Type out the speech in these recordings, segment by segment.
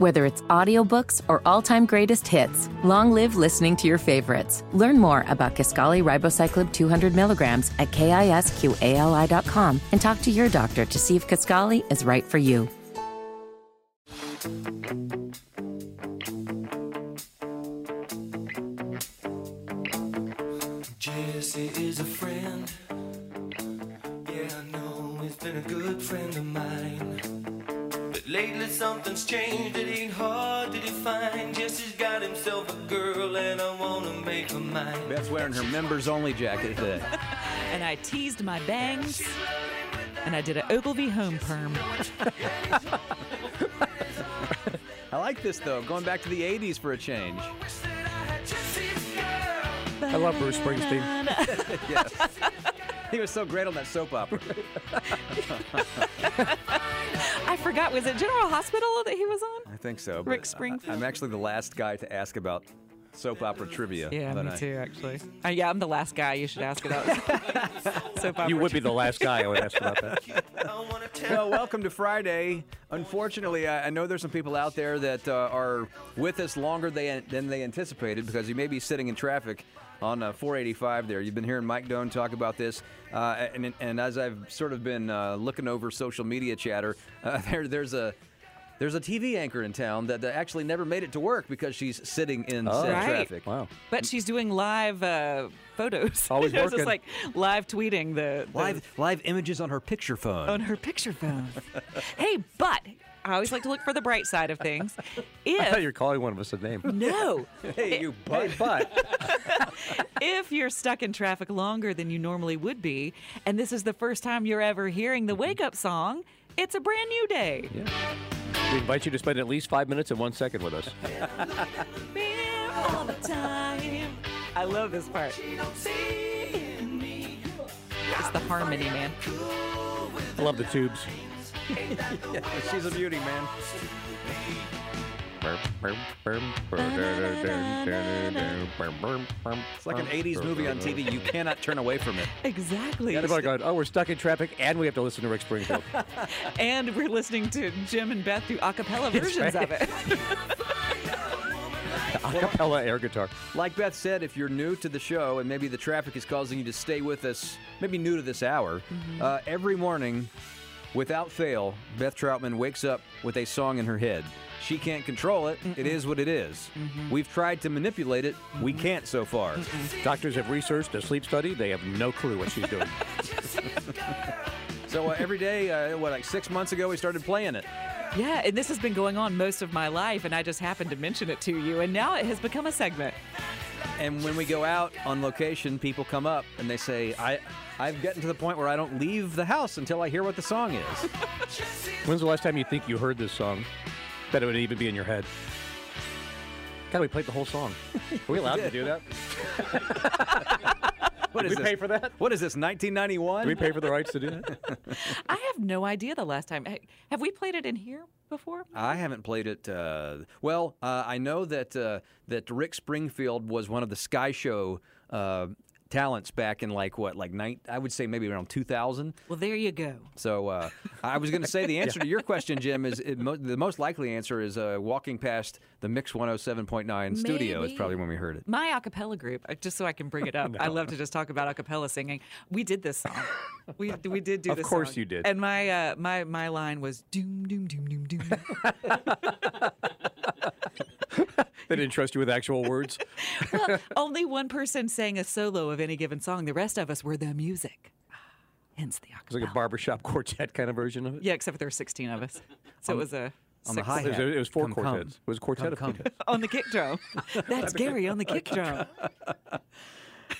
Whether it's audiobooks or all-time greatest hits, long live listening to your favorites. Learn more about Kisqali ribociclib 200 milligrams at kisqali.com and talk to your doctor to see if Kisqali is right for you. Jesse is a friend. Yeah, I know he's been a good friend of mine. But lately something's changed, it ain't hard to define. Jesse's got himself a girl, and I wanna make her mine. Beth's wearing her members only jacket today. and I teased my bangs, and I did an Ogilvie home perm. I like this though, going back to the 80s for a change. I love Bruce Springsteen. yes. He was so great on that soap opera. I forgot. Was it General Hospital that he was on? I think so. Rick Springfield? I, am actually the last guy to ask about soap opera trivia. Yeah, me I- too, actually. Uh, yeah, I'm the last guy you should ask about soap opera. You would be the last guy I would ask about that. Well, welcome to Friday. Unfortunately, I, I know there's some people out there that uh, are with us longer they, than they anticipated because you may be sitting in traffic on uh, 485 there. You've been hearing Mike Doan talk about this, uh, and, and as I've sort of been uh, looking over social media chatter, uh, there, there's a there's a TV anchor in town that, that actually never made it to work because she's sitting in Oh. Right. traffic. Wow. But she's doing live uh, photos. Always It's just working. like live tweeting the, the Live live images on her picture phone. on her picture phone. hey, but I always like to look for the bright side of things. I thought If you were calling one of us a name. no, hey, you butt. But if you're stuck in traffic longer than you normally would be, and this is the first time you're ever hearing the mm-hmm. wake up song, it's a brand new day. we invite you to spend at least five minutes and one second with us. All the time. I love this part. It's the harmony, man. I love the tubes. She's a beauty, man. It's like an 80s movie on TV. You cannot turn away from it. Exactly. Everybody going, oh, we're stuck in traffic and we have to listen to Rick Springfield. And we're listening to Jim and Beth do a cappella versions of it. Acapella air guitar. Like Beth said, if you're new to the show and maybe the traffic is causing you to stay with us, maybe new to this hour, uh, every morning, without fail, Beth Troutman wakes up with a song in her head. She can't control it. It is what it is. We've tried to manipulate it. We can't so far. Doctors have researched a sleep study. They have no clue what she's doing. So uh, every day, uh, what, like six months ago, we started playing it. Yeah, and this has been going on most of my life, and I just happened to mention it to you, and now it has become a segment. And when we go out on location, people come up and they say, I, I've gotten to the point where I don't leave the house until I hear what the song is. When's the last time you think you heard this song? That it would even be in your head. God, we played the whole song. Are we allowed to do that? What Did is we this? pay for that? What is this, 1991? Do we pay for the rights to do that? I have no idea the last time. Have we played it in here before? I haven't played it. Uh, well, uh, I know that uh, that Rick Springfield was one of the Sky Show uh, talents back in like what, like nine? I would say maybe around 2000. Well, there you go. So uh, I was going to say the answer to your question, Jim, is it mo- the most likely answer is uh, walking past the Mix 107.9 studio. Is probably when we heard it. My a cappella group, uh, just so I can bring it up. I love to just talk about a cappella singing. We did this song. We we did do this. Of this course song. you did. And my uh, my my line was doom doom doom doom doom. They didn't trust you with actual words. well, only one person sang a solo of any given song. The rest of us were the music. Hence the It's like a barbershop quartet kind of version of it. Yeah, except there were 16 of us. So it was a on the six- hi It hat. it was four Come, come. quartets. It was a quartet Come, of come. on the kick drum. That's Gary on the kick drum.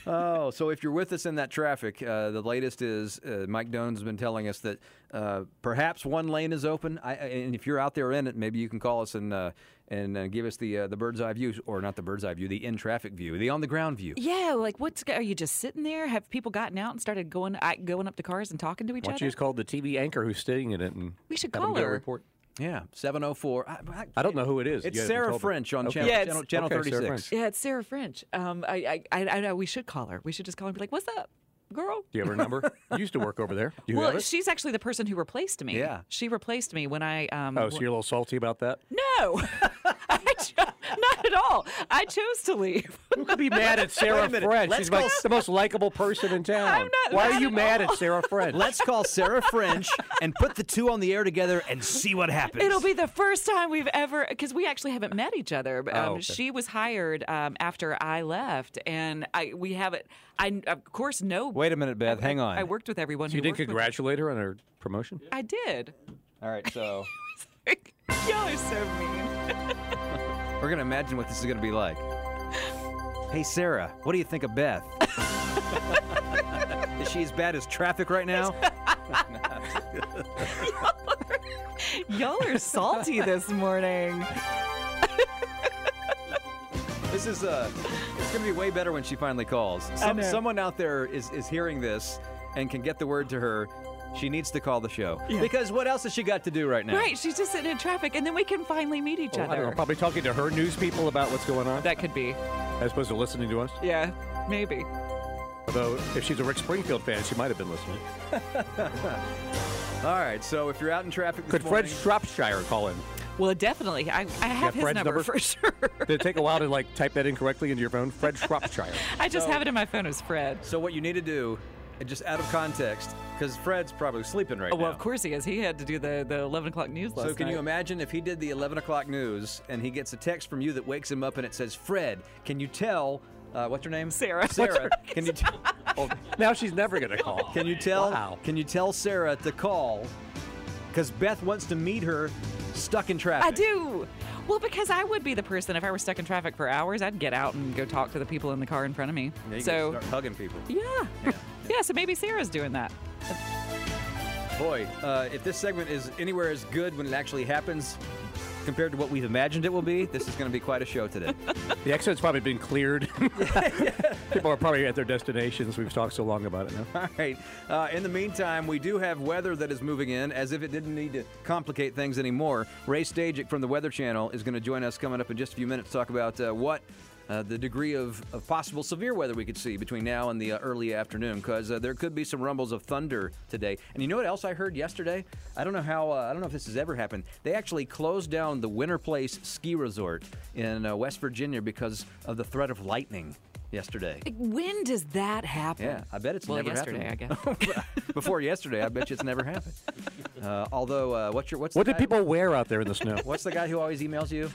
Oh, so if you're with us in that traffic, uh, the latest is uh, Mike Doan's has been telling us that uh, perhaps one lane is open. I, I- and if you're out there in it, maybe you can call us and uh, and uh, give us the uh, the bird's eye view, or not the bird's eye view, the in traffic view, the on the ground view. Yeah, like what's are you just sitting there? Have people gotten out and started going going up to cars and talking to each Why don't other? you just call the TV anchor who's sitting in it and We should have him call her. report? Yeah, 704. I, I, I don't know who it is. It's Sarah. French on Okay. channel, Yeah, it's- channel, channel okay, Sarah 36. French. yeah, it's Sarah French. Um, I, I I I know we should call her. We should just call her and be like, "What's up?" Girl. Do you have her number? you used to work over there. Do you well, have it? she's actually the person who replaced me. Yeah. She replaced me when I. Um, Oh, so you're a little salty about that? No, I cho- not at all. I chose to leave. Who could be mad at Sarah minute. French? Let's She's like the most likable person in town. I'm not Why mad are you at mad all. at Sarah French? Let's call Sarah French and put the two on the air together and see what happens. It'll be the first time we've ever, because we actually haven't met each other. but, Um, Oh, okay. She was hired um, after I left, and I we haven't. I of course know. Wait a minute, Beth. I- Hang on. I worked with everyone. So you who didn't congratulate her on her promotion? I did. All right, so Y'all are so mean. we're going to imagine what this is going to be like. Hey, Sarah, what do you think of Beth? is she as bad as traffic right now? Y'all are salty this morning. This is uh, it's going to be way better when she finally calls. Some, someone out there is is hearing this and can get the word to her. She needs to call the show because what else has she got to do right now? Right, she's just sitting in traffic, and then we can finally meet each Oh, I don't know, other. probably talking to her news people about what's going on, That could be. as opposed to listening to us. Yeah, maybe. Although, if she's a Rick Springfield fan, she might have been listening. All right, so if you're out in traffic this Could Fred Shropshire call in? Well, definitely. I, I have his Fred's number, number? for sure. Did it take a while to like type that incorrectly into your phone? Fred Shropshire. I just So- have it in my phone as Fred. so what you need to do, and just out of context, because Fred's probably sleeping right Oh, now. well, of course he is. He had to do the, the 11 o'clock news last night. So can you imagine if he did the 11 o'clock news and he gets a text from you that wakes him up and it says, "Fred, can you tell uh, what's her name? Sarah. Sarah. Can you tell? Oh, now she's never going to call. Can you tell? Wow. Can you tell Sarah to call? Because Beth wants to meet her stuck in traffic. I do. Well, because I would be the person if I were stuck in traffic for hours, I'd get out and go talk to the people in the car in front of me. Yeah, you so, start hugging people. yeah. yeah. so maybe Sarah's doing that. Boy, uh, if this segment is anywhere as good when it actually happens compared to what we've imagined it will be, this is going to be quite a show today. The exit's probably been cleared. People are probably at their destinations. We've talked so long about it now. All right. Uh, in the meantime, we do have weather that is moving in as if it didn't need to complicate things anymore. Ray Stagich from the Weather Channel is going to join us coming up in just a few minutes to talk about uh, what. Uh, the degree of, of possible severe weather we could see between now and the uh, early afternoon, because uh, there could be some rumbles of thunder today. And you know what else I heard yesterday? I don't know how. Uh, I don't know if this has ever happened. They actually closed down the Winterplace Ski Resort in uh, West Virginia because of the threat of lightning yesterday. When does that happen? Yeah, I bet it's well, never yesterday, happened. I guess. Before yesterday, I bet you it's never happened. Uh, although, uh, what's your what's What the did guy- people wear out there in the snow? What's the guy who always emails you?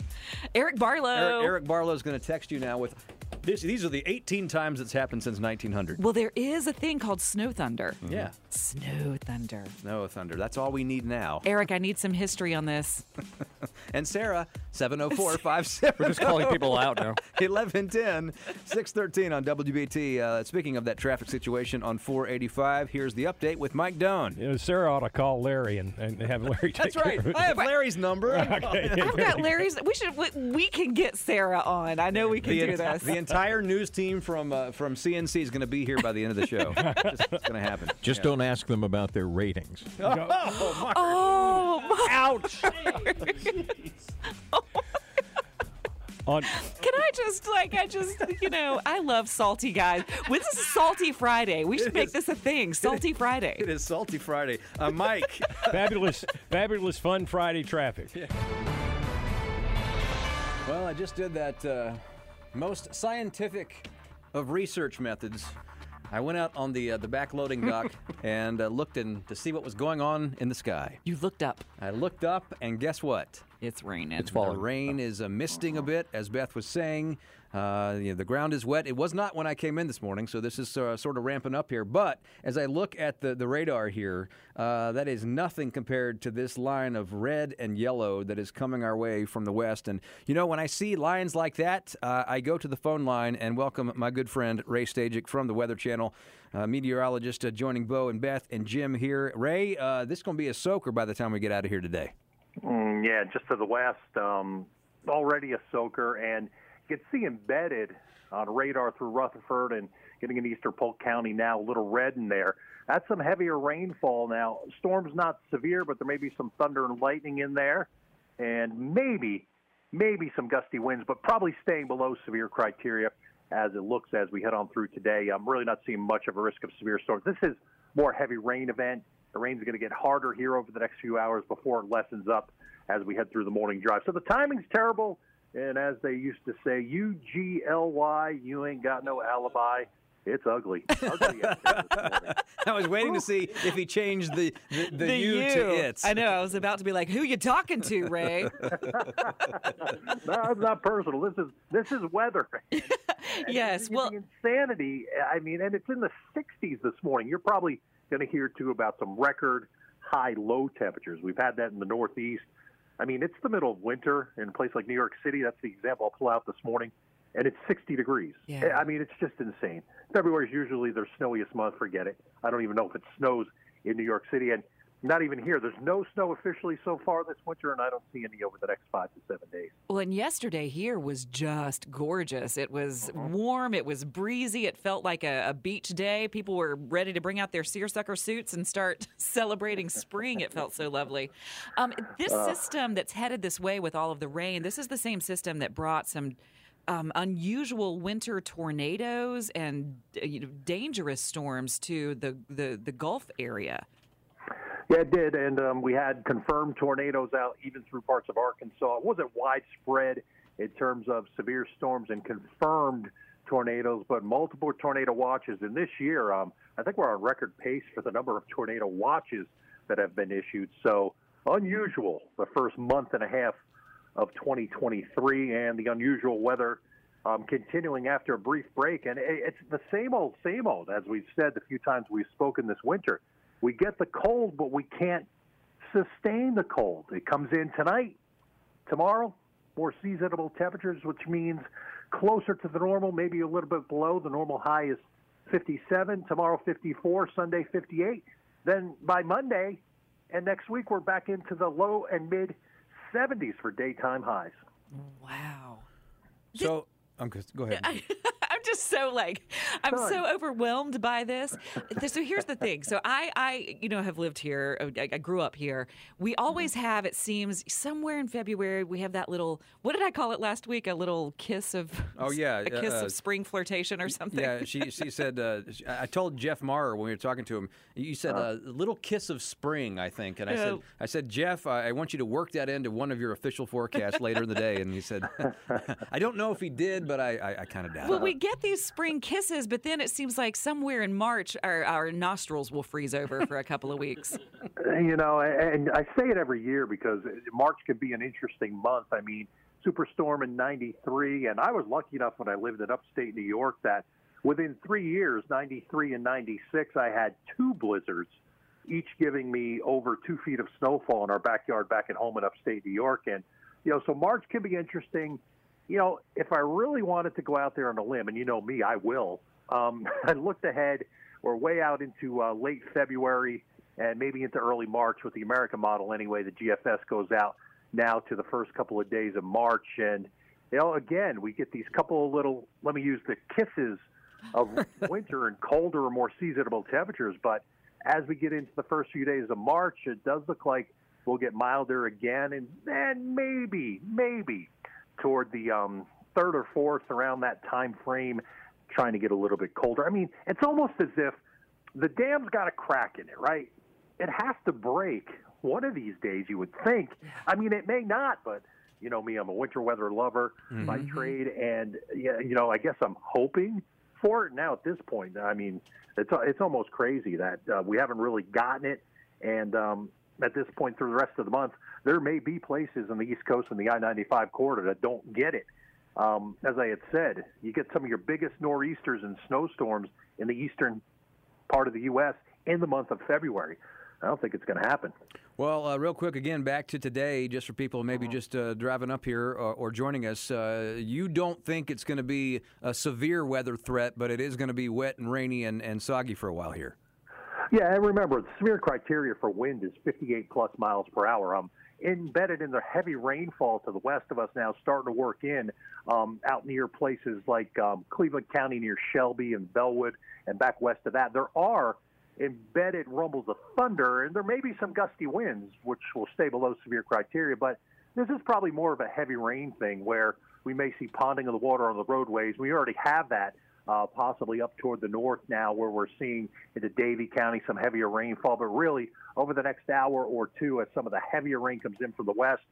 Eric Barlow. Eric, Eric Barlow is going to text you now with this. These are the 18 times it's happened since 1900. Well, there is a thing called snow thunder. Yeah, Snow thunder. Snow thunder. That's all we need now. Eric, I need some history on this. And Sarah, 704 57 We're just calling people out now. 1110 613 on WBT. Uh, speaking of that traffic situation on 485, here's the update with Mike Doan. You know, Sarah ought to call Larry and, and have Larry take That's right. care of it. I have Larry's number. Okay. I've got Larry's. We should. We, we can get Sarah on. I know we can the, do enti- this. the entire news team from uh, from CNC is going to be here by the end of the show. Just- it's going to happen. Just don't ask them about their ratings. oh, my- Ouch! On, can I just like I just you know I love salty guys. Well, this is Salty Friday. We should make this a thing. Salty Friday. It is Salty Friday. Uh, Mike, fabulous, fabulous, fun Friday traffic. well, I just did that uh, most scientific of research methods. I went out on the uh, the backloading dock and uh, looked in to see what was going on in the sky. You looked up. I looked up, and guess what? It's raining. It's falling. The rain is uh, misting a bit, as Beth was saying. Uh, you know, the ground is wet. It was not when I came in this morning, so this is uh, sort of ramping up here. But as I look at the, the radar here, uh, that is nothing compared to this line of red and yellow that is coming our way from the west. And, you know, when I see lines like that, uh, I go to the phone line and welcome my good friend Ray Stagich from the Weather Channel, uh, meteorologist uh, joining Bo and Beth and Jim here. Ray, uh, this is going to be a soaker by the time we get out of here today. Mm, yeah, just to the west, um, already a soaker, and you can see embedded on radar through Rutherford and getting into Eastern Polk County now, a little red in there. That's some heavier rainfall now. Storm's not severe, but there may be some thunder and lightning in there, and maybe, maybe some gusty winds, but probably staying below severe criteria. as it looks as we head on through today. I'm really not seeing much of a risk of severe storms. This is more heavy rain event. The rain's going to get harder here over the next few hours before it lessens up as we head through the morning drive. So the timing's terrible. And as they used to say, U G L Y, you ain't got no alibi. It's ugly. ugly out there this morning. I was waiting to see if he changed the the, the, U to its. I know. I was about to be like, "Who you talking to, Ray?" no, it's not personal. This is this is weather. And yes. it's Well, insanity. I mean, and it's in the 60s this morning. You're probably going to hear too about some record high low temperatures. We've had that in the Northeast. I mean, it's the middle of winter in a place like New York City. That's the example I'll pull out this morning, and it's 60 degrees. Yeah. I mean, it's just insane. February is usually their snowiest month. Forget it. I don't even know if it snows in New York City, and not even here. There's no snow officially so far this winter, and I don't see any over the next five to seven days. well, and yesterday here was just gorgeous. It was warm. It was breezy. It felt like a, a beach day. People were ready to bring out their seersucker suits and start celebrating spring. It felt so lovely. Um, this system that's headed this way with all of the rain. This is the same system that brought some. Um, unusual winter tornadoes and uh, you know, dangerous storms to the, the, the Gulf area. Yeah, it did, and um, we had confirmed tornadoes out even through parts of Arkansas. It wasn't widespread in terms of severe storms and confirmed tornadoes, but multiple tornado watches. And this year, um, I think we're on record pace for the number of tornado watches that have been issued. So unusual, the first month and a half of 2023, and the unusual weather um, continuing after a brief break. And it's the same old, same old, as we've said the few times we've spoken this winter. We get the cold, but we can't sustain the cold. It comes in tonight, tomorrow, more seasonable temperatures, which means closer to the normal, maybe a little bit below. The normal high is 57, tomorrow 54, Sunday 58. Then by Monday and next week, we're back into the low and mid 70s for daytime highs. Wow. So, um, go ahead. Just so like I'm so overwhelmed by this. So here's the thing. So I I you know have lived here. uh, I, I grew up here. We always have it seems somewhere in February we have that little what did I call it last week? A little kiss of Oh, yeah, a kiss uh, of spring flirtation or something. Yeah, she she said. Uh, I told Jeff Marr when we were talking to him. You said a little kiss of spring, I think, and I said, I said, Jeff, I I want you to work that into one of your official forecasts later in the day. And he said, I don't know if he did, but I I, I kind of doubt. Well, it. we get these spring kisses, but then it seems like somewhere in March our, our nostrils will freeze over for a couple of weeks. You know, and I say it every year because March can be an interesting month. I mean, Superstorm in 93, and I was lucky enough when I lived in upstate New York that within three years, 93 and 96, I had two blizzards, each giving me over two feet of snowfall in our backyard back at home in upstate New York. And, you know, so March can be interesting. You know, if I really wanted to go out there on a limb, and you know me, I will, um, I looked ahead. We're way out into uh, late February and maybe into early March with the American model anyway. The GFS goes out now to the first couple of days of March. And, you know, again, we get these couple of little, let me use the kisses of winter and colder or more seasonable temperatures. But as we get into the first few days of March, it does look like we'll get milder again. And then maybe, maybe toward the um, third or fourth around that time frame, trying to get a little bit colder. I mean, it's almost as if the dam's got a crack in it, right? It has to break one of these days, you would think. I mean, it may not, but you know me, I'm a winter weather lover by trade, and yeah, you know, I guess I'm hoping for it now. At this point, I mean, it's it's almost crazy that uh, we haven't really gotten it, and um, at this point through the rest of the month, there may be places on the East Coast and the I-95 corridor that don't get it. Um, as I had said, you get some of your biggest nor'easters and snowstorms in the eastern part of the U.S. in the month of February. I don't think it's going to happen. Well, uh, real quick, again, back to today, just for people maybe just uh, driving up here or, or joining us. Uh, you don't think it's going to be a severe weather threat, but it is going to be wet and rainy and, and soggy for a while here. Yeah, and remember, the severe criteria for wind is 58 plus miles per hour. Um, embedded in the heavy rainfall to the west of us now, starting to work in um, out near places like um, Cleveland County near Shelby and Belwood, and back west of that. There are embedded rumbles of thunder, and there may be some gusty winds, which will stay below severe criteria. But this is probably more of a heavy rain thing where we may see ponding of the water on the roadways. We already have that uh, possibly up toward the north now, where we're seeing into Davie County some heavier rainfall. But really, over the next hour or two, as some of the heavier rain comes in from the west,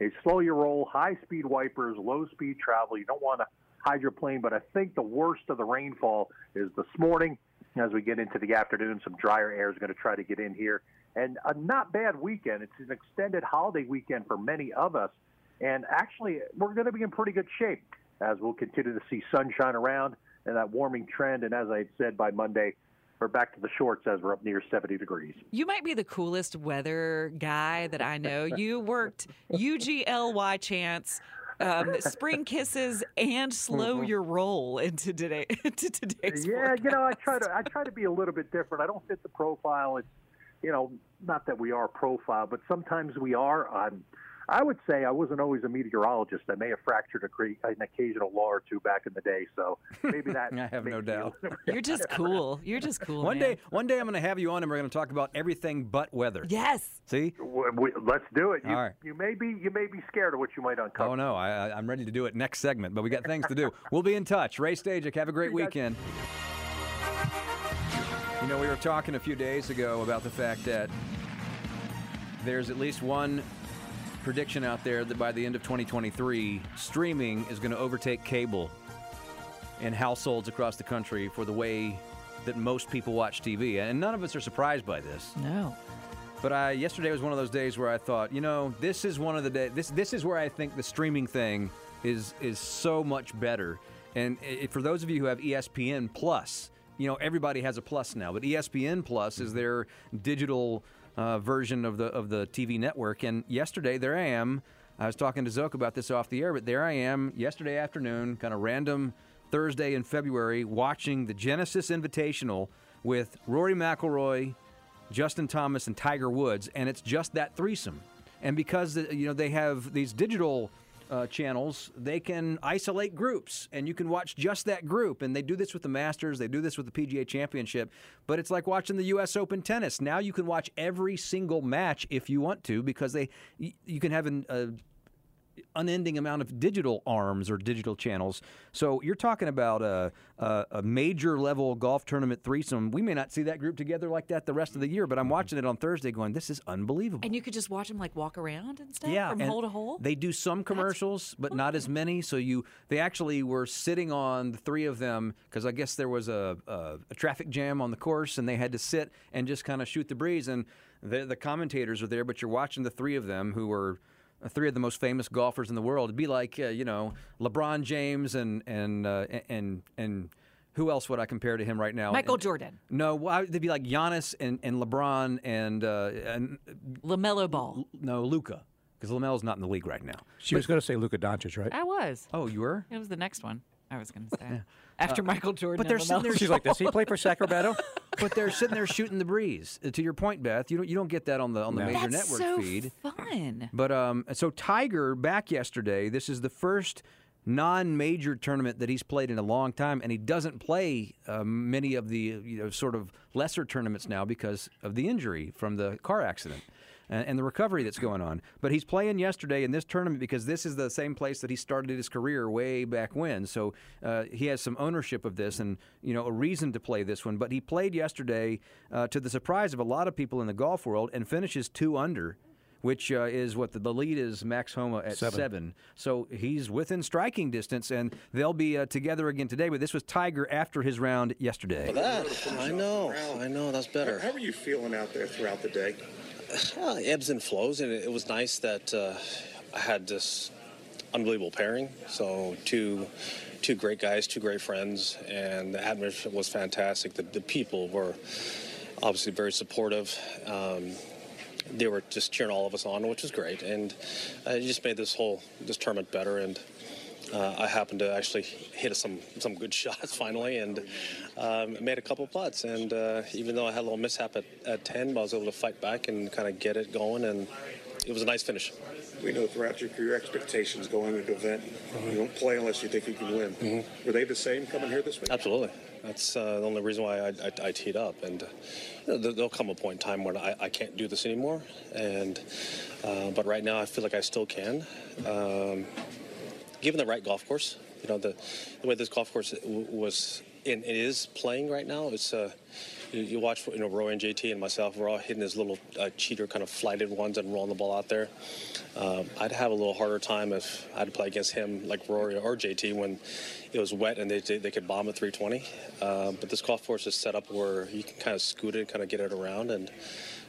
is slow your roll, high speed wipers, low speed travel. You don't want to hydroplane, but I think the worst of the rainfall is this morning. As we get into the afternoon, some drier air is going to try to get in here. And a not bad weekend. It's an extended holiday weekend for many of us. And actually, we're going to be in pretty good shape as we'll continue to see sunshine around and that warming trend. And as I said, by Monday, we're back to the shorts as we're up near 70 degrees. You might be the coolest weather guy that I know. You worked UGLY chance, um, spring kisses, and slow Mhm. your roll into today into today's. Yeah, you know, I try to I try to be a little bit different. I don't fit the profile. It's you know, not that we are profile, but sometimes we are. I'm I would say I wasn't always a meteorologist. I may have fractured a cre- an occasional law or two back in the day, so maybe that. I have no doubt. you- You're just cool. You're just cool. One man. day, one day I'm going to have you on, and we're going to talk about everything but weather. Yes. See? W- w- Let's do it. You, All right. you may be you may be scared of what you might uncover. Oh no, I, I- I'm ready to do it next segment, but we got things to do. We'll be in touch. Ray Stagich, have a great weekend. You know, we were talking a few days ago about the fact that there's at least one prediction out there that by the end of 2023, streaming is going to overtake cable in households across the country for the way that most people watch TV. And none of us are surprised by this. No. But I, yesterday was one of those days where I thought, you know, this is one of the day. This this is where I think the streaming thing is is so much better. And i for those of you who have ESPN Plus, you know, everybody has a Plus now, but ESPN Plus is mm-hmm. their digital uh, version of the of the TV network. And yesterday, there I am. I was talking to Zoke about this off the air, but there I am yesterday afternoon, kind of random Thursday in February, watching the Genesis Invitational with Rory McIlroy, Justin Thomas and Tiger Woods, and it's just that threesome. And because uh, you know they have these digital uh, channels, they can isolate groups, and you can watch just that group. And they do this with the Masters, they do this with the PGA Championship. But it's like watching the U.S. Open tennis. Now you can watch every single match if you want to, because they you can have an, a unending amount of digital arms or digital channels. So you're talking about a, a, a major level golf tournament threesome. We may not see that group together like that the rest of the year, but I'm mm-hmm. watching it on Thursday going, this is unbelievable. And you could just watch them like walk around and stuff yeah, from and hole to hole. They do some commercials, but not as many. So you, they actually were sitting on the three of them because I guess there was a, a, a traffic jam on the course, and they had to sit and just kind of shoot the breeze. And the, the commentators are there, but you're watching the three of them who are three of the most famous golfers in the world. It'd be like uh, you know LeBron James and and uh, and and who else would I compare to him right now? Michael And- Jordan. No, well, they'd be like Giannis and, and LeBron and uh, and Lamelo Ball. no Luka because Lamelo's not in the league right now. She was going to say Luka Doncic, right? I was. Oh, you were? It was the next one I was going to say. After Michael Jordan. but they're sitting there- She's like, does he play for Sacramento? but they're sitting there shooting the breeze. Uh, To your point, Beth, you don't you don't get that on the on the No. major That's network so feed. fun. But um, so Tiger back yesterday. This is the first non-major tournament that he's played in a long time, and he doesn't play uh, many of the you know sort of lesser tournaments now because of the injury from the car accident. And and the recovery that's going on. But he's playing yesterday in this tournament because this is the same place that he started his career way back when. So uh, he has some ownership of this and you know a reason to play this one. But he played yesterday uh, to the surprise of a lot of people in the golf world and finishes two under which uh, is what the, the lead is Max Homa at seven. Seven. So he's within striking distance, and they'll be uh, together again today. But this was Tiger after his round yesterday. That I know, I know. That's better. How are you feeling out there throughout the day? Well, ebbs and flows, and it, it was nice that uh, I had this unbelievable pairing. So two, two great guys, two great friends, and the atmosphere was fantastic. The, the people were obviously very supportive. Um, they were just cheering all of us on, which was great, and uh, it just made this whole this tournament better. And uh, I happened to actually hit some some good shots finally, and um, made a couple putts. And uh, even though I had a little mishap at, at ten, I was able to fight back and kind of get it going, and it was a nice finish. We know throughout your career expectations going into an event, you don't play unless you think you can win. Were they the same coming here this week? Absolutely. That's uh, the only reason why I, I, I teed up. And uh, you know, there- there'll come a point in time when I, I can't do this anymore. And uh, but right now, I feel like I still can. Um, given the right golf course, you know the, the way this golf course was and it is playing right now. It's uh, you, you watch you know Rory and JT and myself. We're all hitting his little uh, cheater kind of flighted ones and rolling the ball out there. Um, I'd have a little harder time if I had to play against him like Rory or JT when it was wet and they they, they could bomb at 320. Um, but this golf course is set up where you can kind of scoot it, kind of get it around and.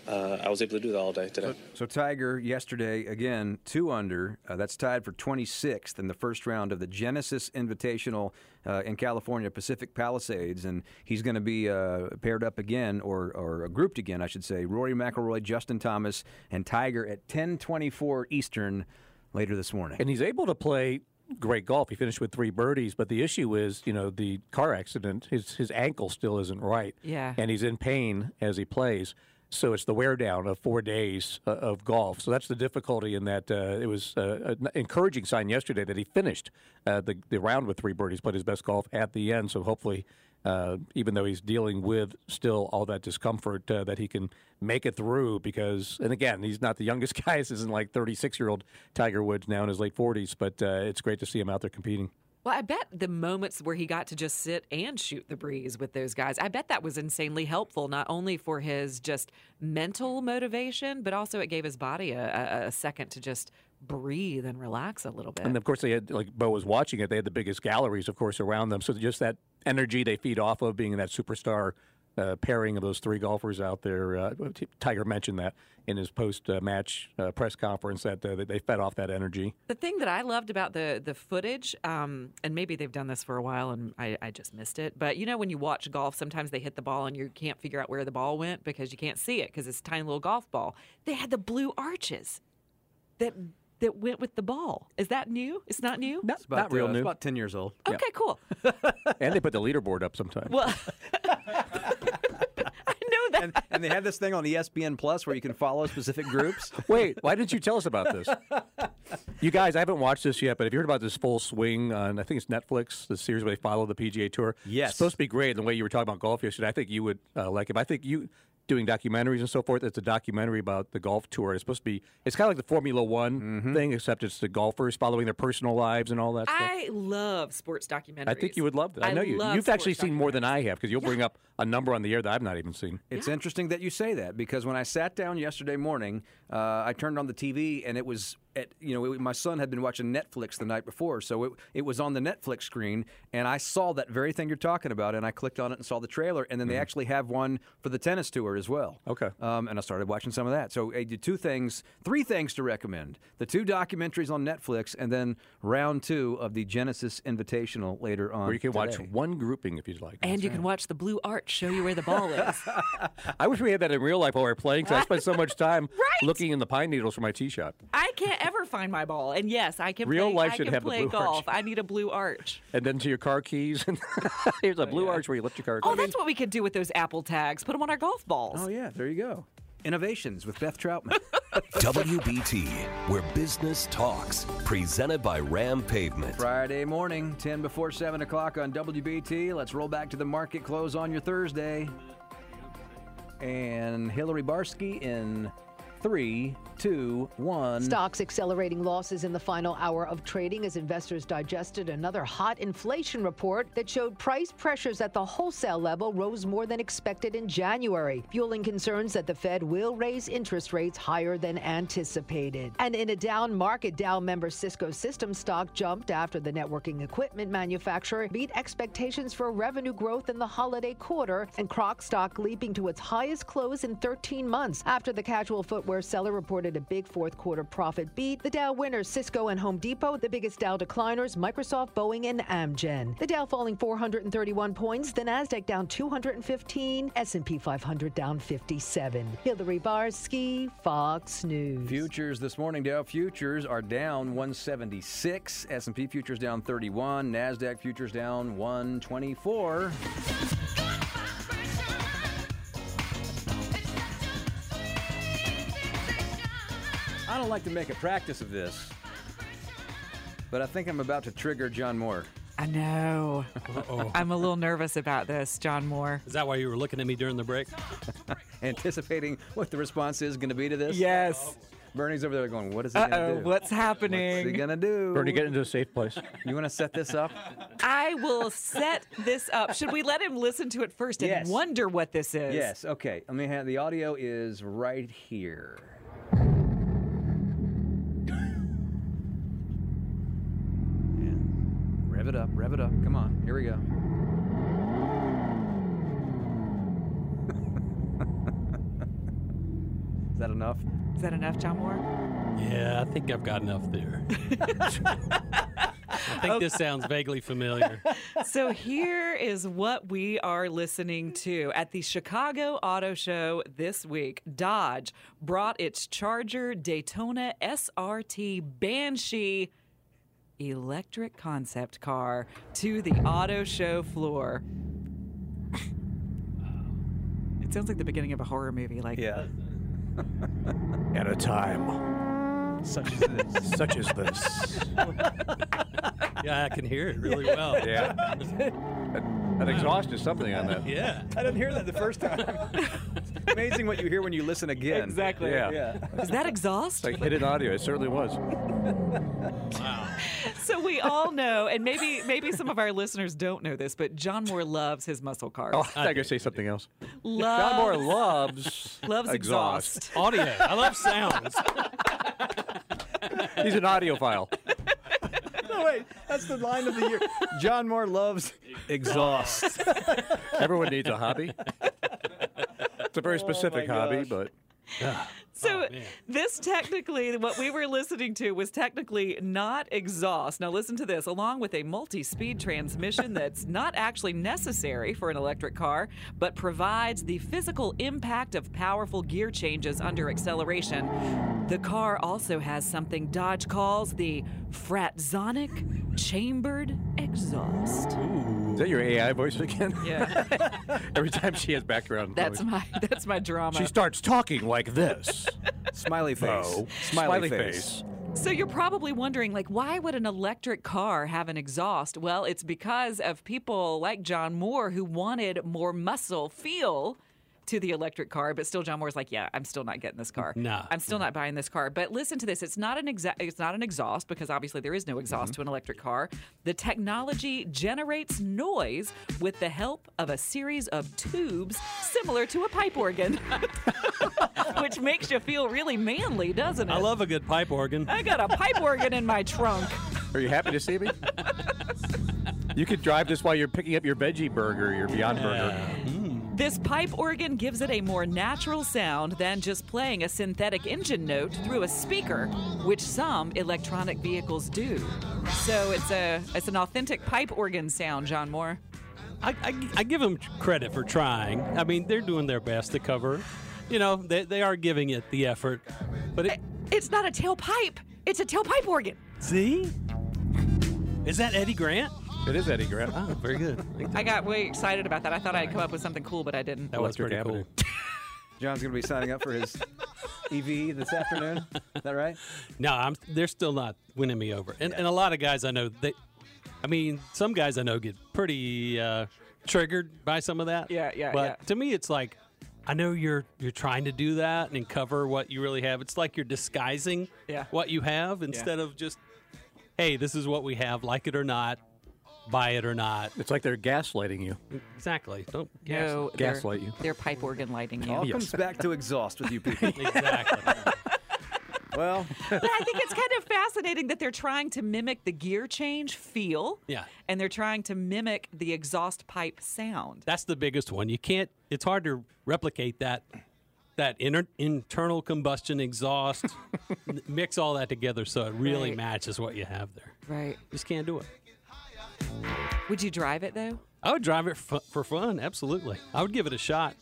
Uh, I was able to do that all day today. So Tiger yesterday again two under. Uh, that's tied for 26th in the first round of the Genesis Invitational uh, in California, Pacific Palisades, and he's going to be uh, paired up again or or grouped again, I should say. Rory McIlroy, Justin Thomas, and Tiger at 10:24 Eastern later this morning. And he's able to play great golf. He finished with three birdies, but the issue is, you know, the car accident. His his ankle still isn't right. Yeah. and he's in pain as he plays. So it's the wear down of four days uh, of golf. So that's the difficulty in that. Uh, it was uh, an encouraging sign yesterday that he finished uh, the the round with three birdies, played his best golf at the end. So hopefully, uh, even though he's dealing with still all that discomfort, uh, that he can make it through. Because and again, he's not the youngest guy. This isn't like 36 year old Tiger Woods now in his late 40s, but it's great to see him out there competing. Well, I bet the moments where he got to just sit and shoot the breeze with those guys, I bet that was insanely helpful, not only for his just mental motivation, but also it gave his body a, a, second to just breathe and relax a little bit. And of course, they had like Bo was watching it. They had the biggest galleries, of course, around them. So just that energy they feed off of, being that superstar uh, pairing of those three golfers out there. Uh, Tiger mentioned that in his post-match uh, press conference that uh, they fed off that energy. The thing that I loved about the the footage, um, and maybe they've done this for a while, and I, I just missed it. But you know, when you watch golf, sometimes they hit the ball and you can't figure out where the ball went because you can't see it because it's a tiny little golf ball. They had the blue arches that that went with the ball. Is that new? It's not new. Not, About, not real uh, it's new. about 10 years old. Okay, cool. and they put the leaderboard up sometimes. Well, I know that. And, and they have this thing on ESPN Plus where you can follow specific groups. Wait, why didn't you tell us about this? You guys, I haven't watched this yet, but have you heard about this full swing on, I think it's Netflix, the series where they follow the PGA Tour? Yes. It's supposed to be great. And the way you were talking about golf yesterday, I think you would uh, like it. I think you, doing documentaries and so forth, it's a documentary about the golf tour. It's supposed to be, it's kind of like the Formula One Mm-hmm. thing, except it's the golfers following their personal lives and all that stuff. I love sports documentaries. I think you would love that. I, know you. You've actually seen more than. I have because you'll bring up a number on the air that I've not even seen. It's interesting that you say that because when I sat down yesterday morning, uh, I turned on the TV and it was at you know it, my son had been watching Netflix the night before, so it it was on the Netflix screen and I saw that very thing you're talking about and I clicked on it and saw the trailer and then they actually have one for the tennis tour as well. Okay. Um, and I started watching some of that. So I did two things, three things to recommend: the two documentaries on Netflix and then round two of the Genesis Invitational later on. Where you can watch one grouping if you'd like. And you can watch the blue arch show you where the ball is. I wish we had that in real life while we are playing. So I spent so much time Right? looking in the pine needles for my tee shot. I can't ever find my ball, and yes, I can. Real play, life I should can have the play blue golf. arch. I need a blue arch. And then to your car keys. And here's a oh, blue arch where you lift your car keys. Oh, keys. that's what we could do with those Apple tags. Put them on our golf balls. Oh yeah, there you go. Innovations with Beth Troutman. WBT, where business talks. Presented by Ram Pavement. Friday morning, 10 before 7 o'clock on WBT. Let's roll back to the market close on your Thursday. And Hillary Barsky in three, two, one. Stocks accelerating losses in the final hour of trading as investors digested another hot inflation report that showed price pressures at the wholesale level rose more than expected in January, fueling concerns that the Fed will raise interest rates higher than anticipated. And in a down market, Dow member Cisco Systems stock jumped after the networking equipment manufacturer beat expectations for revenue growth in the holiday quarter, and Croc stock leaping to its highest close in 13 months after the casual footwear seller reported a big fourth quarter profit beat. The Dow winners, Cisco and Home Depot, the biggest Dow decliners, Microsoft, Boeing, and Amgen. The Dow falling 431 points, the Nasdaq down 215, S&P 500 down 57. Hillary Barsky, Fox News. Futures this morning, Dow futures are down 176, S&P futures down 31, Nasdaq futures down 124. I don't like to make a practice of this, but I think I'm about to trigger John Moore. I know. I'm a little nervous about this, John Moore. Is that why you were looking at me during the break? Anticipating what the response is going to be to this? Yes. Bernie's over there going, "What is he gonna do? what's happening? What's he gonna do?" Bernie, get into a safe place. You want to set this up? I will set this up. Should we let him listen to it first and Yes. wonder what this is? Yes. Okay. Let me have the audio is right here. Rev it up. Rev it up. Come on. Here we go. is that enough? Is that enough, John Moore? Yeah, I think I've got enough there. I think this sounds vaguely familiar. so here is what we are listening to at the Chicago Auto Show this week. Dodge brought its Charger Daytona SRT Banshee electric concept car to the auto show floor. It sounds like the beginning of a horror movie. Like Yeah. At a time Such as this. such as this. Yeah, I can hear it really well. Yeah. That, that exhaust is something on that. Yeah. I didn't hear that the first time. it's amazing what you hear when you listen again. Exactly. Yeah. Yeah. Is that exhaust? It's like hidden audio. It certainly was. wow. So we all know, and maybe maybe some of our listeners don't know this, but John Moore loves his muscle cars. Oh, I thought you were going to say something else. Loves, John Moore loves loves exhaust. Audio. I love sounds. He's an audiophile. No, wait. That's the line of the year. John Moore loves exhaust. Everyone needs a hobby. It's a very oh, specific hobby, gosh. but ah. So oh, man. this technically, what we were listening to was technically not exhaust. Now listen to this. Along with a multi-speed transmission that's not actually necessary for an electric car, but provides the physical impact of powerful gear changes under acceleration, the car also has something Dodge calls the Fratzonic chambered exhaust. Is that your AI voice again? Yeah, Every time she has background that's noise. my that's my drama. She starts talking like this. Smiley face. No. Smiley, face. So you're probably wondering, like, why would an electric car have an exhaust? Well, it's because of people like John Moore who wanted more muscle feel to the electric car, but still John Moore's like, yeah, I'm still not getting this car. No. I'm still mm-hmm. not buying this car. But listen to this. It's not an exa- it's not an exhaust because obviously there is no exhaust mm-hmm. to an electric car. The technology generates noise with the help of a series of tubes similar to a pipe organ. Which makes you feel really manly, doesn't it? I love a good pipe organ. I got a pipe organ in my trunk. Are you happy to see me? You could drive this while you're picking up your veggie burger, your Beyond Burger. This pipe organ gives it a more natural sound than just playing a synthetic engine note through a speaker, which some electronic vehicles do. So it's a it's an authentic pipe organ sound, John Moore. I, I, I give them credit for trying. I mean, they're doing their best to cover. You know, they, they are giving it the effort. But it, eh, It's not a tailpipe. It's a tailpipe organ. see? Is that Eddie Grant? It is Eddie Grant. Oh, very good. I got way excited about that. I thought I'd come up with something cool, but I didn't. That was Electric pretty Avenue. cool. John's going to be signing up for his EV this afternoon. Is that right? No, I'm. They're still not winning me over, and and a lot of guys I know they. I mean, some guys I know get pretty uh, triggered by some of that. Yeah, yeah, But yeah. to me, it's like, I know you're you're trying to do that and cover what you really have. It's like you're disguising Yeah. what you have instead of just, hey, this is what we have, like it or not, buy it or not. It's like they're gaslighting you. Exactly. Don't gas. No, they're- Gaslight you. They're pipe organ lighting you. All comes back to exhaust with you people. Exactly. well, but I think it's kind of fascinating that they're trying to mimic the gear change feel. Yeah. And they're trying to mimic the exhaust pipe sound. That's the biggest one. You can't. It's hard to replicate that. That inner, internal combustion exhaust, n- mix all that together so it really Right. matches what you have there. Right. Just can't do it. Would you drive it though? I would drive it for, for fun. Absolutely, I would give it a shot,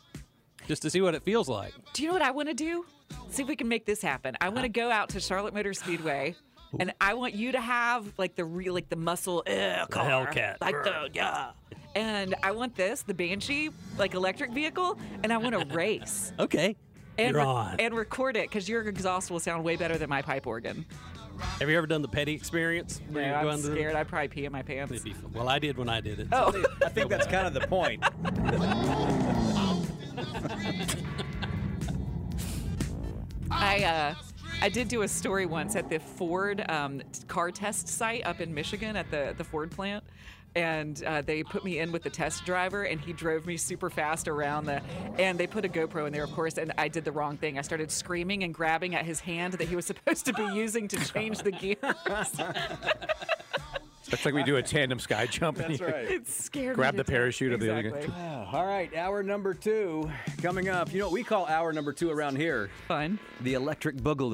just to see what it feels like. Do you know what I want to do? See if we can make this happen. I want to go out to Charlotte Motor Speedway. And I want you to have like the real, like the muscle uh, car, Hellcat. like the yeah. And I want this, the Banshee, like electric vehicle, and I want to race Okay, and you're re- on. and record it because your exhaust will sound way better than my pipe organ. Have you ever done the petty experience? No, where you go I'm under the- scared. I'd probably pee in my pants. It'd be fun. Well, I did when I did it. Oh, I think that's kind of the point. I uh, I did do a story once at the Ford um, car test site up in Michigan at the, the Ford plant. And uh, they put me in with the test driver, and he drove me super fast around the. And they put a GoPro in there, of course, and I did the wrong thing. I started screaming and grabbing at his hand that he was supposed to be using to change the gears. That's like we do a tandem sky jump. That's right. It scared Grab the to death. parachute of the other guy. Exactly. Ah, All right, hour number two coming up. You know what we call hour number two around here? Fun. The electric boogaloo.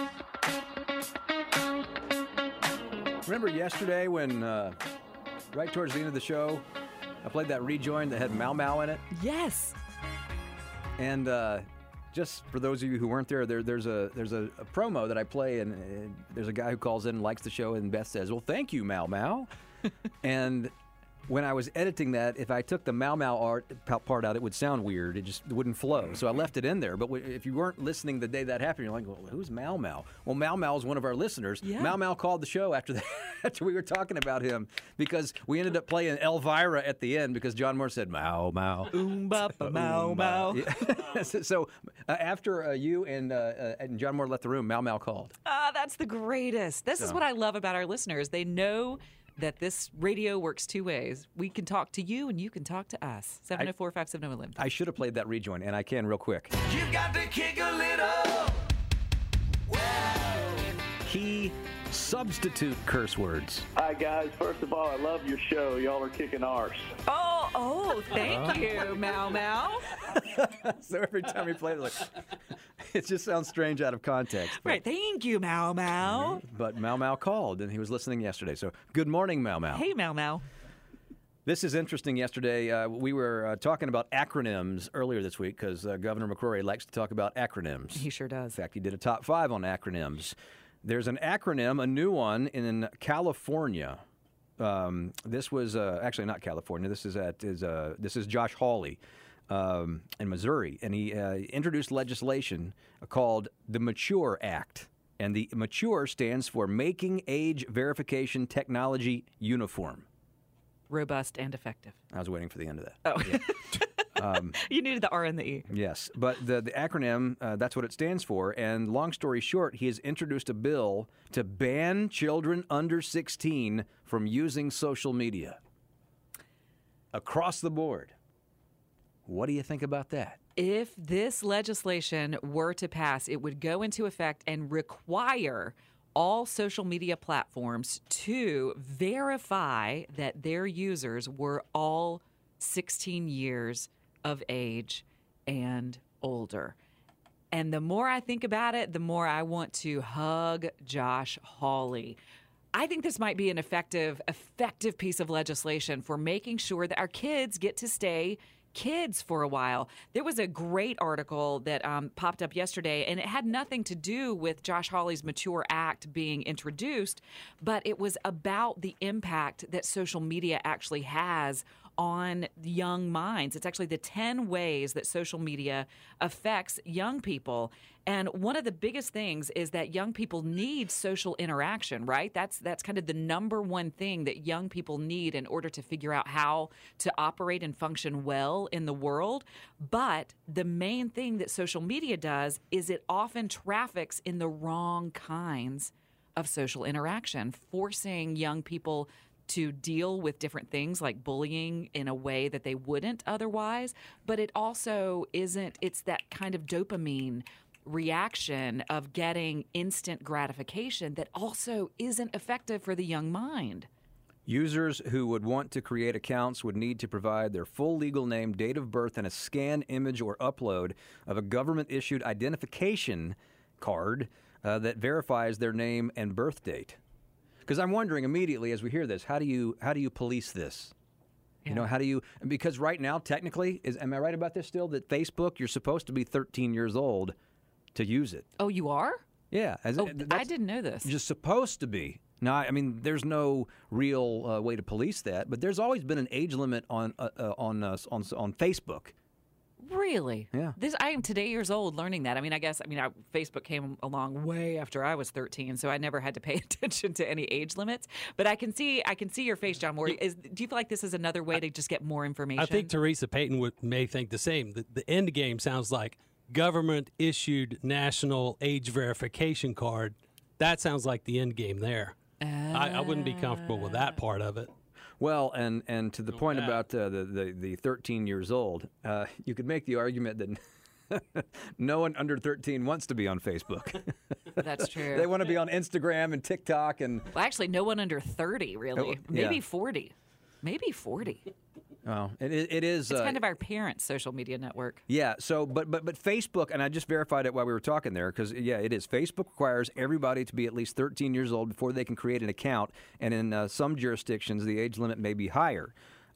Remember yesterday when, uh, right towards the end of the show, I played that rejoin that had Mau Mau in it? Yes. And uh, just for those of you who weren't there, there there's a there's a, a promo that I play, and, uh there's a guy who calls in and likes the show, and Beth says, "Well, thank you, Mau Mau." and when I was editing that, if I took the Mau Mau art part out, it would sound weird. It just wouldn't flow. So I left it in there. But if you weren't listening the day that happened, you're like, "Well, who's Mau Mau?" Well, Mau Mau is one of our listeners. Yeah. Mau Mau called the show after that, after we were talking about him because we ended up playing Elvira at the end because John Moore said Mau Mau. Oom bapa mau mau. So so, uh, after uh, you and, uh, uh, and John Moore left the room, Mau Mau called. Ah, that's the greatest. This is what I love about our listeners. They know that this radio works two ways. We can talk to you and you can talk to us. 704 570 I should have played that rejoin, and I can real quick. You've got to kick a little. Key substitute curse words. Hi guys. First of all, I love your show. Y'all are kicking arse. Oh, oh, thank you, Mau Mau. so every time we play it, like, it just sounds strange out of context. But, Right, thank you, Mau Mau. but Mau Mau called, and he was listening yesterday. So good morning, Mau Mau. Hey, Mau Mau. This is interesting. Yesterday, uh, we were uh, talking about acronyms earlier this week because uh, Governor McCrory likes to talk about acronyms. He sure does. In fact, he did a top five on acronyms. There's an acronym, a new one in California. Um, this was uh, actually not California. This is at is uh, this is Josh Hawley um, in Missouri, and he uh, introduced legislation called the Mature Act. And the Mature stands for Making Age Verification Technology Uniform. Robust and effective. I was waiting for the end of that. Oh. Um, you needed the R and the E. Yes, but the, the acronym, uh, that's what it stands for. And long story short, he has introduced a bill to ban children under 16 from using social media across the board. What do you think about that? If this legislation were to pass, it would go into effect and require all social media platforms to verify that their users were all 16 years of age and older. And the more I think about it, the more I want to hug Josh Hawley. I think this might be an effective, effective piece of legislation for making sure that our kids get to stay kids for a while. There was a great article that um, popped up yesterday, and it had nothing to do with Josh Hawley's Mature Act being introduced, but it was about the impact that social media actually has on young minds. It's actually the 10 ways that social media affects young people. And one of the biggest things is that young people need social interaction, right? That's that's kind of the number one thing that young people need in order to figure out how to operate and function well in the world. But the main thing that social media does is it often traffics in the wrong kinds of social interaction, forcing young people to deal with different things like bullying in a way that they wouldn't otherwise. But it also isn't, it's that kind of dopamine reaction of getting instant gratification that also isn't effective for the young mind. Users who would want to create accounts would need to provide their full legal name, date of birth, and a scan, image or upload of a government issued identification card uh, that verifies their name and birth date. Because I'm wondering immediately as we hear this, how do you how do you police this? You know, how do you? Because right now, technically, is am I right about this still? That Facebook, you're supposed to be 13 years old to use it. Oh, you are? Yeah, as, Oh, I didn't know this. just supposed to be. Now, I mean, there's no real uh, way to police that, but there's always been an age limit on uh, uh, on on on Facebook. Really? Yeah. This I am today years old learning that. I mean, I guess I mean I, Facebook came along way after I was 13, so I never had to pay attention to any age limits. But I can see I can see your face, John Moore. Is do you feel like this is another way to just get more information? I think Teresa Payton would, may think the same. The, the end game sounds like government issued national age verification card. That sounds like the end game there. I, I wouldn't be comfortable with that ah. part of it. Well, and and to the point about uh, the, the the 13 years old, uh, you could make the argument that no one under 13 wants to be on Facebook. That's true. they want to be on Instagram and TikTok and Well, actually, no one under 30, really. Oh, Maybe yeah. 40. Maybe 40. Oh, it, it is. It's uh, kind of our parents' social media network. Yeah. So, but but but Facebook, and I just verified it while we were talking there, because yeah, it is. Facebook requires everybody to be at least 13 years old before they can create an account, and in uh, some jurisdictions, the age limit may be higher.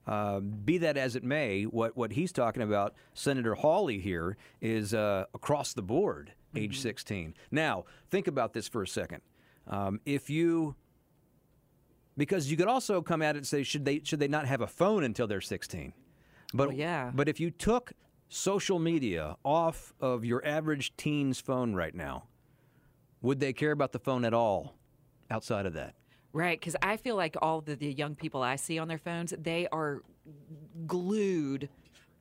Uh, be that as it may, what what he's talking about, Senator Hawley here, is uh, across the board, age 16. Now, think about this for a second. Um, if you because you could also come at it and say should they should they not have a phone until they're 16 but yeah. but if you took social media off of your average teen's phone right now would they care about the phone at all outside of that Right, because I feel like all the, the young people I see on their phones, they are glued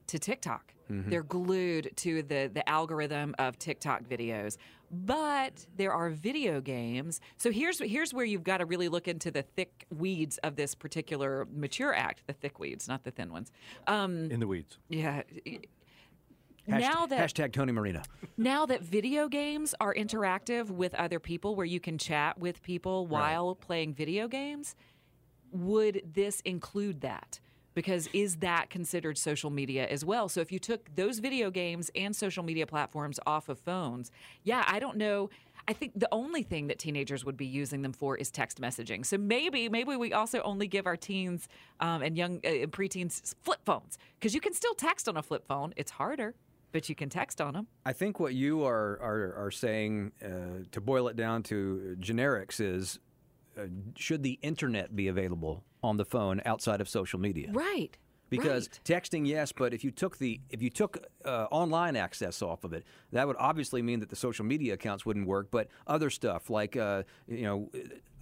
to TikTok. Mhm. They're glued to the, the algorithm of TikTok videos. But there are video games. So here's here's where you've got to really look into the thick weeds of this particular mature act. The thick weeds, not the thin ones. Um, In the weeds. yeah. Hasht- now that hashtag tony marina now that video games are interactive with other people where you can chat with people while playing video games, would this include that? Because is that considered social media as well? So if you took those video games and social media platforms off of phones, yeah, I don't know. I think the only thing that teenagers would be using them for is text messaging. So maybe, maybe we also only give our teens um, and young uh, and preteens flip phones because you can still text on a flip phone. It's harder, but you can text on them. i think what you are are, are saying uh, to boil it down to generics is should the internet be available on the phone outside of social media Right. because texting yes but if you took the if you took uh, online access off of it that would obviously mean that the social media accounts wouldn't work but other stuff like uh, you know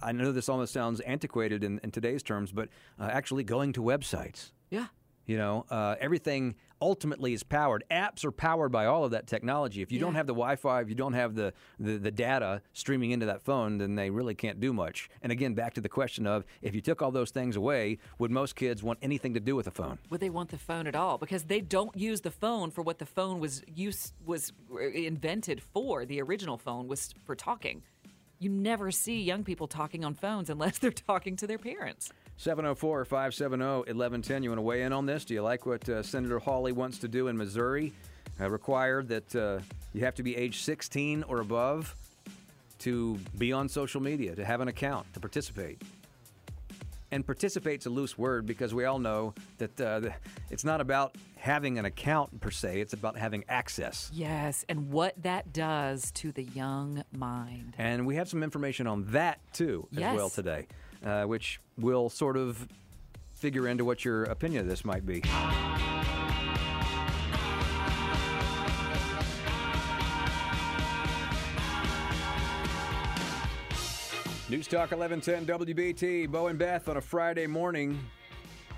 i know this almost sounds antiquated in, in today's terms but uh, actually going to websites Yeah. you know uh, everything ultimately is powered apps are powered by all of that technology if you don't have the wi-fi if you don't have the, the, the data streaming into that phone then they really can't do much and again back to the question of if you took all those things away would most kids want anything to do with a phone Would they want the phone at all? Because they don't use the phone for what the phone was use was uh, invented for. The original phone was for talking. You never see young people talking on phones unless they're talking to their parents. 704 570 1110. You want to weigh in on this? Do you like what uh, Senator Hawley wants to do in Missouri? Uh, require that uh, you have to be age 16 or above to be on social media, to have an account, to participate. And participate's a loose word because we all know that uh, it's not about having an account per se, it's about having access. Yes, and what that does to the young mind. And we have some information on that too, as Yes. well today, uh, which will sort of figure into what your opinion of this might be. News Talk 1110 WBT, Bo and Beth on a Friday morning.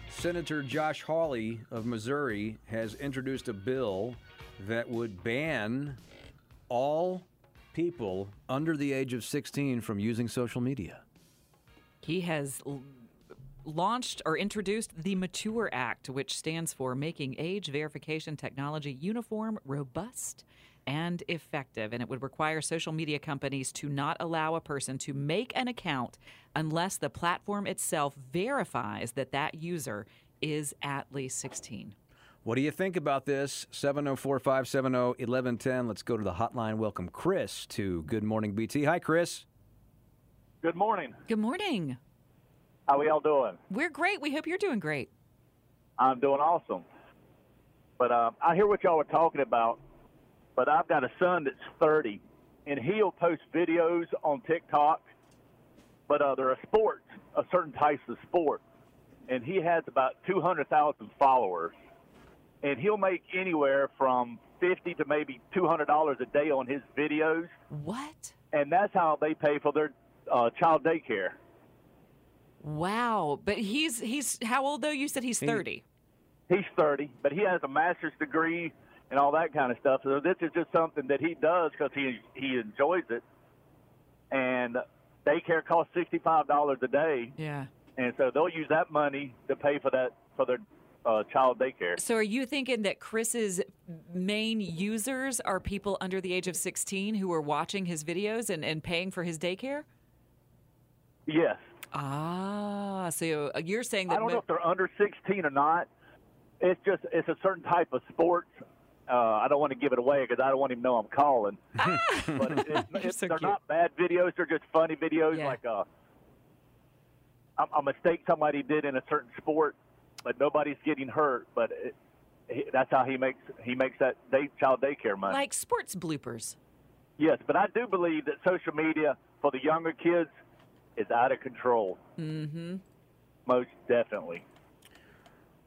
Senator Josh Hawley of Missouri has introduced a bill that would ban all people under the age of 16 from using social media. He has l- launched or introduced the Mature Act, which stands for Making Age Verification Technology Uniform, Robust, and Effective. And it would require social media companies to not allow a person to make an account unless the platform itself verifies that that user is at least 16. What do you think about this? 704 570 1110. Let's go to the hotline. Welcome Chris to Good Morning BT. Hi, Chris. Good morning. Good morning. How are y'all doing? We're great. We hope you're doing great. I'm doing awesome. But uh, I hear what y'all were talking about. But I've got a son that's 30, and he'll post videos on TikTok, but uh, they're a sport, a certain type of sport, and he has about two hundred thousand followers, and he'll make anywhere from fifty to maybe two hundred dollars a day on his videos. What? And that's how they pay for their uh, child daycare. Wow. But he's he's how old though? You said he's 30. He's 30, but he has a master's degree and all that kind of stuff. So this is just something that he does because he he enjoys it. And daycare costs sixty five dollars a day, Yeah. and so they'll use that money to pay for that for their uh, child daycare. So are you thinking that Chris's main users are people under the age of 16 who are watching his videos and, and paying for his daycare? Yes. Ah, so you're saying that I don't mo- know if they're under 16 or not. It's just it's a certain type of sports. Uh, I don't want to give it away because I don't want him to know I'm calling. but it, it's, it's, they're not bad videos. They're just funny videos, like uh, a, a mistake somebody did in a certain sport, but nobody's getting hurt. But it, he, that's how he makes he makes that day, child daycare money. like sports bloopers. yes, but I do believe that social media for the younger kids is out of control. Mm-hmm. Most definitely.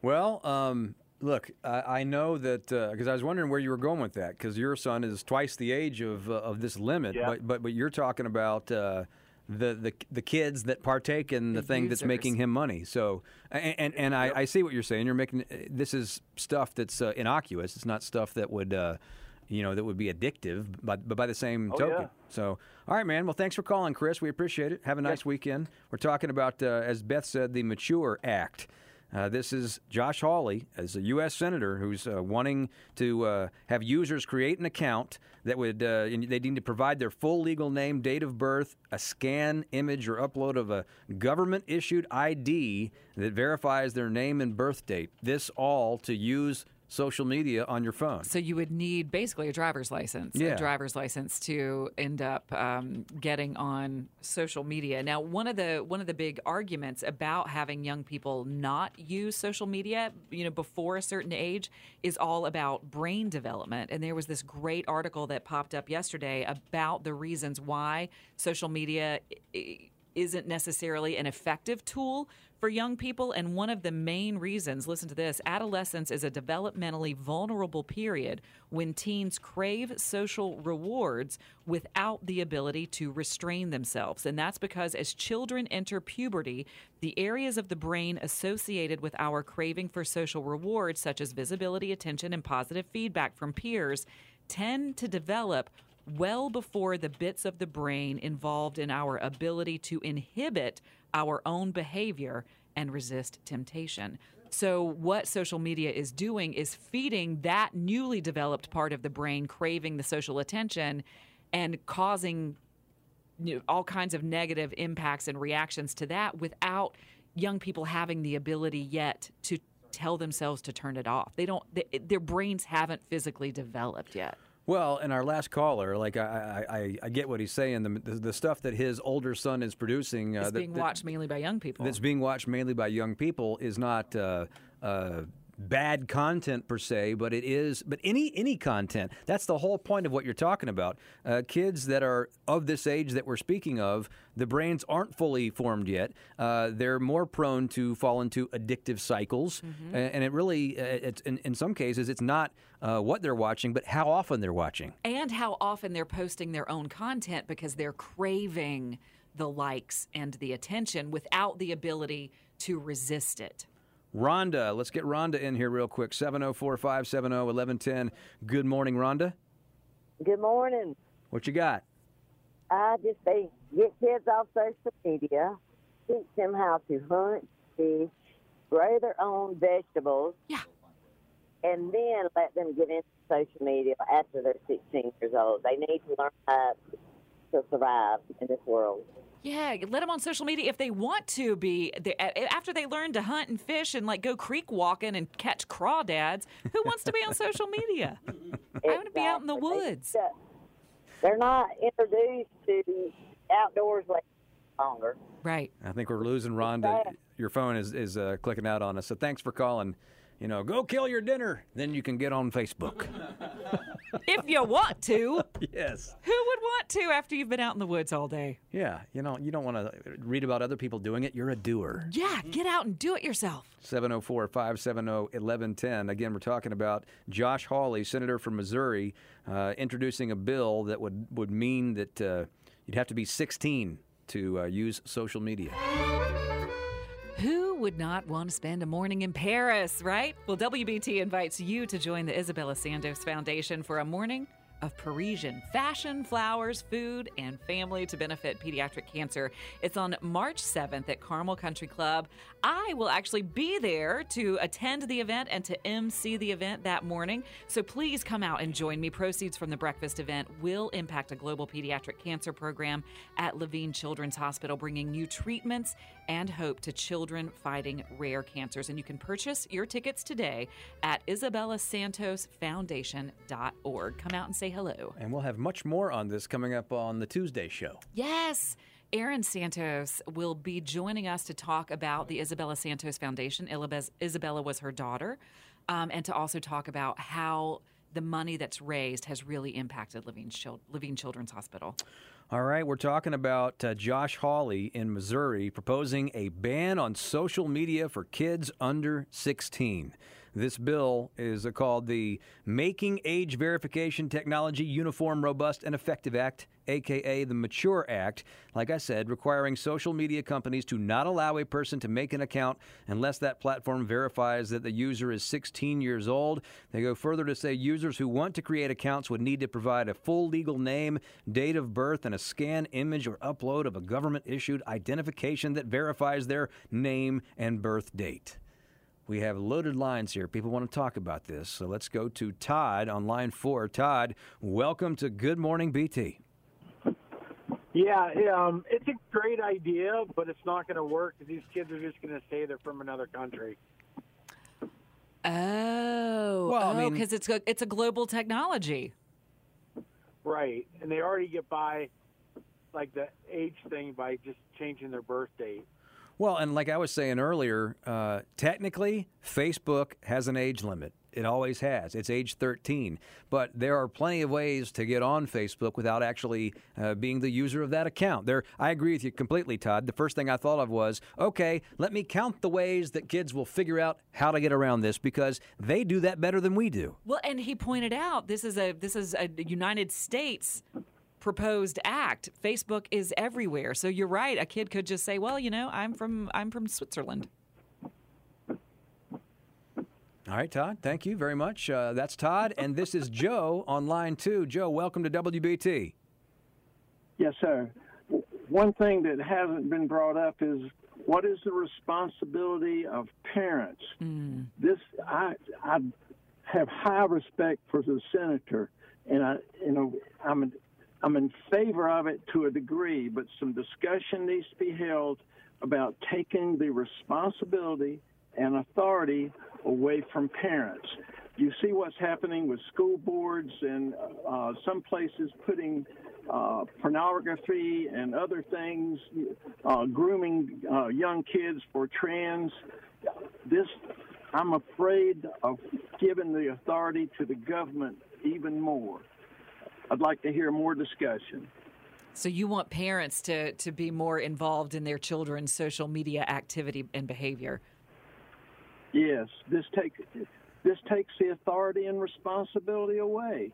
Well, um, look, I, I know that because I was wondering where you were going with that because your son is twice the age of uh, of this limit, Yeah. but but but you're talking about. Uh, the, the the kids that partake in the, thing that's making him money. So and and, and I, I see what you're saying. You're making this is stuff that's uh, innocuous. It's not stuff that would uh, you know that would be addictive. But but by the same Oh, token. yeah. So all right, man. Well, thanks for calling, Chris. We appreciate it. Have a nice weekend. We're talking about uh, as Beth said, the Mature Act. Uh, this is Josh Hawley, as a U.S. senator, who's uh, wanting to uh, have users create an account that would uh, they need to provide their full legal name, date of birth, a scan, image, or upload of a government-issued ID that verifies their name and birth date. This all to use social media on your phone. So you would need basically a driver's license, Yeah. a driver's license to end up um, getting on social media. Now, one of the one of the big arguments about having young people not use social media, you know, before a certain age, is all about brain development. And there was this great article that popped up yesterday about the reasons why social media i- isn't necessarily an effective tool for young people. And one of the main reasons, listen to this adolescence is a developmentally vulnerable period when teens crave social rewards without the ability to restrain themselves. And that's because as children enter puberty, the areas of the brain associated with our craving for social rewards, such as visibility, attention, and positive feedback from peers, tend to develop well before the bits of the brain involved in our ability to inhibit our own behavior and resist temptation. So, what social media is doing is feeding that newly developed part of the brain craving the social attention and causing you know, all kinds of negative impacts and reactions to that without young people having the ability yet to tell themselves to turn it off. They don't, they, their brains haven't physically developed yet. Well, and our last caller, like I, I, I, get what he's saying. The, the, the stuff that his older son is producing, uh, It's being that- watched mainly by young people. that's being watched mainly by young people, is not uh, uh, bad content per se, but it is. But any any content. That's the whole point of what you're talking about. Uh, kids that are of this age that we're speaking of, the brains aren't fully formed yet. Uh, they're more prone to fall into addictive cycles, Mm-hmm. and, it really, uh, it's in, in some cases, it's not uh, what they're watching, but how often they're watching. and how often they're posting their own content because they're craving the likes and the attention without the ability to resist it. Rhonda, let's get Rhonda in here real quick. 704 570 1110. Good morning, Rhonda. Good morning. What you got? I just say get kids off social media, teach them how to hunt, fish, grow their own vegetables. Yeah. And then let them get into social media after they're 16 years old. They need to learn how to survive in this world. Yeah, let them on social media if they want to be. They, after they learn to hunt and fish and like go creek walking and catch crawdads, who wants to be on social media? I want to be out in the woods. They're not introduced to outdoors like longer. Right. I think we're losing Rhonda. Your phone is, is uh, clicking out on us. So thanks for calling. You know, go kill your dinner. Then you can get on Facebook. if you want to. yes. Who would want to after you've been out in the woods all day. Yeah, you know, you don't want to read about other people doing it. You're a doer. Yeah, get out and do it yourself. 704 570 1110. Again, we're talking about Josh Hawley, Senator from Missouri, uh, introducing a bill that would, would mean that uh, you'd have to be 16 to uh, use social media. Who would not want to spend a morning in Paris, right? Well, WBT invites you to join the Isabella Santos Foundation for a morning of Parisian fashion, flowers, food, and family to benefit pediatric cancer. It's on March 7th at Carmel Country Club. I will actually be there to attend the event and to MC the event that morning. So please come out and join me. Proceeds from the breakfast event will impact a global pediatric cancer program at Levine Children's Hospital, bringing new treatments and hope to children fighting rare cancers. And you can purchase your tickets today at isabellasantosfoundation.org. Come out and say hello. And we'll have much more on this coming up on the Tuesday show. Yes. Erin Santos will be joining us to talk about the Isabella Santos Foundation. Isabella was her daughter, um, and to also talk about how the money that's raised has really impacted Levine, Chil- Levine Children's Hospital. All right, we're talking about uh, Josh Hawley in Missouri proposing a ban on social media for kids under 16. This bill is called the Making Age Verification Technology Uniform, Robust, and Effective Act, aka the Mature Act. Like I said, requiring social media companies to not allow a person to make an account unless that platform verifies that the user is 16 years old. They go further to say users who want to create accounts would need to provide a full legal name, date of birth, and a scan image or upload of a government issued identification that verifies their name and birth date. We have loaded lines here. People want to talk about this. So let's go to Todd on line four. Todd, welcome to Good Morning BT. Yeah, um, it's a great idea, but it's not going to work because these kids are just going to say they're from another country. Oh, Well, I oh, mean- because it's a, it's a global technology. Right, and they already get by like the age thing by just changing their birth date. Well, and like I was saying earlier, uh, technically, Facebook has an age limit. It always has. It's age 13. But there are plenty of ways to get on Facebook without actually uh, being the user of that account. There, I agree with you completely, Todd. The first thing I thought of was, okay, let me count the ways that kids will figure out how to get around this because they do that better than we do. Well, and he pointed out this is a this is a United States proposed act. Facebook is everywhere. So you're right. A kid could just say, "Well, you know, I'm from I'm from Switzerland." All right, Todd. Thank you very much. Uh, that's Todd, and this is Joe on line two. Joe, welcome to WBT. Yes, sir. One thing that hasn't been brought up is what is the responsibility of parents? This I I have high respect for the senator, and I you know I'm in, I'm in favor of it to a degree, but some discussion needs to be held about taking the responsibility and authority away from parents. You see what's happening with school boards and uh, some places putting uh, pornography and other things, uh, grooming uh, young kids for trans. This, I'm afraid of giving the authority to the government even more. I'd like to hear more discussion. So you want parents to to be more involved in their children's social media activity and behavior. Yes, this takes this takes the authority and responsibility away.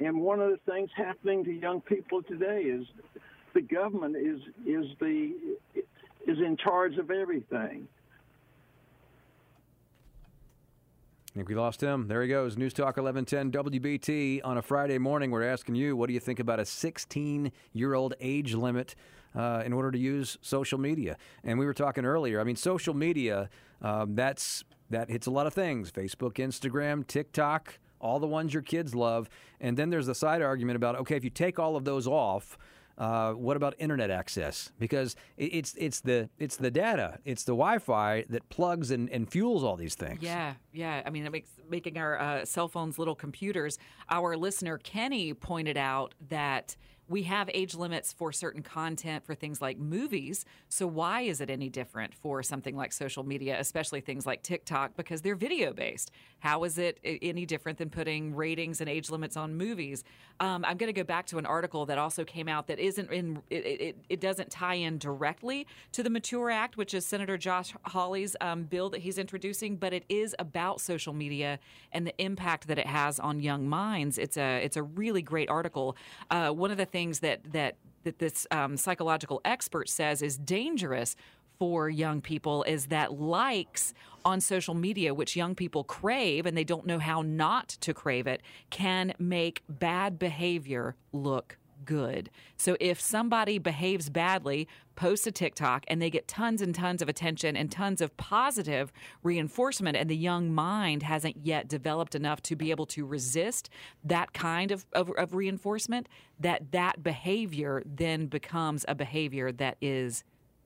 And one of the things happening to young people today is the government is is the is in charge of everything. I think we lost him. There he goes. News Talk 1110 WBT on a Friday morning. We're asking you, what do you think about a 16 year old age limit uh, in order to use social media? And we were talking earlier. I mean, social media, um, that's that hits a lot of things Facebook, Instagram, TikTok, all the ones your kids love. And then there's the side argument about okay, if you take all of those off, uh, what about internet access? Because it- it's it's the it's the data, it's the Wi-Fi that plugs and, and fuels all these things. Yeah, yeah. I mean, it makes making our uh, cell phones little computers. Our listener Kenny pointed out that we have age limits for certain content for things like movies. So why is it any different for something like social media, especially things like TikTok, because they're video based? How is it any different than putting ratings and age limits on movies? Um, I'm going to go back to an article that also came out that isn't in it, it, it doesn't tie in directly to the Mature Act, which is Senator Josh Hawley's um, bill that he's introducing, but it is about social media and the impact that it has on young minds. It's a it's a really great article. Uh, one of the things that that that this um, psychological expert says is dangerous for young people is that likes on social media, which young people crave and they don't know how not to crave it, can make bad behavior look good. So if somebody behaves badly, posts a TikTok, and they get tons and tons of attention and tons of positive reinforcement, and the young mind hasn't yet developed enough to be able to resist that kind of, of, of reinforcement, that that behavior then becomes a behavior that is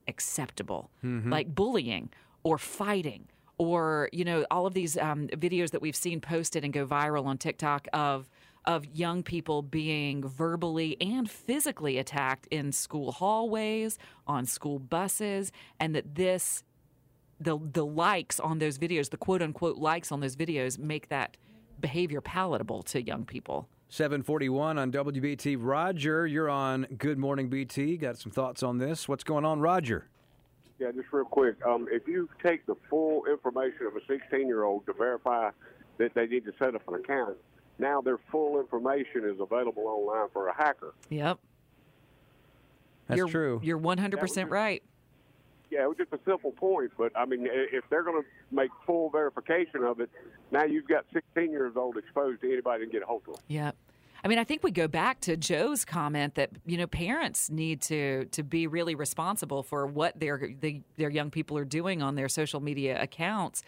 acceptable, Mhm. like bullying or fighting. Or you know all of these um, videos that we've seen posted and go viral on TikTok of of young people being verbally and physically attacked in school hallways, on school buses, and that this the the likes on those videos, the quote unquote likes on those videos make that behavior palatable to young people. 741 on WBT. Roger, you're on Good Morning BT. Got some thoughts on this? What's going on, Roger? Yeah, just real quick. Um, if you take the full information of a 16 year old to verify that they need to set up an account, now their full information is available online for a hacker. Yep. That's you're, true. You're 100% right. Yeah, it was just a simple point, but I mean, if they're going to make full verification of it, now you've got 16 years old exposed to anybody to get a hold of. them. Yep. I mean, I think we go back to Joe's comment that you know parents need to to be really responsible for what their the, their young people are doing on their social media accounts.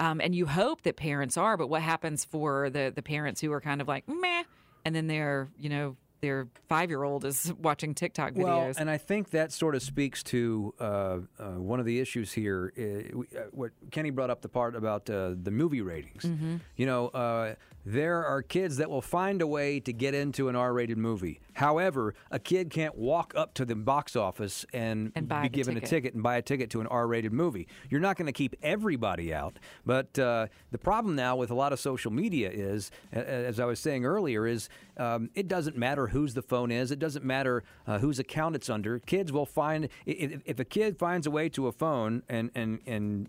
Um, and you hope that parents are, but what happens for the the parents who are kind of like meh, and then they're you know their five year old is watching TikTok videos. Well, and I think that sort of speaks to uh, uh, one of the issues here. Uh, uh, what Kenny brought up the part about uh, the movie ratings. Mhm. You know, uh, there are kids that will find a way to get into an R-rated movie. However, a kid can't walk up to the box office and, And be given ticket. a ticket and buy a ticket to an R-rated movie. You're not going to keep everybody out. But uh, the problem now with a lot of social media is, as I was saying earlier, is um, it doesn't matter whose the phone is. It doesn't matter uh, whose account it's under. Kids will find if, if a kid finds a way to a phone and and and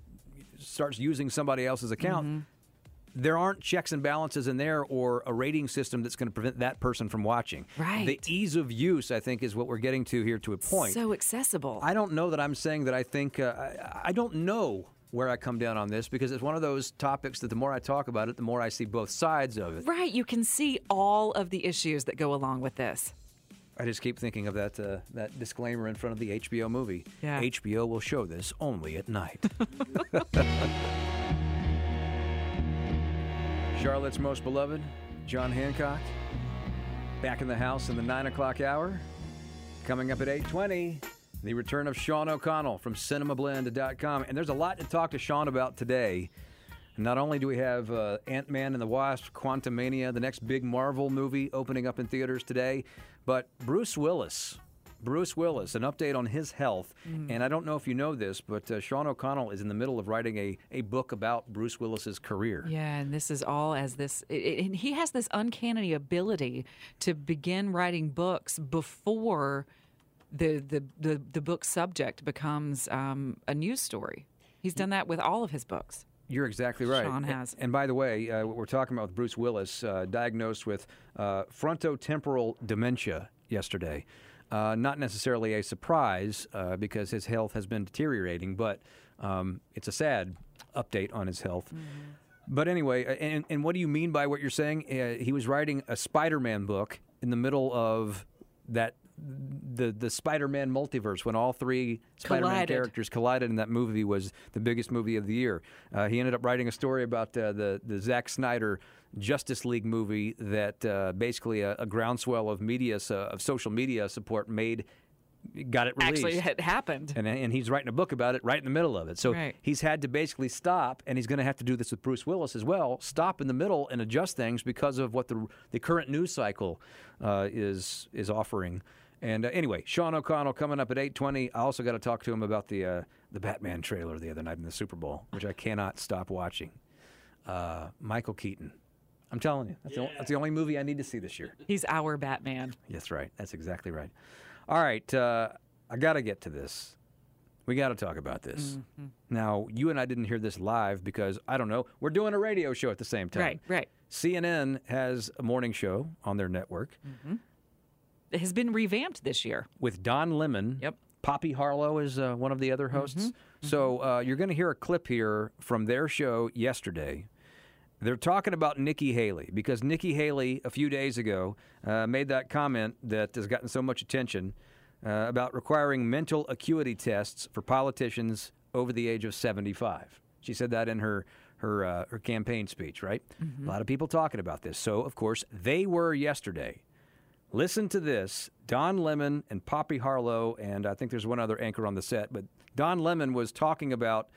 starts using somebody else's account. There aren't checks and balances in there or a rating system that's going to prevent that person from watching. Right. The ease of use, I think, is what we're getting to here to a point. so accessible. I don't know that I'm saying that I think uh, I, I don't know where I come down on this because it's one of those topics that the more I talk about it, the more I see both sides of it. right, you can see all of the issues that go along with this. I just keep thinking of that uh, that disclaimer in front of the HBO movie. Yeah. HBO will show this only at night. Charlotte's most beloved, John Hancock, back in the house in the nine o'clock hour. Coming up at eight twenty, the return of Sean O'Connell from CinemaBlend.com, and there's a lot to talk to Sean about today. Not only do we have uh, Ant Man and the Wasp, Quantumania, the next big Marvel movie opening up in theaters today, but Bruce Willis. Bruce Willis, an update on his health. Mm. And I don't know if you know this, but uh, Sean O'Connell is in the middle of writing a, a book about Bruce Willis's career. Yeah, and this is all as this. It, it- and he has this uncanny ability to begin writing books before the the the, the book subject becomes um, a news story. He's done that with all of his books. You're exactly right. Sean has. And by the way, uh, what we're talking about with Bruce Willis, uh, diagnosed with uh, frontotemporal dementia yesterday. Uh, not necessarily a surprise uh, because his health has been deteriorating, but um, it's a sad update on his health. But anyway, uh, and, and what do you mean by what you're saying? Uh, he was writing a Spider-Man book in the middle of that the the Spider-Man multiverse when all three Spider-Man Collided. characters collided in that movie was the biggest movie of the year. Uh, he ended up writing a story about uh, the the Zack Snyder Justice League movie that uh, basically a, a groundswell of media of social media support made got it released. Actually, it happened. and, and he's writing a book about it right in the middle of it. So Right. he's had to basically stop, and he's going to have to do this with Bruce Willis as well. Stop in the middle and adjust things because of what the the current news cycle uh, is is offering. And uh, anyway, Sean O'Connell coming up at eight twenty. I also got to talk to him about the uh, the Batman trailer the other night in the Super Bowl, which I cannot stop watching. Uh, Michael Keaton. I'm telling you, that's, the, that's the only movie I need to see this year. He's our Batman. That's right. That's exactly right. All right. Uh, I got to get to this. We got to talk about this. Mhm. Now, you and I didn't hear this live because, I don't know, we're doing a radio show at the same time. Right, right. CNN has a morning show on their network It has been revamped this year. with Don Lemon. Yep. Poppy Harlow is uh, one of the other hosts. So uh, you're going to hear a clip here from their show yesterday. They're talking about Nikki Haley because Nikki Haley a few days ago uh, made that comment that has gotten so much attention uh, about requiring mental acuity tests for politicians over the age of 75. She said that in her her uh, her campaign speech, right? A lot of people talking about this. So of course they were yesterday. Listen to this. Don Lemon and Poppy Harlow, and I think there's one other anchor on the set, but Don Lemon was talking about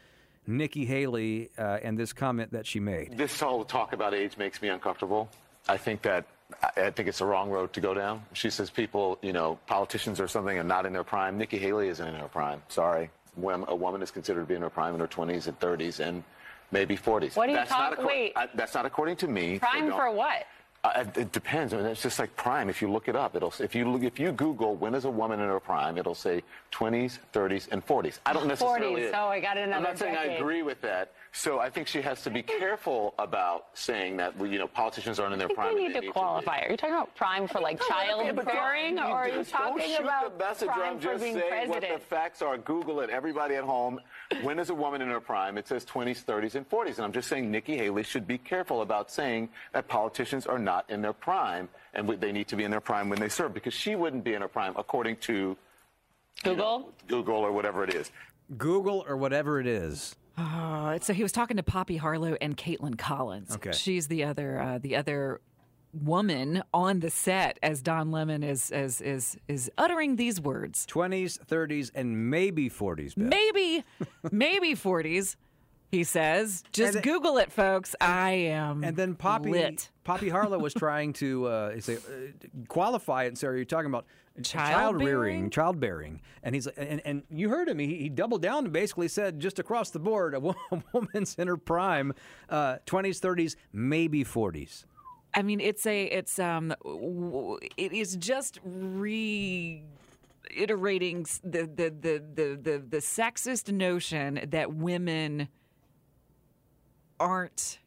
Nikki Haley uh, and this comment that she made. This whole talk about age makes me uncomfortable. I think that I I think it's the wrong road to go down. She says people, you know, politicians or something are not in their prime. Nikki Haley isn't in her prime. Sorry. When a woman is considered to be in her prime in her 20s and 30s and maybe 40s. What are you That's not talking- accor- wait. I- that's not according to me. Prime don't- for what? Uh, it- it depends. I mean, it's just like prime. If you look it up, it'll if you look, if you Google when is a woman in her prime, it'll say 20s, 30s, and 40s. I don't necessarily. 40s. Oh, I got I'm not saying I agree with that. So I think she has to be careful about saying that you know politicians aren't in their I think prime. we need to qualify. Are you talking about prime for like childbearing, or are you talking about prime I'm for just being saying what the facts are. Google it. Everybody at home. When is a woman in her prime? It says 20s, 30s, and 40s. And I'm just saying Nikki Haley should be careful about saying that politicians are not in their prime and they need to be in their prime when they serve because she wouldn't be in her prime according to Google. Google or whatever it is. Google or whatever it is. Oh, so he was talking to Poppy Harlow and Kaitlan Collins. Okay. she's the other uh, the other woman on the set as Don Lemon is is is is uttering these words. 20s, 30s, and maybe 40s. Beth. Maybe, maybe forties. He says, "Just And Google it, folks. I am." And then Poppy lit. Poppy Harlow was trying to uh, say, uh, qualify it and say, "Are you talking about child rearing, childbearing?" And he's and, and you heard him. He, he doubled down and basically said, just across the board, a, woman's in her prime, uh, twenties, thirties, maybe forties. I mean, it's a it's um it is just reiterating s- the the the the the, the sexist notion that women aren't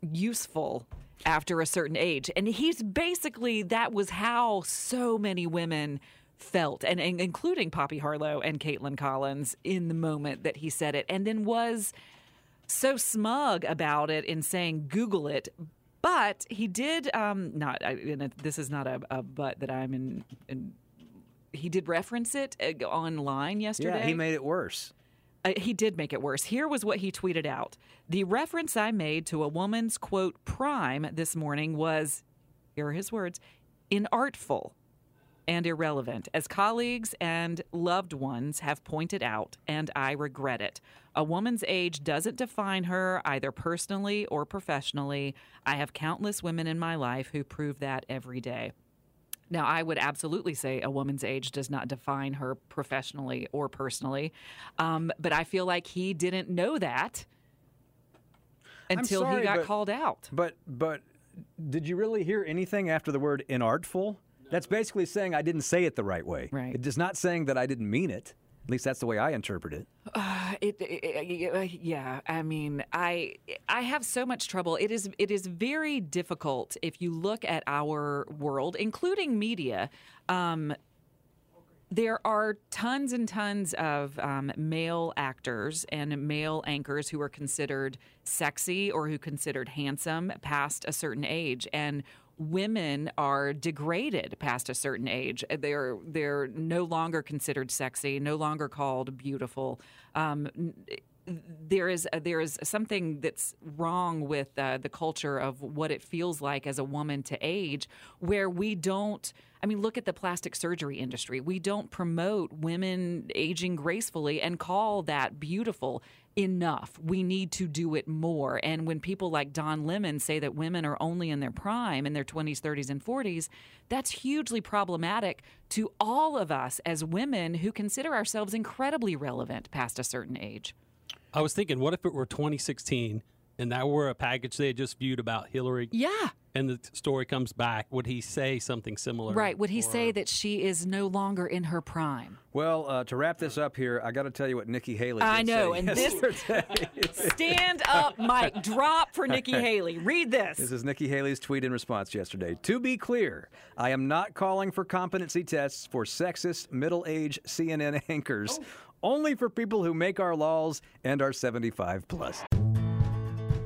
useful after a certain age. And he's basically that was how so many women felt and, and including Poppy Harlow and Kaitlan Collins in the moment that he said it and then was so smug about it in saying Google it. But he did um, not. I, and this is not a, a but that I'm in, in. He did reference it uh, online yesterday. Yeah, he made it worse. Uh, he did make it worse. Here was what he tweeted out. The reference I made to a woman's quote prime this morning was, here are his words, inartful and irrelevant, as colleagues and loved ones have pointed out, and I regret it. A woman's age doesn't define her either personally or professionally. I have countless women in my life who prove that every day. Now, I would absolutely say a woman's age does not define her professionally or personally, um, but I feel like he didn't know that until he got but- called out. But but did you really hear anything after the word inartful? That's basically saying I didn't say it the right way. Right. It is not saying that I didn't mean it. At least that's the way I interpret it. Uh, it, it- uh, yeah, I mean, I I have so much trouble. It is it is very difficult if you look at our world, including media. Um, there are tons and tons of um, male actors and male anchors who are considered sexy or who considered handsome past a certain age, and women are degraded past a certain age. They're they're no longer considered sexy, no longer called beautiful. Um, there is uh, there is something that's wrong with uh, the culture of what it feels like as a woman to age, where we don't. I mean, look at the plastic surgery industry. We don't promote women aging gracefully and call that beautiful enough. We need to do it more. And when people like Don Lemon say that women are only in their prime, in their 20s, 30s, and 40s, that's hugely problematic to all of us as women who consider ourselves incredibly relevant past a certain age. I was thinking, what if it were 2016 and that were a package they had just viewed about Hillary? Yeah. And the story comes back. Would he say something similar? Right. Would he say that she is no longer in her prime? Well, uh, to wrap this up here, I got to tell you what Nikki Haley. I know, say and this yesterday. stand up, Mike. Drop for Nikki Haley. Read this. This is Nikki Haley's tweet in response yesterday. To be clear, I am not calling for competency tests for sexist middle-aged CNN anchors, only for people who make our laws and are 75 plus.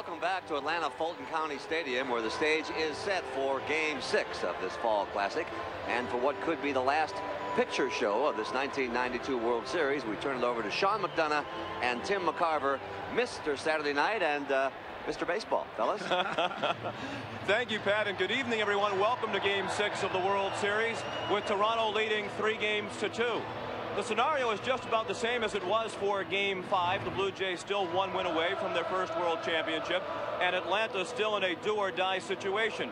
Welcome back to Atlanta Fulton County Stadium where the stage is set for Game 6 of this Fall Classic. And for what could be the last picture show of this 1992 World Series, we turn it over to Sean McDonough and Tim McCarver, Mr. Saturday Night and uh, Mr. Baseball, fellas. Thank you, Pat, and good evening, everyone. Welcome to Game 6 of the World Series, with Toronto leading three games to two. The scenario is just about the same as it was for Game 5. The Blue Jays still one win away from their first World Championship, and Atlanta still in a do-or-die situation.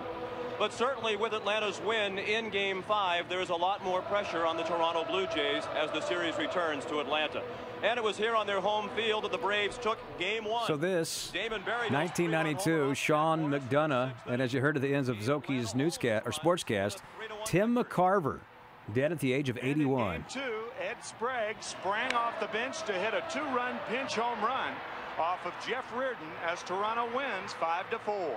But certainly with Atlanta's win in Game 5, there is a lot more pressure on the Toronto Blue Jays as the series returns to Atlanta. And it was here on their home field that the Braves took Game 1. So this, Damon Berry 1992, Sean McDonough, and as you heard at the ends of Szoke's newscast or sportscast, Tim McCarver, dead at the age of 81. Ed Sprague sprang off the bench to hit a two-run pinch home run off of Jeff Reardon as Toronto wins five to four.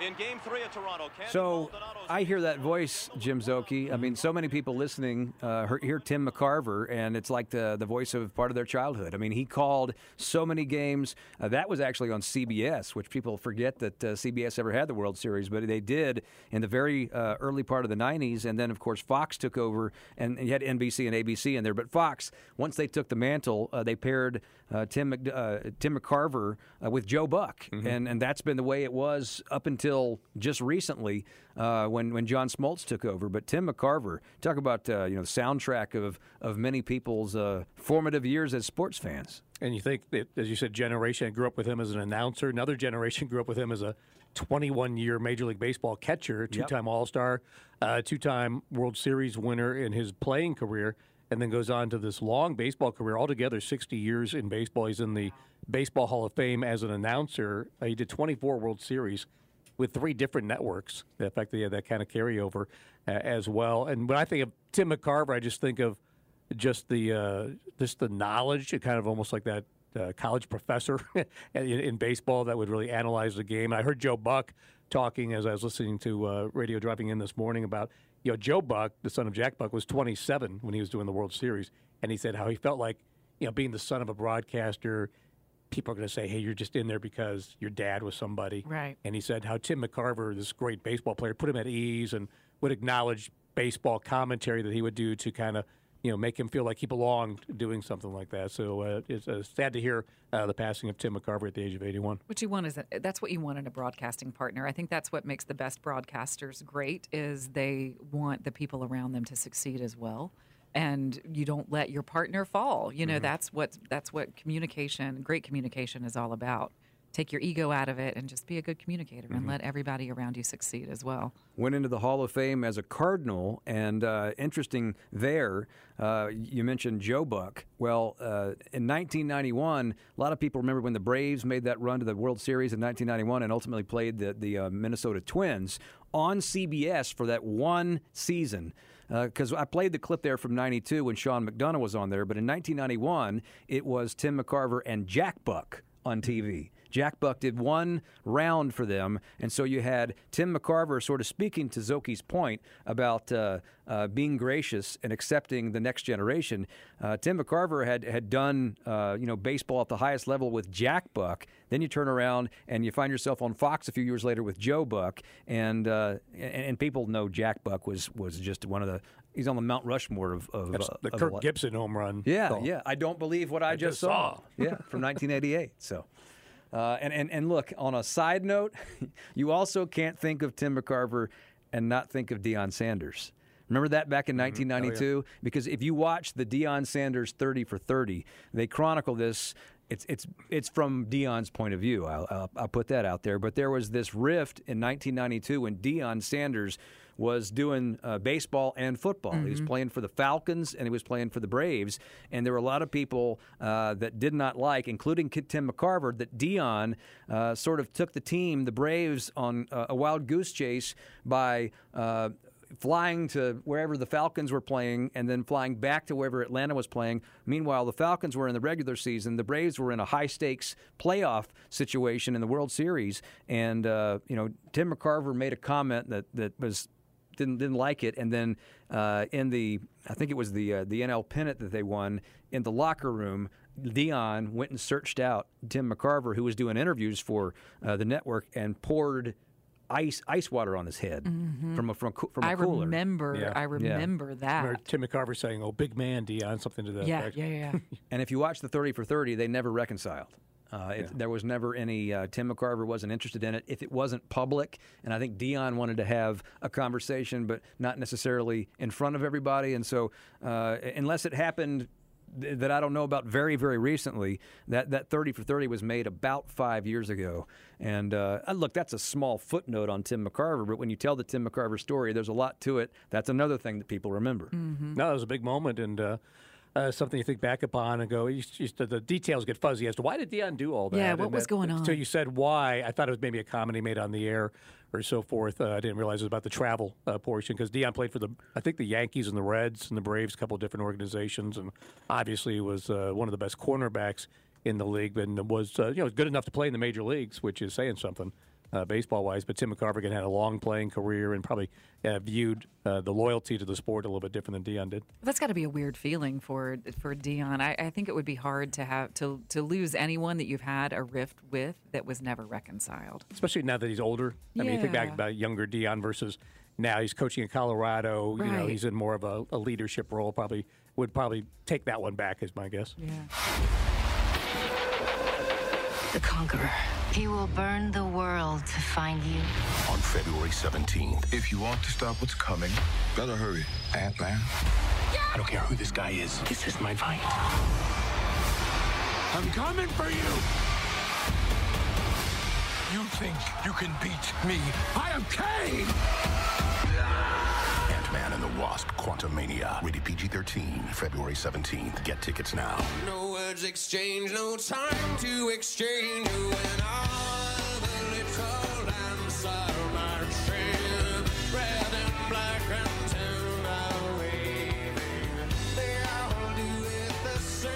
In Game 3 at Toronto, Ken So I hear that voice, Jim Szoke. I mean, so many people listening uh, hear- hear Tim McCarver, and it's like the the voice of part of their childhood. I mean, he called so many games. Uh, that was actually on CBS, which people forget that uh, CBS ever had the World Series, but they did in the very uh, early part of the '90s, and then of course Fox took over, and you had NBC and ABC in there. But Fox, once they took the mantle, uh, they paired uh, Tim Mc, uh, Tim McCarver uh, with Joe Buck, and and that's been the way it was up until just recently uh, when when John Smoltz took over. But Tim McCarver, talk about uh, you know the soundtrack of of many people's uh, formative years as sports fans. And you think that, as you said, generation grew up with him as an announcer. Another generation grew up with him as a 21 year Major League Baseball catcher, two time All Star, uh, two time World Series winner in his playing career, and then goes on to this long baseball career, altogether 60 years in baseball. He's in the Baseball Hall of Fame as an announcer. Uh, he did 24 World Series with three different networks. In fact, that they had that kind of carryover uh, as well. And when I think of Tim McCarver, I just think of just the uh, just the knowledge, kind of almost like that uh, college professor in, in baseball that would really analyze the game. I heard Joe Buck talking as I was listening to uh, radio driving in this morning about you know Joe Buck, the son of Jack Buck, was 27 when he was doing the World Series, and he said how he felt like you know being the son of a broadcaster. People are going to say, "Hey, you're just in there because your dad was somebody." Right. And he said how Tim McCarver, this great baseball player, put him at ease and would acknowledge baseball commentary that he would do to kind of you know make him feel like he belonged doing something like that. So uh, it's uh, sad to hear uh, the passing of Tim McCarver at the age of 81. What you want is a, that's what you want in a broadcasting partner. I think that's what makes the best broadcasters great is they want the people around them to succeed as well. And you don't let your partner fall. You know, Mm-hmm. that's what that's what communication, great communication is all about. take your ego out of it and just be a good communicator Mm-hmm. and let everybody around you succeed as well. went into the Hall of Fame as a Cardinal, and uh, interesting there, uh, you mentioned Joe Buck. Well, uh, in 1991, a lot of people remember when the Braves made that run to the World Series in 1991 and ultimately played the, the uh, Minnesota Twins on CBS for that one season. Uh, because I played the clip there from '92 when Sean McDonough was on there, but in 1991 it was Tim McCarver and Jack Buck on TV. Jack Buck did one round for them, and so you had Tim McCarver sort of speaking to Szoke's point about uh, uh, being gracious and accepting the next generation. Uh, Tim McCarver had had done uh, you know baseball at the highest level with Jack Buck. Then you turn around and you find yourself on Fox a few years later with Joe Buck, and uh, and, and people know Jack Buck was was just one of the he's on the Mount Rushmore of, of uh, the Kirk Gibson home run. yeah, call. yeah. I don't believe what I, just just saw. saw. yeah, from 1988. So, uh, and, and and look, on a side note, you also can't think of Tim McCarver and not think of Deion Sanders. Remember that back in 1992? Because if you watch the Deion Sanders 30 for 30, they chronicle this. It's it's it's from Deion's point of view. I'll, I'll, I'll put that out there. But there was this rift in 1992 when Dion Sanders was doing uh, baseball and football. He was Mhm. playing for the Falcons and he was playing for the Braves. And there were a lot of people uh, that did not like, including Tim McCarver, that Deion uh, sort of took the team, the Braves, on uh, a wild goose chase by. Uh, Flying to wherever the Falcons were playing and then flying back to wherever Atlanta was playing. Meanwhile, the Falcons were in the regular season. The Braves were in a high stakes playoff situation in the World Series. And, uh, you know, Tim McCarver made a comment that, that was didn't didn't like it, and then uh, in the I think it was the uh, the NL pennant that they won in the locker room. Deion went and searched out Tim McCarver, who was doing interviews for uh, the network, and poured ice ice water on his head Mhm. from a from a, from a I cooler. remember- I remember that. Remember Tim McCarver saying, "Oh, big man, Deion," something to that Yeah, effect. yeah, yeah. and if you watch the 30 for 30, they never reconciled. Uh, it, There was never any. Uh, Tim McCarver wasn't interested in it. If it wasn't public, and I think Deion wanted to have a conversation, but not necessarily in front of everybody. And so, uh, unless it happened th- that I don't know about very, very recently, that, that 30 for 30 was made about five years ago. And uh, uh, look, that's a small footnote on Tim McCarver, but when you tell the Tim McCarver story, there's a lot to it. That's another thing that people remember. No, it was a big moment and uh, something you think back upon and go, you, you, the details get fuzzy as to why did Deion do all that? Yeah, what And was that- going on? So you said why. I thought it was maybe a comedy made on the air or so forth. Uh, I didn't realize it was about the travel uh, portion because Deion played for the, I think the Yankees and the Reds and the Braves, a couple of different organizations, and obviously was uh, one of the best cornerbacks in the league, and was uh, you know good enough to play in the major leagues, which is saying something. Uh, baseball wise, but Tim McCarver had a long playing career and probably uh, viewed uh, the loyalty to the sport a little bit different than Deion did. That's got to be a weird feeling for for Deion. I, I think it would be hard to have to to lose anyone that you've had a rift with that was never reconciled. especially now that he's older. I mean, you think back about younger Deion versus now he's coaching in Colorado. Right. You know, he's in more of a, a leadership role. Probably would probably take that one back, is my guess. Yeah. The Conqueror. He will burn the world to find you. on February 17th. If you want to stop what's coming, better hurry. Ant-Man. I don't care who this guy is. This is my fight. I'm coming for you. You think you can beat me? I am Kang. Ant-Man and Wasp: Quantumania. Rated PG-13. February 17th. Get tickets now. No words exchange, no time to exchange. When all the little lambs are marching, red and black and ten are waving. They all do it the same.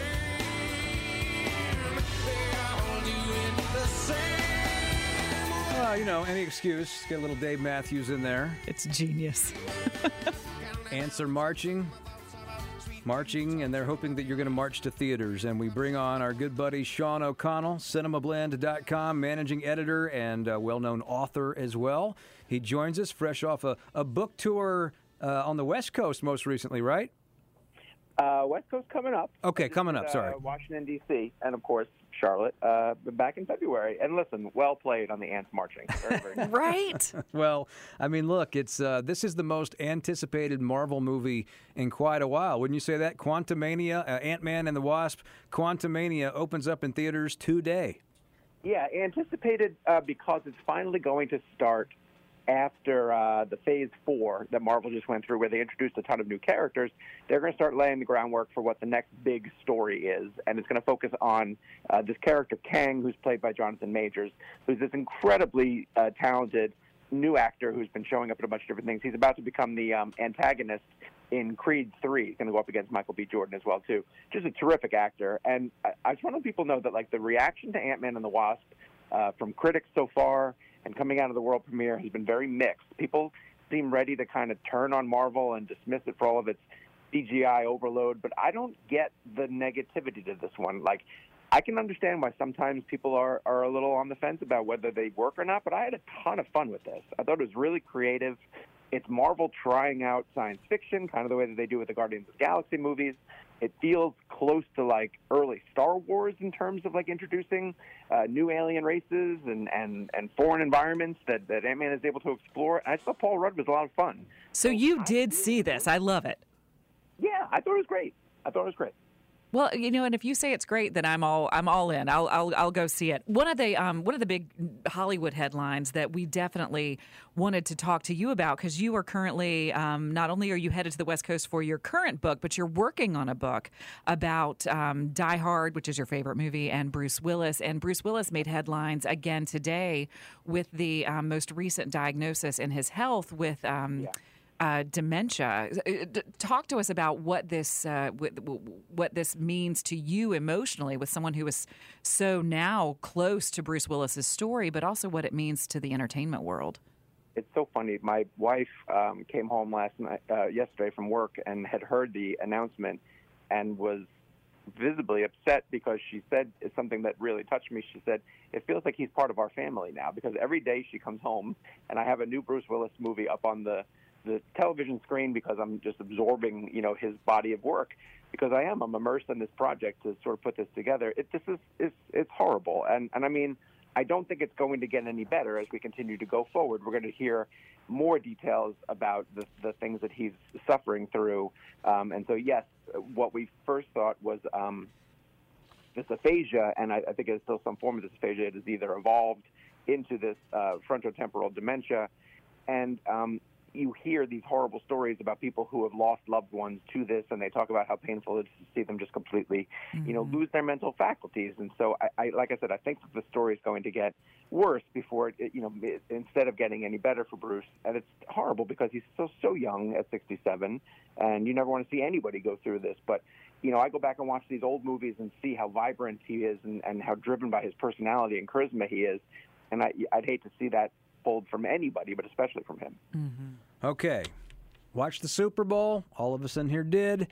They all do it the same. Well, you know, any excuse. Get a little Dave Matthews in there. It's genius. Ants are marching, marching, and they're hoping that you're going to march to theaters. And we bring on our good buddy Sean O'Connell, cinemablend.com, managing editor and uh, well known author as well. He joins us fresh off a, a book tour uh, on the West Coast most recently, right? Uh, West Coast coming up. Okay, coming up, is, sorry. Uh, Washington D.C. and of course Charlotte. Uh, back in February. And listen, well played on the ants marching. Very, very nice. right. well, I mean, look, it's uh, this is the most anticipated Marvel movie in quite a while. Wouldn't you say that? Quantumania, uh, Ant Man and the Wasp, Quantumania opens up in theaters today. Yeah, anticipated uh, because it's finally going to start after uh, the Phase Four that Marvel just went through, where they introduced a ton of new characters. They're going to start laying the groundwork for what the next big story is, and it's going to focus on uh, this character Kang, who's played by Jonathan Majors, who's this incredibly uh, talented new actor who's been showing up in a bunch of different things. He's about to become the um, antagonist in Creed 3. He's going to go up against Michael B. Jordan as well, too. Just a terrific actor. And I, I just want to let people know that, like, the reaction to Ant-Man and the Wasp uh, from critics so far and coming out of the world premiere has been very mixed. People seem ready to kind of turn on Marvel and dismiss it for all of its CGI overload, but I don't get the negativity to this one. Like, I can understand why sometimes people are, are a little on the fence about whether they work or not, but I had a ton of fun with this. I thought it was really creative. It's Marvel trying out science fiction, kind of the way that they do with the Guardians of the Galaxy movies. It feels close to like early Star Wars in terms of like introducing uh, new alien races and, and, and foreign environments that, that Ant Man is able to explore. I thought Paul Rudd was a lot of fun. So you did see this. I love it. Yeah, I thought it was great. I thought it was great. Well, you know, and if you say it's great, then I'm all I'm all in. I'll I'll, I'll go see it. One of the um, one of the big Hollywood headlines that we definitely wanted to talk to you about because you are currently um, not only are you headed to the West Coast for your current book, but you're working on a book about um, Die Hard, which is your favorite movie, and Bruce Willis. And Bruce Willis made headlines again today with the um, most recent diagnosis in his health with. Um, uh, dementia. Uh, Talk to us about what this uh, wh- wh- what this means to you emotionally with someone who is so now close to Bruce Willis's story, but also what it means to the entertainment world. It's so funny. My wife um, came home last night, uh, yesterday from work, and had heard the announcement, and was visibly upset because she said it's something that really touched me. She said it feels like he's part of our family now because every day she comes home, and I have a new Bruce Willis movie up on the the television screen because I'm just absorbing, you know, his body of work because I am. I'm immersed in this project to sort of put this together. It, this is it's, it's horrible, and and I mean, I don't think it's going to get any better as we continue to go forward. We're going to hear more details about the the things that he's suffering through, um, and so yes, what we first thought was. Um, this aphasia, and I, I think it's still some form of this aphasia. It has either evolved into this uh, frontotemporal dementia, and um, you hear these horrible stories about people who have lost loved ones to this, and they talk about how painful it is to see them just completely, you know, mm-hmm. lose their mental faculties. And so, I, I like I said, I think that the story is going to get worse before it, you know, it, instead of getting any better for Bruce. And it's horrible because he's so so young at 67, and you never want to see anybody go through this. But you know, I go back and watch these old movies and see how vibrant he is and, and how driven by his personality and charisma he is. And I, I'd hate to see that pulled from anybody, but especially from him. Mm-hmm. Okay. Watched the Super Bowl. All of us in here did.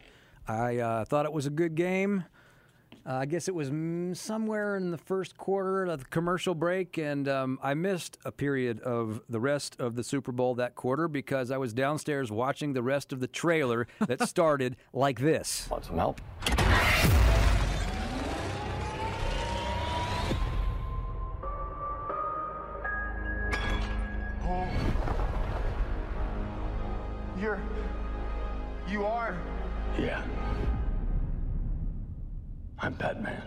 I uh, thought it was a good game. Uh, I guess it was mm, somewhere in the first quarter of the commercial break, and um, I missed a period of the rest of the Super Bowl that quarter because I was downstairs watching the rest of the trailer that started like this. Want some help? You're. You are. Yeah. I'm Batman.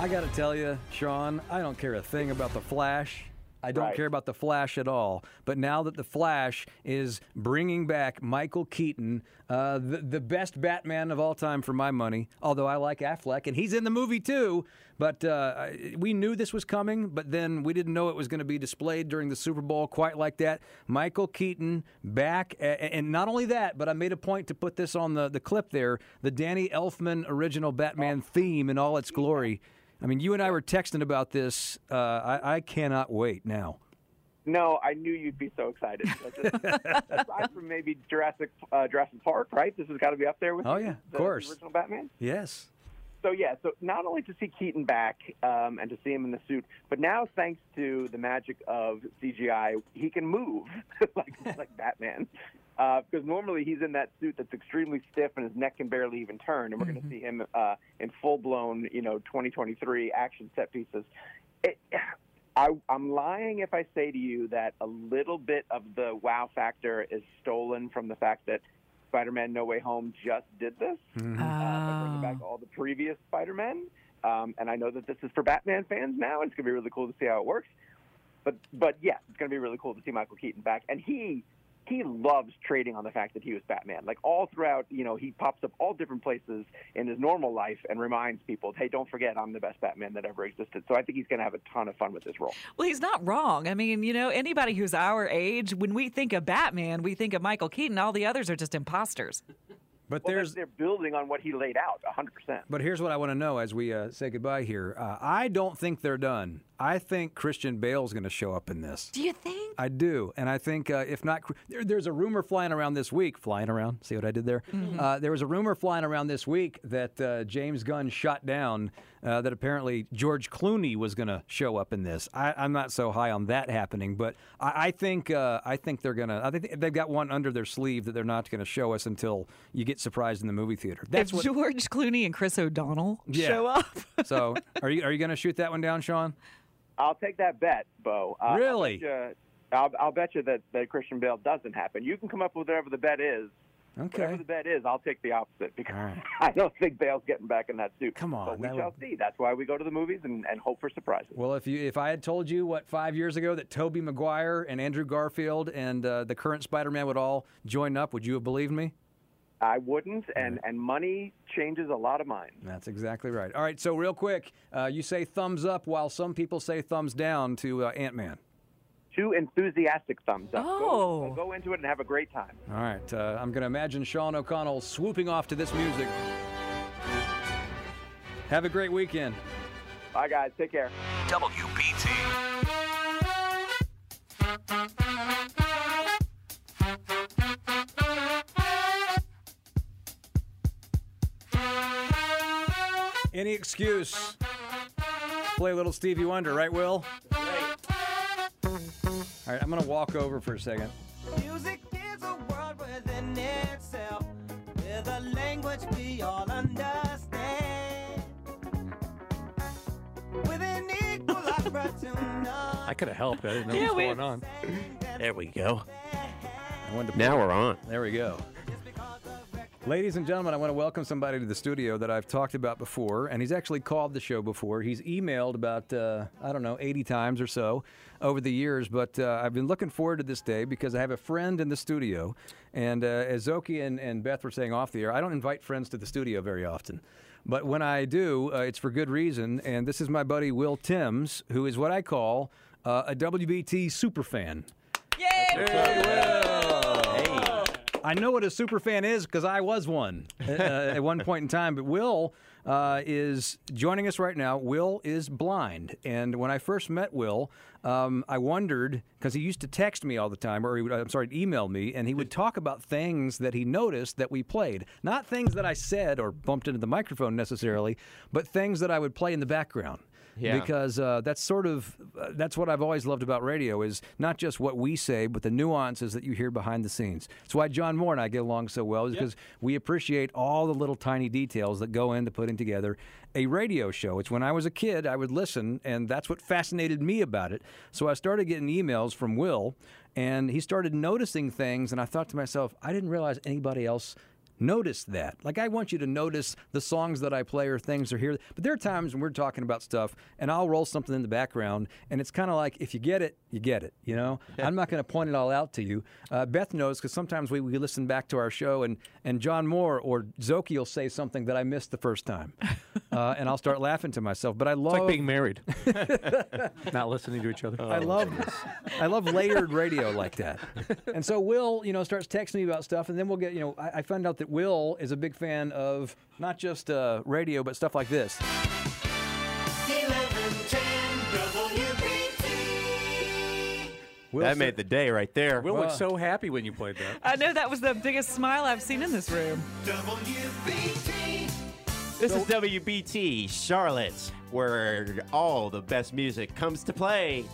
I got to tell you, Sean, I don't care a thing about the Flash. I don't Right. care about the Flash at all. But now that the Flash is bringing back Michael Keaton, uh, the, the best Batman of all time for my money, although I like Affleck, and he's in the movie too. But uh, we knew this was coming, but then we didn't know it was going to be displayed during the Super Bowl quite like that. Michael Keaton back, and not only that, but I made a point to put this on the, the clip there the Danny Elfman original Batman theme in all its glory. I mean, you and I were texting about this. Uh, I, I cannot wait now. No, I knew you'd be so excited. Aside from maybe Jurassic uh, Jurassic Park, right? This has got to be up there with Oh, yeah, of the course. original Batman. Yes. So yeah, so not only to see Keaton back um, and to see him in the suit, but now thanks to the magic of CGI, he can move like like Batman. Because normally he's in that suit that's extremely stiff and his neck can barely even turn, and we're going to see him uh, in full blown, you know, 2023 action set pieces. It, I, I'm lying if I say to you that a little bit of the wow factor is stolen from the fact that Spider-Man: No Way Home just did this. Mm-hmm. Uh, by bringing back all the previous Spider-Men. Um, and I know that this is for Batman fans now, and it's going to be really cool to see how it works. But but yeah, it's going to be really cool to see Michael Keaton back, and he he loves trading on the fact that he was Batman. Like all throughout, you know, he pops up all different places in his normal life and reminds people, "Hey, don't forget, I'm the best Batman that ever existed." So I think he's going to have a ton of fun with this role. Well, he's not wrong. I mean, you know, anybody who's our age, when we think of Batman, we think of Michael Keaton. All the others are just imposters. But Well, there's they're building on what he laid out, 100%. But here's what I want to know as we uh, say goodbye here. Uh, I don't think they're done. I think Christian Bale's going to show up in this. Do you think? I do, and I think uh, if not, there, there's a rumor flying around this week. Flying around, see what I did there? Mm-hmm. Uh, there was a rumor flying around this week that uh, James Gunn shot down. Uh, that apparently George Clooney was going to show up in this. I, I'm not so high on that happening, but I, I think uh, I think they're going to. I think they've got one under their sleeve that they're not going to show us until you get surprised in the movie theater. That's if what. George Clooney and Chris O'Donnell Yeah. show up. so are you are you going to shoot that one down, Sean? I'll take that bet, Bo. Uh, Really? I'll bet, you, I'll, I'll bet you that, that Christian Bale doesn't happen. You can come up with whatever the bet is. Whatever Okay. the bet is, I'll take the opposite because I don't think Bale's getting back in that suit. Come on, but we shall would- see. That's why we go to the movies and, and hope for surprises. Well, if you if I had told you what five years ago that Tobey Maguire and Andrew Garfield and uh, the current Spider-Man would all join up, would you have believed me? I wouldn't, and, and money changes a lot of minds. That's exactly right. All right, so real quick, uh, you say thumbs up while some people say thumbs down to uh, Ant Man. Two enthusiastic thumbs up. Oh. Go, go into it and have a great time. All right, uh, I'm going to imagine Sean O'Connell swooping off to this music. Have a great weekend. Bye, guys. Take care. WBT. Any excuse. Play a little Stevie Wonder, right, Will? All right, I'm going to walk over for a second. Music is a world within itself, with a language we all understand. With an equal opportunity. I could have helped. I didn't know Yeah, what was we- going on. There we go. I wanted to Now we're on. There we go. Ladies and gentlemen, I want to welcome somebody to the studio that I've talked about before, and he's actually called the show before. He's emailed about, uh, I don't know, 80 times or so over the years, but uh, I've been looking forward to this day because I have a friend in the studio. And uh, as Szoke and, and Beth were saying off the air, I don't invite friends to the studio very often. But when I do, uh, it's for good reason. And this is my buddy Will Timms, who is what I call uh, a WBT superfan. I know what a super fan is because I was one uh, at one point in time. But Will uh, is joining us right now. Will is blind, and when I first met Will, um, I wondered because he used to text me all the time, or he would, I'm sorry, email me, and he would talk about things that he noticed that we played, not things that I said or bumped into the microphone necessarily, but things that I would play in the background Yeah. because uh, that's sort of uh, that's what I've always loved about radio is not just what we say, but the nuances that you hear behind the scenes. It's why John Moore and I get along so well, is because we appreciate all the little tiny details that go into putting together a radio show. It's when I was a kid, I would listen, and that's what fascinated me about it. So I started getting emails from Will, and he started noticing things, and I thought to myself, I didn't realize anybody else notice that. Like I want you to notice the songs that I play or things are here. But there are times when we're talking about stuff and I'll roll something in the background and it's kind of like if you get it, you get it. You know, I'm not going to point it all out to you. Uh, Beth knows because sometimes we, we listen back to our show and and John Moore or Szoke will say something that I missed the first time, uh, and I'll start laughing to myself. But I love It's like being married, not listening to each other. I love this. I love layered radio like that. And so Will, you know, starts texting me about stuff, and then we'll get, you know, I, I found out that Will is a big fan of not just uh, radio, but stuff like this. WBT. that made the day right there. Will looked so happy when you played that. I know that was the biggest smile I've seen in this room. WBT. This is WBT Charlotte, where all the best music comes to play.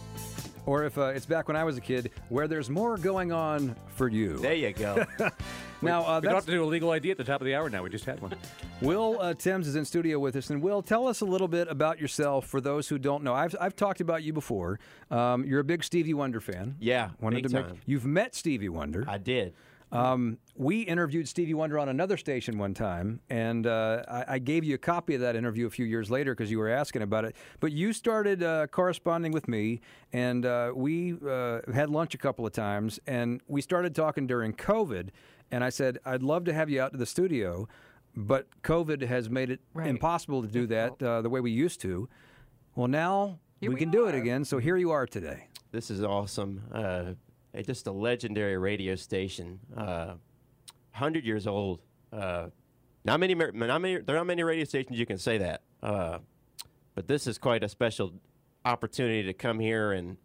Or if uh, it's back when I was a kid, where there's more going on for you. There you go. now, uh, we don't have to do a legal ID at the top of the hour now. We just had one. Will uh, Timms is in studio with us, and Will, tell us a little bit about yourself for those who don't know. I've, I've talked about you before. Um, you're a big Stevie Wonder fan. Yeah, Wanted to make, you've met Stevie Wonder. I did. Um, we interviewed Stevie Wonder on another station one time, and uh, I, I gave you a copy of that interview a few years later because you were asking about it. But you started uh, corresponding with me, and uh, we uh, had lunch a couple of times, and we started talking during COVID. And I said, I'd love to have you out to the studio, but COVID has made it Right. impossible to do that uh, the way we used to. Well, now we we can do it again, so here you are today. This is awesome. Uh, just a legendary radio station. Uh, 100 years old. Uh, not many, not many, there are not many radio stations you can say that. Uh, but this is quite a special opportunity to come here and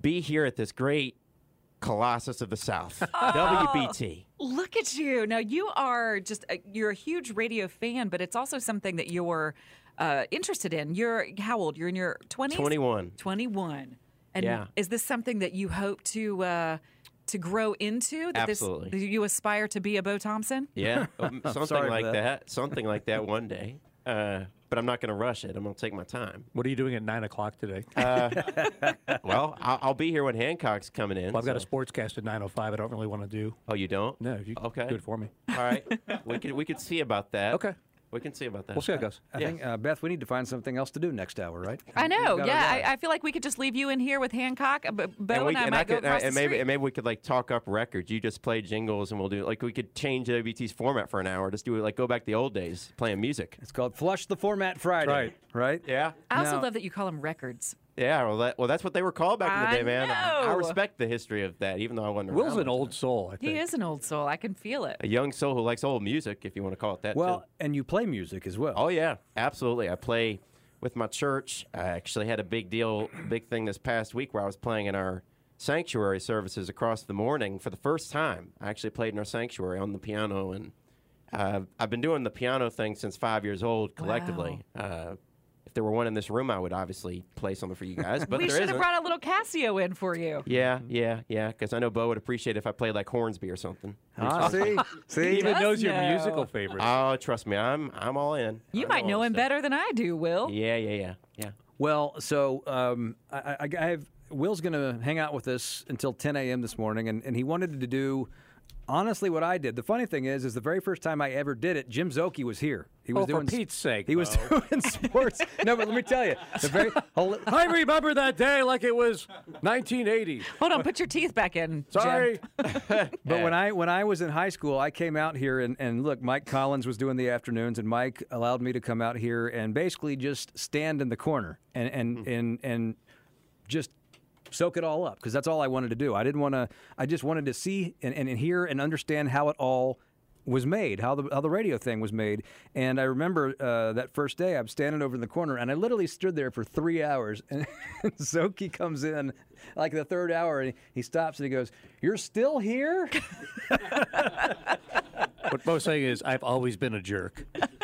be here at this great Colossus of the South, WBT. Look at you. Now you are just a, you're a huge radio fan, but it's also something that you're uh, interested in. You're how old? You're in your 20s? 21. 21. And Yeah. is this something that you hope to uh, to grow into? That Absolutely. This, you aspire to be a Bo Thompson? Yeah, um, something like that. that. Something like that one day. Uh, but I'm not going to rush it. I'm going to take my time. What are you doing at nine o'clock today? Uh, well, I'll, I'll be here when Hancock's coming in. Well, I've got a so- sportscast at nine o five. I don't really want to do. Oh, you don't? No, you Okay. do it for me. All right, we could we could see about that. Okay. We can see about that. We'll see how it goes. I Yeah. think, uh, Beth, we need to find something else to do next hour, right? I know. Yeah. I, I feel like we could just leave you in here with Hancock, uh, but Bo and, we, I and might go could, across and the maybe street. and maybe we could like talk up records. You just play jingles, and we'll do like we could change WBT's format for an hour. Just do it like go back the old days playing music. It's called Flush the Format Friday. Right. Right? Yeah. I also Now- love that you call them records. Yeah. Well, that, well, that's what they were called back in the I day, man. I, I know. respect the history of that, even though I wasn't. Will's around an old soul. I think. He is an old soul. I can feel it. a young soul who likes old music, if you want to call it that. Well, too. and you play music as well. Oh yeah, absolutely. I play with my church. I actually had a big deal, big thing this past week where I was playing in our sanctuary services across the morning for the first time. I actually played in our sanctuary on the piano, and uh, I've been doing the piano thing since five years old collectively. Uh, if there were one in this room, I would obviously play something for you guys, but we should have brought a little Casio in for you. yeah, yeah, yeah. Because I know Bo would appreciate if I played like Hornsby or something. Ah, see? See? He even does knows your musical favorites. Oh, trust me, I'm I'm all in. You I might all know him stuff. better than I do, Will. Yeah, yeah, yeah, yeah. Well, so um, I, I, I have Will's going to hang out with us until 10 a.m. this morning, and, and he wanted to do honestly what I did. The funny thing is, is the very first time I ever did it, Jim Szoke was here. He was Oh, for doing Pete's sake, He was doing sports. no, but let me tell you, the very hold I remember that day like it was 1980. Hold on, put your teeth back in. Sorry. But when I when I was in high school, I came out here and, and look, Mike Collins was doing the afternoons, and Mike allowed me to come out here and basically just stand in the corner and and hmm. and, and just soak it all up because that's all I wanted to do. I didn't want to. I just wanted to see and, and, and hear and understand how it all was made, how the how the radio thing was made. And I remember uh, that first day, I'm standing over in the corner, and I literally stood there for three hours. And Szoke comes in, like the third hour, and he stops and he goes, "You're still here." What Bo's saying is, I've always been a jerk.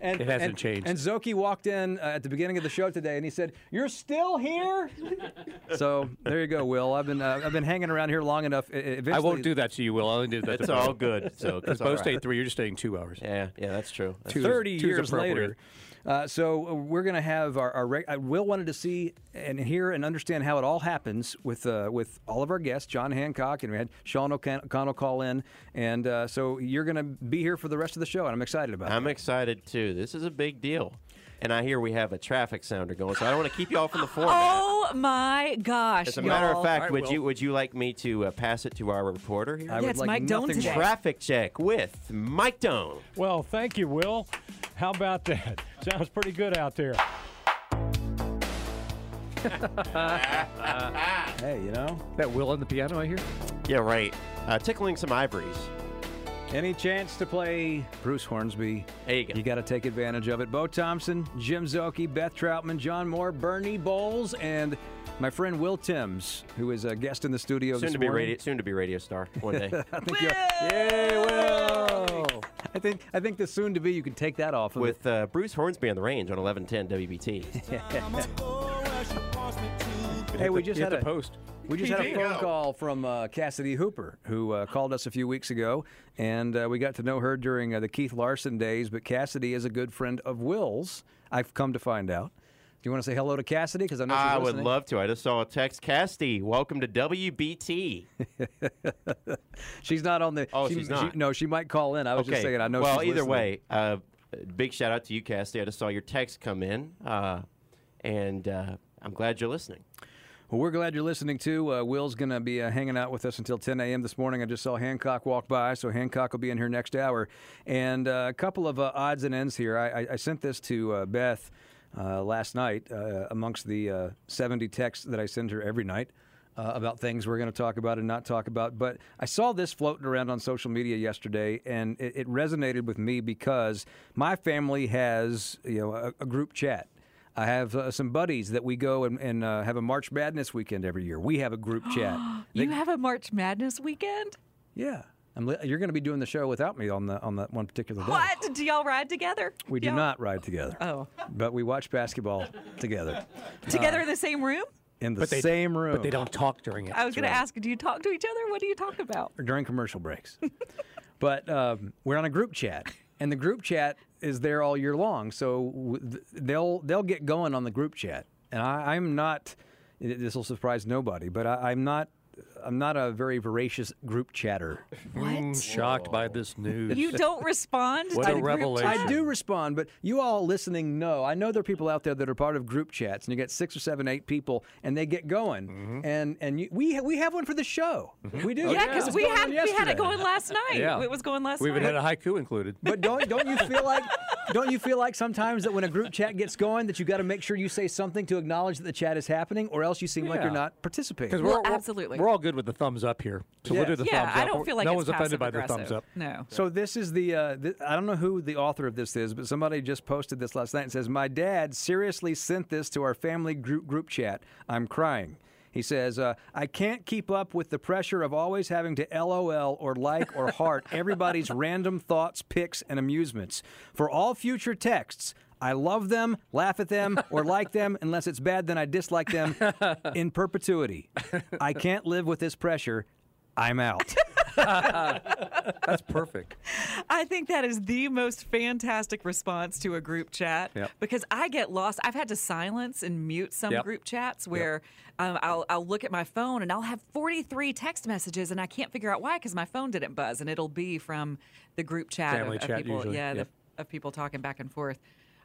And, It hasn't and- changed. And Szoke walked in uh, at the beginning of the show today, and he said, "You're still here." so there you go, Will. I've been uh, I've been hanging around here long enough. Eventually, I won't do that to you, Will. I only did that It's to Bo. all good. So Because both Bo all stayed three, you're just staying two hours. Yeah, yeah, that's true. That's Two 30 years later. Uh, so uh, we're going to have our, our reg- Will wanted to see and hear and understand how it all happens with uh, with all of our guests, John Hancock, and we had Sean O'Con- O'Connell call in, and uh, so you're going to be here for the rest of the show, and I'm excited about it. I'm excited too. This is a big deal. And I hear we have a traffic sounder going, so I don't want to keep you all from the format. Oh my gosh! As a matter of fact, All right, would Will. you would you like me to uh, pass it to our reporter here? I Yeah, would it's like Mike Doan nothing today. Traffic check with Mike Doan. Well, thank you, Will. How about that? Sounds pretty good out there. Hey, you know, That Will on the piano, I hear? Yeah, right. Uh, tickling some ivories. Any chance to play Bruce Hornsby? There you go. You got to take advantage of it. Bo Thompson, Jim Szoke, Beth Troutman, John Moore, Bernie Bowles, and my friend Will Timms, who is a guest in the studio Soon this to be morning. radio, soon to be radio star one day. I think you're, Yay, Will! I think I think the soon to be you can take that off of with uh, Bruce Hornsby on the range on 1110 WBT. Hey, we just You had hit a the post. We just had a phone call from uh, Cassidy Hooper, who uh, called us a few weeks ago, and uh, we got to know her during uh, the Keith Larson days. But Cassidy is a good friend of Will's. I've come to find out. Do you want to say hello to Cassidy? Because I know she's I would love to. I just saw a text. Casty, welcome to WBT. she's not on the. Oh, she, she's she- not. no, she might call in. I was okay. just saying. I know. Well, she's either listening. way, uh, big shout out to you, Casty. I just saw your text come in, uh, and uh, I'm glad you're listening. Well, we're glad you're listening too. Uh, Will's going to be uh, hanging out with us until 10 a.m. this morning. I just saw Hancock walk by, so Hancock will be in here next hour. And uh, a couple of uh, odds and ends here. I, I, I sent this to uh, Beth uh, last night amongst the uh, 70 texts that I send her every night. About things we're going to talk about and not talk about. But I saw this floating around on social media yesterday, and it, it resonated with me because my family has you know a, a group chat. I have uh, some buddies that we go and, and uh, have a March Madness weekend every year. We have a group chat. you have a March Madness weekend? Yeah, I'm li- you're going to be doing the show without me on the on that one particular day. What? Do y'all ride together? We do Y'all- not ride together. Oh. but we watch basketball together. Together Uh, in the same room? in the they- same room. but they don't talk during it. I was going to ask, do you talk to each other? What do you talk about? or during commercial breaks. but um, we're on a group chat, and the group chat is there all year long. So they'll they'll get going on the group chat, and I, I'm not. This will surprise nobody, but I, I'm not. I'm not a very voracious group chatter. Mm, shocked by this news. You don't respond What to a group revelation. chat? I do respond, but you all listening know. I know there are people out there that are part of group chats, and you get six or seven, eight people, and they get going. Mm-hmm. And and you, we ha- we have one for the show. We do. Yeah, because was we had we had it going last night. Yeah. It was going last night. We even night. had a haiku included. But don't don't you feel like don't you feel like sometimes that when a group chat gets going that you got to make sure you say something to acknowledge that the chat is happening, or else you seem like you're not participating. Because we're, we're- We're all good with the thumbs up here. So we'll do the Yeah, thumbs I don't feel like no it's one's offended by the thumbs up. No. So this is the uh, th- I don't know who the author of this is, but somebody just posted this last night and says, "My dad seriously sent this to our family group group chat. I'm crying." He says, uh, "I can't keep up with the pressure of always having to LOL or like or heart everybody's random thoughts, pics, and amusements. For all future texts." I love them, laugh at them, or like them. Unless it's bad, then I dislike them in perpetuity. I can't live with this pressure. I'm out. That's perfect. I think that is the most fantastic response to a group chat Yep. because I get lost. I've had to silence and mute some Yep. group chats where um, I'll, I'll look at my phone and I'll have 43 text messages and I can't figure out why because my phone didn't buzz and it'll be from the group chat Family of, of chat people. usually, Yeah, yep. the, of people talking back and forth,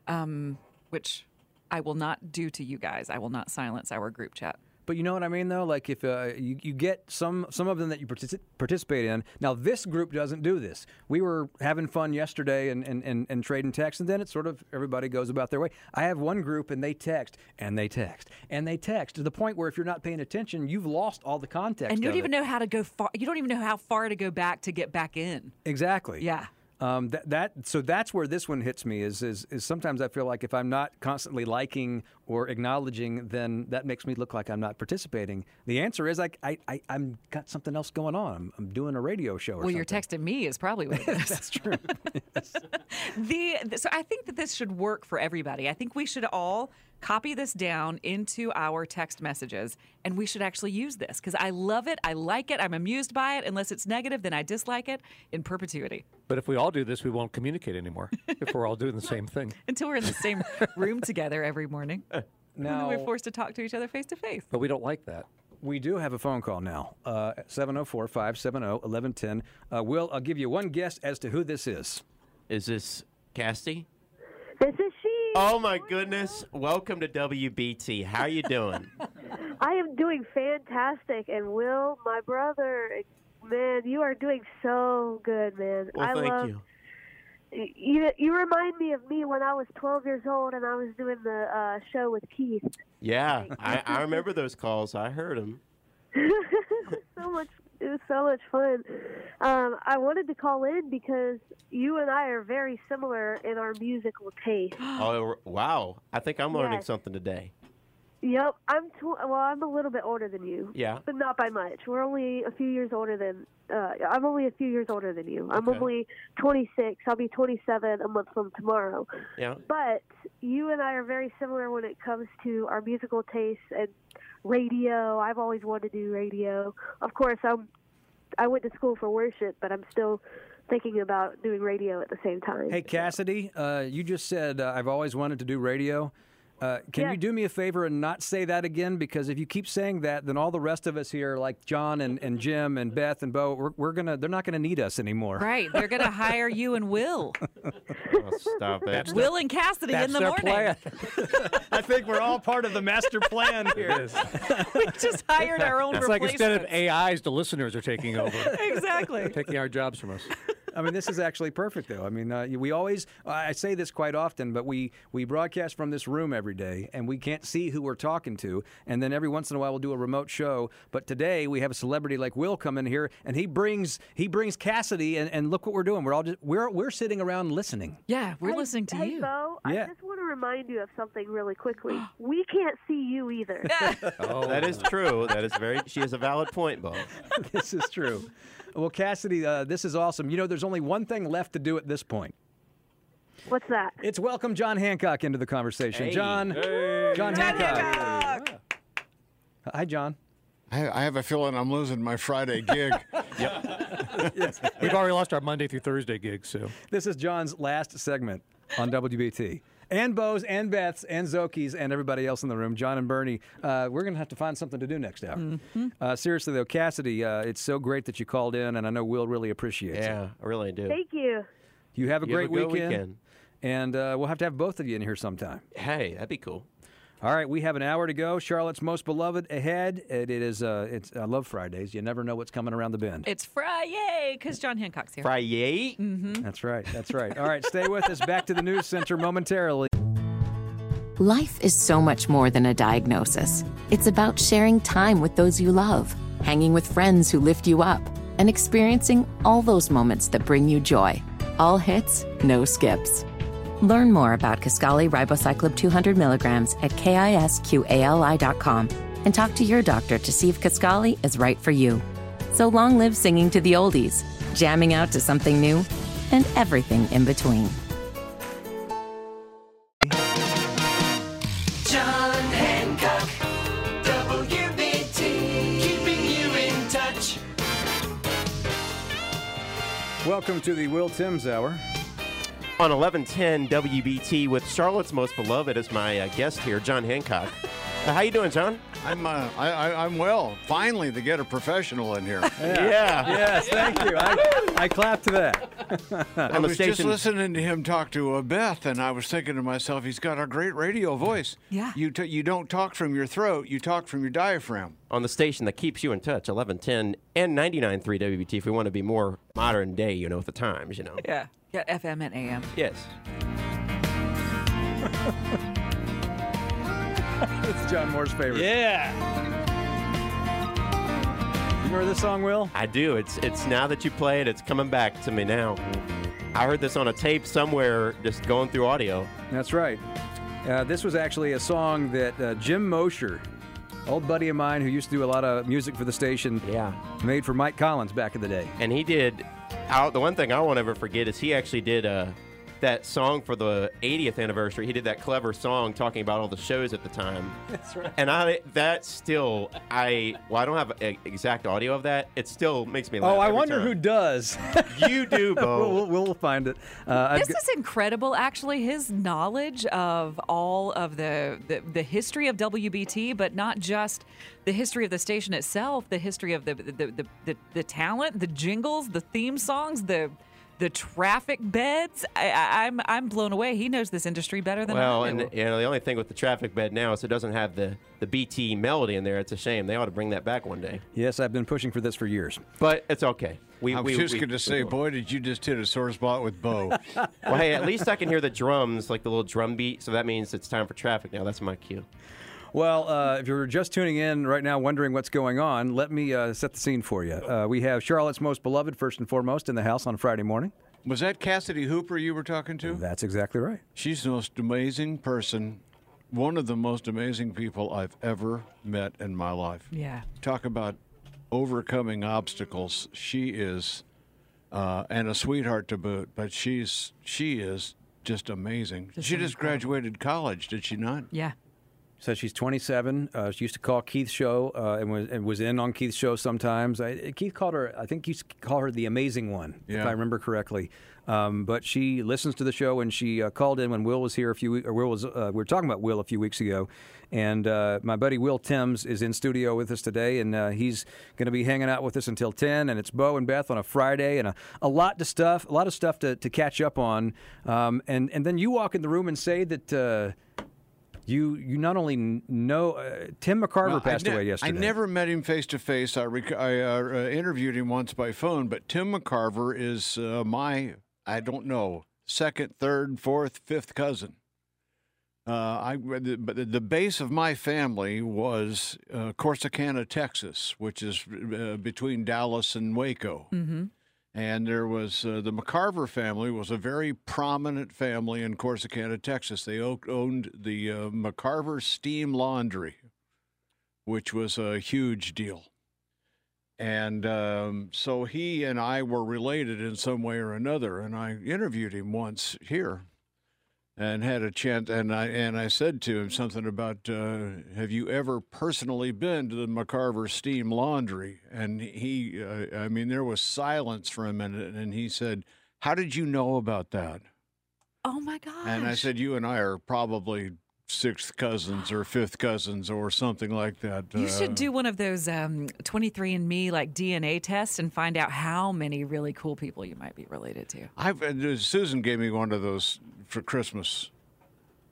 um, which I will not do to you guys. I will not silence our group chat. But you know what I mean, though. Like if uh, you, you get some some of them that you partici- participate in. Now this group doesn't do this. We were having fun yesterday and, and, and, and trading texts, and then it's sort of everybody goes about their way. I have one group and they text and they text and they text to the point where if you're not paying attention, you've lost all the context. And you don't even it. know how to go far. You don't even know how far to go back to get back in. Exactly. Yeah. Um, that, that so that's where this one hits me is, is is sometimes I feel like if I'm not constantly liking or acknowledging, then that makes me look like I'm not participating. The answer is like I, I I'm got something else going on. I'm, I'm doing a radio show or Well, something. you're texting me is probably what it is. That's true. the so I think that this should work for everybody. I think we should all copy this down into our text messages and we should actually use this because I love it. I like it. I'm amused by it. Unless it's negative, then I dislike it in perpetuity But if we all do this, we won't communicate anymore. if we're all doing the same thing. until we're in the same room together every morning. and then Now- we're forced to talk to each other face to face. But we don't like that. We do have a phone call now. Uh, 704 570 1110. Uh, Will, I'll give you one guess as to who this is. Is this Casty? This is she. Oh my goodness! Welcome to WBT. How are you doing? I am doing fantastic, and Will, my brother, man, you are doing so good, man. Well, I thank love. you. You you remind me of me when I was 12 years old and I was doing the uh, show with Keith. Yeah, I, I remember those calls. I heard them. so much it was so much fun. Um, I wanted to call in because you and I are very similar in our musical taste. Oh wow! I think I'm learning Yes. something today. Yep, I'm tw- well. I'm a little bit older than you. Yeah. but not by much. We're only a few years older than. Uh, I'm only a few years older than you. I'm Okay. only 26. I'll be 27 a month from tomorrow. Yeah. But you and I are very similar when it comes to our musical tastes and radio. I've always wanted to do radio. Of course, I'm. I went to school for worship, but I'm still thinking about doing radio at the same time. Hey, Cassidy, uh, you just said uh, I've always wanted to do radio. Uh, can Yes. you do me a favor and not say that again? Because if you keep saying that, then all the rest of us here, like John and, and Jim and Beth and Bo, we're, we're gonna they're not gonna need us anymore. Right. They're going to hire you and Will. stop it. Will and Cassidy in the morning. I think we're all part of the master plan here. we just hired our own It's like instead of. AIs, the listeners are taking over. Exactly. taking our jobs from us. I mean, this is actually perfect, though. I mean, uh, we always, I say this quite often, but we, we broadcast from this room every day, and we can't see who we're talking to. And then every once in a while, we'll do a remote show. But today, we have a celebrity like Will come in here, and he brings he brings Cassidy, and, and look what we're doing. We're all just we're we're sitting around listening. Yeah, we're Hey- listening to hey, you. Bo, Yeah. I just want to remind you of something really quickly. we can't see you either. Oh, that is true. That is very. She has a valid point, Bo. this is true. Well, Cassidy, uh, this is awesome. You know, there's only one thing left to do at this point. What's that? It's welcome John Hancock into the conversation. Hey. John, Hey. John John Hancock. Hi, John. I, I have a feeling I'm losing my Friday gig. yep. yes. We've already lost our Monday through Thursday gigs, so. This is John's last segment on WBT. And Bo's and Beth's and Szoke's and everybody else in the room, John and Bernie. Uh, we're going to have to find something to do next hour. Mm-hmm. Uh, seriously, though, Cassidy, uh, it's so great that you called in, and I know Will really appreciates it. Yeah, I really do. Thank you. You have a You have great a weekend. weekend. And uh, we'll have to have both of you in here sometime. Hey, that'd be cool. All right, we have an hour to go. Charlotte's most beloved ahead. It, it is. Uh, it's. I love Fridays. You never know what's coming around the bend. It's Friday because John Hancock's here. Friday. Mm-hmm. That's right. That's right. All right, stay with us. Back to the news center momentarily. Life is so much more than a diagnosis. It's about sharing time with those you love, hanging with friends who lift you up, and experiencing all those moments that bring you joy. All hits, no skips. Learn more about Kisqali Ribociclib 200 milligrams at kisqali.com and talk to your doctor to see if Kisqali is right for you. So long live singing to the oldies, jamming out to something new, and everything in between. John Hancock, WBT, keeping you in touch. Welcome to the Will Timms Hour. On 1110 WBT with Charlotte's most beloved as my uh, guest here, John Hancock. Uh, how you doing, John? I'm uh, I, I, I'm well. Finally, to get a professional in here. Yeah. Yes, thank you. I, I clap to that. I On the was just listening to him talk to uh, Beth, and I was thinking to myself, he's got a great radio voice. Yeah. You t- you don't talk from your throat, you talk from your diaphragm. On the station that keeps you in touch, 1110 and 99.3 WBT if we want to be more modern day, you know, with the times, you know. Yeah. Yeah, FM and AM. Yes. it's John Moore's favorite. Yeah. You remember this song, Will? I do. It's it's now that you play it, it's coming back to me now. I heard this on a tape somewhere, just going through audio. That's right. Uh, this was actually a song that uh, Jim Mosher, old buddy of mine who used to do a lot of music for the station, yeah, made for Mike Collins back in the day. And he did. I, the one thing I won't ever forget is he actually did uh, that song for the 80th anniversary. He did that clever song talking about all the shows at the time. That's right. And I that still I well I don't have a, exact audio of that. It still makes me laugh. Oh, I every wonder time. who does. You do, Bo. we'll, we'll, we'll find it. Uh, I've This g- is incredible, actually. His knowledge of all of the, the the history of WBT, but not just the history of the station itself, the history of the the, the, the, the talent, the jingles, the theme songs, the the traffic beds. I, I, I'm I'm blown away. He knows this industry better than Well, I and do. you know the only thing with the traffic bed now is it doesn't have the the BT melody in there. It's a shame. They ought to bring that back one day. yes, I've been pushing for this for years. But it's okay. We I was we, just going to say, boy, did you just hit a sore spot with Bo. Well, hey, at least I can hear the drums, like the little drum beat. So that means it's time for traffic now. That's my cue. Well, uh, if you're just tuning in right now, wondering what's going on, let me uh, set the scene for you. Uh, we have Charlotte's most beloved, first and foremost, in the house on Friday morning. Was that Cassidy Hooper you were talking to? That's exactly right. She's the most amazing person, one of the most amazing people I've ever met in my life. Yeah. Talk about overcoming obstacles. She is, uh, and a sweetheart to boot. But she's she is just amazing. Just she just incredible. graduated college, did she not? Yeah. Says she's 27. Uh, she used to call Keith's show uh, and, was, and was in on Keith's show sometimes. I, Keith called her, I think he used to call her the amazing one, if I remember correctly. Um, but she listens to the show and she uh, called in when Will was here a few weeks, or Will was, uh, we were talking about Will a few weeks ago. And uh, my buddy Will Timms is in studio with us today, and uh, he's going to be hanging out with us until 10. And it's Bo and Beth on a Friday, and a, a lot to stuff, a lot of stuff to, to catch up on. Um, and and then you walk in the room and say that uh, you you not only know uh, Tim McCarver Well, passed ne- away yesterday. I never met him face to face. I, rec- I uh, uh, interviewed him once by phone, but Tim McCarver is uh, my, I don't know, second, third, fourth, fifth cousin. Uh, I, the- but the, the base of my family was uh, Corsicana, Texas, which is uh, between Dallas and Waco. Mm-hmm. And there was uh, the McCarver family was a very prominent family in Corsicana, Texas. They owned the uh, McCarver Steam Laundry, which was a huge deal. And um, so he and I were related in some way or another. And I interviewed him once here and had a chance and I and I said to him something about uh, have you ever personally been to the McCarver Steam Laundry and he uh, I mean there was silence for a minute and he said how did you know about that Oh my gosh. and I said you and I are probably sixth cousins or fifth cousins or something like that You Uh, should do one of those um, 23andMe like DNA tests and find out how many really cool people you might be related to. I've uh, Susan gave me one of those for Christmas,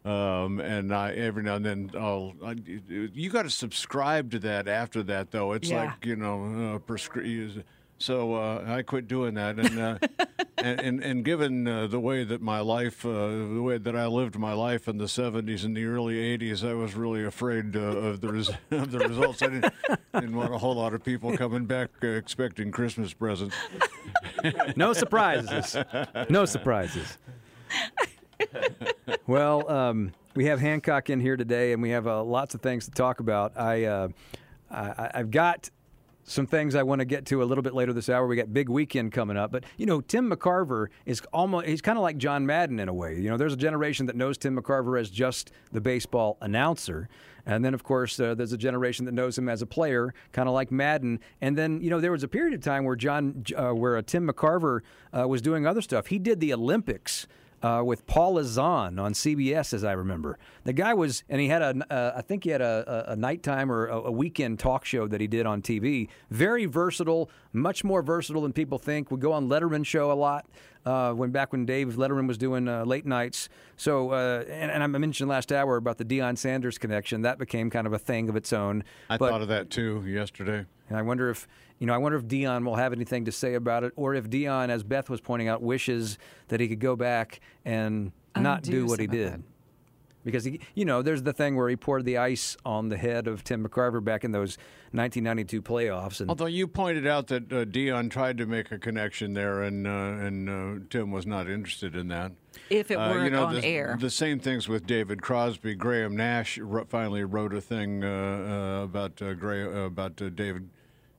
um, and I every now and then I'll. I, you got to subscribe to that after that though. It's Yeah. like you know uh, prescri- So uh, I quit doing that, and uh, and, and and given uh, the way that my life, uh, the way that I lived my life in the '70s and the early '80s, I was really afraid uh, of the res- of the results. I didn't, didn't want a whole lot of people coming back uh, expecting Christmas presents. no surprises. No surprises. well, um, we have Hancock in here today, and we have uh, lots of things to talk about. I, uh, I I've got some things I want to get to a little bit later this hour. We got big weekend coming up, but you know, Tim McCarver is almost he's kind of like John Madden in a way. You know, there's a generation that knows Tim McCarver as just the baseball announcer. And then, of course, uh, there's a generation that knows him as a player, kind of like Madden. And then, you know, there was a period of time where John, uh, where uh, Tim McCarver uh, was doing other stuff. He did the Olympics uh, with Paula Zahn on CBS, as I remember. The guy was, and he had a, uh, I think he had a, a, a nighttime or a, a weekend talk show that he did on TV. Very versatile, much more versatile than people think. Would go on Letterman show a lot. Uh, when back when Dave Letterman was doing uh, late nights, so uh, and, and I mentioned last hour about the Deion Sanders connection. That became kind of a thing of its own. I But- thought of that too yesterday. and I wonder if you know, I wonder if Deion will have anything to say about it, or if Deion, as Beth was pointing out, wishes that he could go back and not Undo do what he some of did. Because he, you know, there's the thing where he poured the ice on the head of Tim McCarver back in those 1992 playoffs, and Although you pointed out that uh, Deion tried to make a connection there, and uh, and uh, Tim was not interested in that. If it Uh, weren't you know, on the, air. The same things with David Crosby. Graham Nash wr- finally wrote a thing uh, uh, about uh, Gray, uh, about uh, David,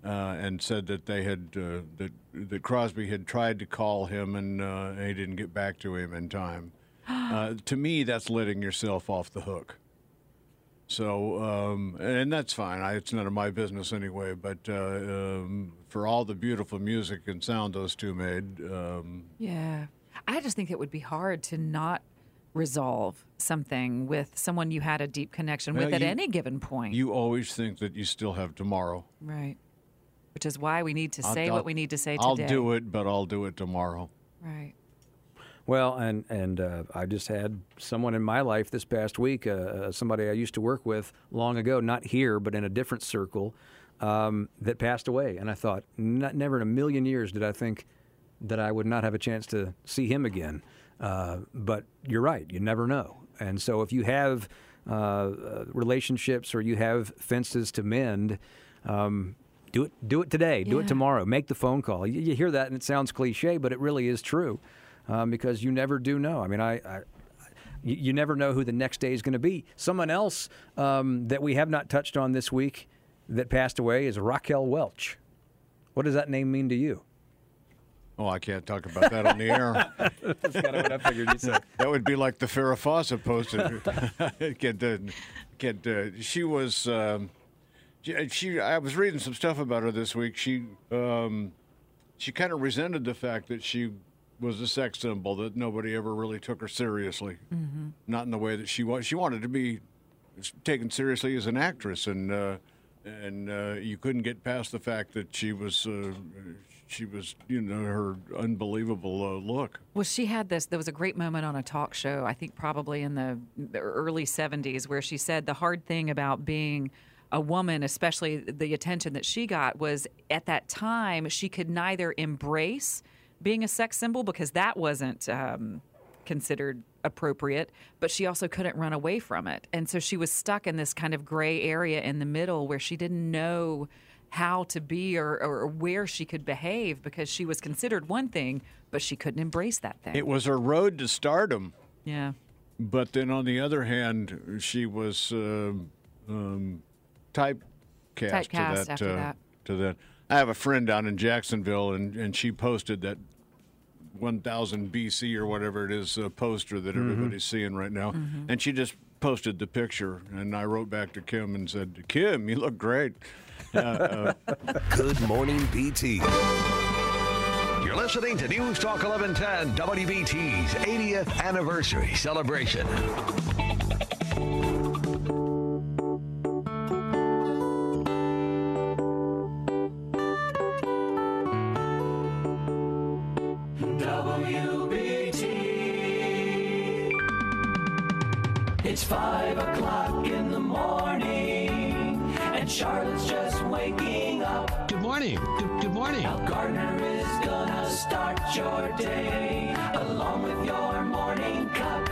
uh, and said that they had uh, that that Crosby had tried to call him, and uh, he didn't get back to him in time. Uh, to me, that's letting yourself off the hook. So, um, and that's fine. I, it's none of my business anyway. But uh, um, for all the beautiful music and sound those two made, um, Yeah. I just think it would be hard to not resolve something with someone you had a deep connection with at you- any given point. you always think that you still have tomorrow. right. Which is why we need to say I'll- what we need to say today. I'll today. do it, but I'll do it tomorrow. Right. Well, and and uh, I just had someone in my life this past week, uh, uh, somebody I used to work with long ago, not here, but in a different circle, um, that passed away. And I thought, not, never in a million years did I think that I would not have a chance to see him again. Uh, but you're right, you never know. And so if you have uh, uh, relationships or you have fences to mend, um, do it. Do it today. Do it tomorrow. Make the phone call. You, you hear that, and it sounds cliche, but it really is true, um, because you never do know. I mean, I. I you, you never know who the next day is going to be. Someone else um, that we have not touched on this week that passed away is Raquel Welch. What does that name mean to you? Oh, I can't talk about that on the air. That's kind of what I figured you'd say. That would be like the Farrah Fawcett posted. can't, uh, can't. Uh, she was. Um, she, she. I was reading some stuff about her this week. She. Um, she kind of resented the fact that she was a sex symbol. That nobody ever really took her seriously. Mm-hmm. Not in the way that she was. She wanted to be taken seriously as an actress, and uh, and uh, you couldn't get past the fact that she was. Uh, she was, you know, her unbelievable uh, look. Well, she had this. There was a great moment on a talk show, I think probably in the, the early 70s, where she said the hard thing about being a woman, especially the attention that she got, was at that time she could neither embrace being a sex symbol because that wasn't um, considered appropriate, but she also couldn't run away from it. And so she was stuck in this kind of gray area in the middle where she didn't know how to be or, or where she could behave because she was considered one thing, but she couldn't embrace that thing. It was her road to stardom. Yeah. But then on the other hand, she was uh, um, typecast, Typecast to that, after uh, that. To that. I have a friend down in Jacksonville, and, and she posted that 1000 BC or whatever it is uh, poster that Mm-hmm. everybody's seeing right now. Mhm. And she just posted the picture, and I wrote back to Kim and said, Kim, you look great. Uh, uh, Good morning, BT. You're listening to News Talk 1110 WBT's 80th anniversary celebration. Five o'clock in the morning, and Charlotte's just waking up. Good morning. Good, good morning. Al Gardner is gonna start your day along with your morning cup.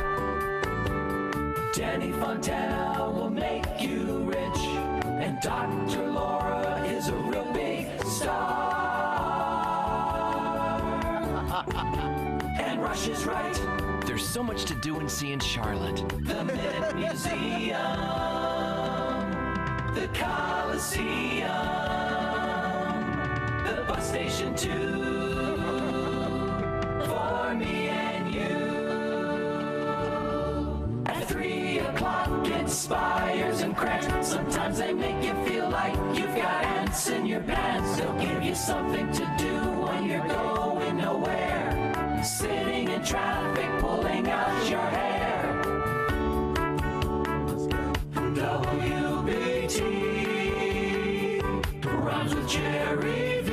Danny Fontana will make you rich, and Dr. Laura is a real big star. and Rush is right. There's so much to do and see in Charlotte. The Mint Museum, the Coliseum, the bus station too, for me and you. At three o'clock, it's spires and cracks. Sometimes they make you feel like you've got ants in your pants. They'll give you something to do when you're going nowhere. Sitting in traffic, pulling out your hair. WBT rhymes with Jerry V.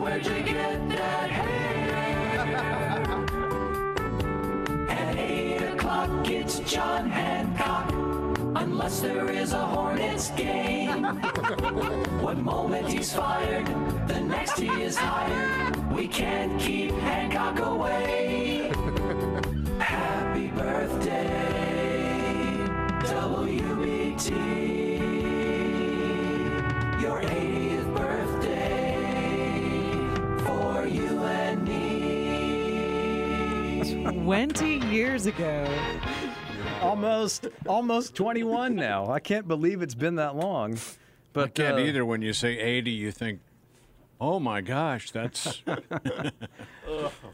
Where'd you get that hair? At eight o'clock, it's John Hancock. Unless there is a Hornets game. One moment he's fired, the next he is hired. We can't keep Hancock away. Happy birthday, WBT. Your 80th birthday for you and me. 20 years ago. Almost, almost 21 now. I can't believe it's been that long. But I can't uh, either. When you say 80, you think, oh my gosh, that's.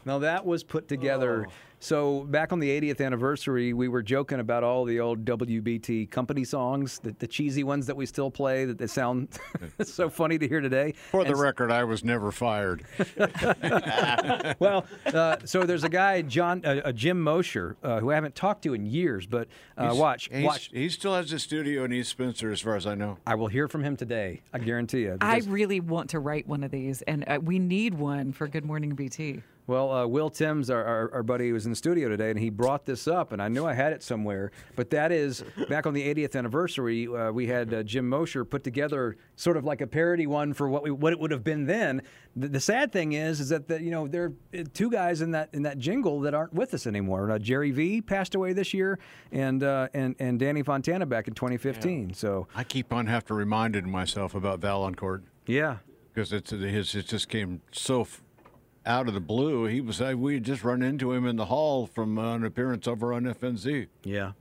Now that was put together. So back on the 80th anniversary, we were joking about all the old WBT company songs, the, the cheesy ones that we still play that they sound so funny to hear today. For the And s- record, I was never fired. well, uh, so there's a guy, John, uh, uh, Jim Mosher, uh, who I haven't talked to in years, but uh, He's- watch, he's- watch. He still has a studio in East Spencer, as far as I know. I will hear from him today. I guarantee you. I really want to write one of these, and uh, we need one for Good Morning BT. Well, uh, Will Timms, our, our, our buddy, was in the studio today, and he brought this up, and I knew I had it somewhere. But that is back on the 80th anniversary. Uh, we had uh, Jim Mosher put together sort of like a parody one for what we what it would have been then. The, the sad thing is, is that the, you know there are two guys in that in that jingle that aren't with us anymore. Uh, Jerry V passed away this year, and uh, and and Danny Fontana back in 2015. So I keep on having to reminding myself about Vaillancourt. Yeah. Because it's his, it just came so out of the blue. He was, uh, we had just run into him in the hall from uh, an appearance over on FNZ. Yeah.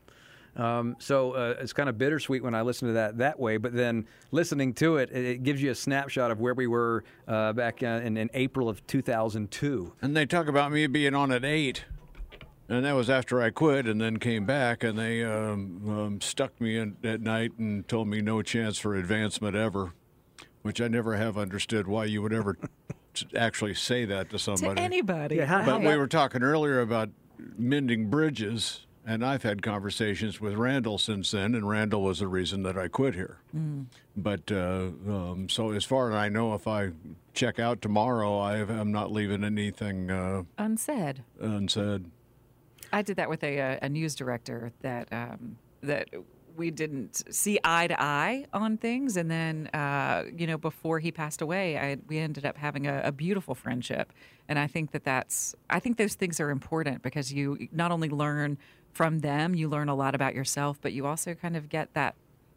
Um, so uh, it's kind of bittersweet when I listen to that that way, but then listening to it, it, it gives you a snapshot of where we were uh, back uh, in, in April of 2002. And they talk about me being on at eight. And that was after I quit and then came back, and they um, um, stuck me in at night and told me no chance for advancement ever, which I never have understood why you would ever t- actually say that to somebody. anybody. Yeah, how- but how- we were talking earlier about mending bridges, and I've had conversations with Randall since then, and Randall was the reason that I quit here. Mm. But uh, um, so, as far as I know, if I check out tomorrow, I have, I'm not leaving anything uh, Unsaid. unsaid. I did that with a, uh, a news director that um, that we didn't see eye to eye on things, and then uh, you know before he passed away, I, we ended up having a, a beautiful friendship, and I think that that's I think those things are important because you not only learn from them, you learn a lot about yourself, but you also kind of get that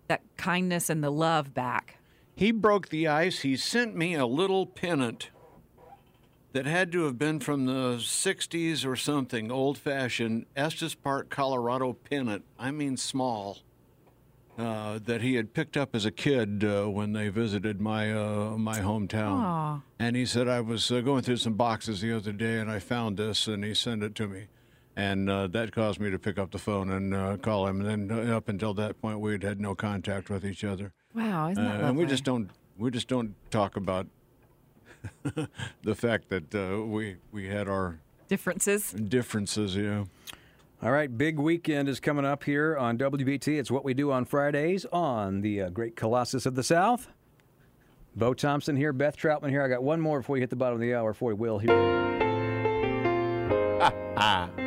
that kindness and the love back. He broke the ice. He sent me a little pennant that had to have been from the 60s or something, old fashioned Estes Park, Colorado pennant. I mean, small. Uh, that he had picked up as a kid uh, when they visited my uh, my hometown, Aw. and he said I was uh, going through some boxes the other day and I found this, and he sent it to me, and uh, that caused me to pick up the phone and uh, call him. And then uh, up until that point, we had had no contact with each other. Wow, isn't that and we just don't we just don't talk about the fact that uh, we we had our differences. Differences, yeah. All right, big weekend is coming up here on WBT. It's what we do on Fridays on the uh, Great Colossus of the South. Bo Thompson here, Beth Troutman here. I got one more before we hit the bottom of the hour for you, Will. Here. Ah.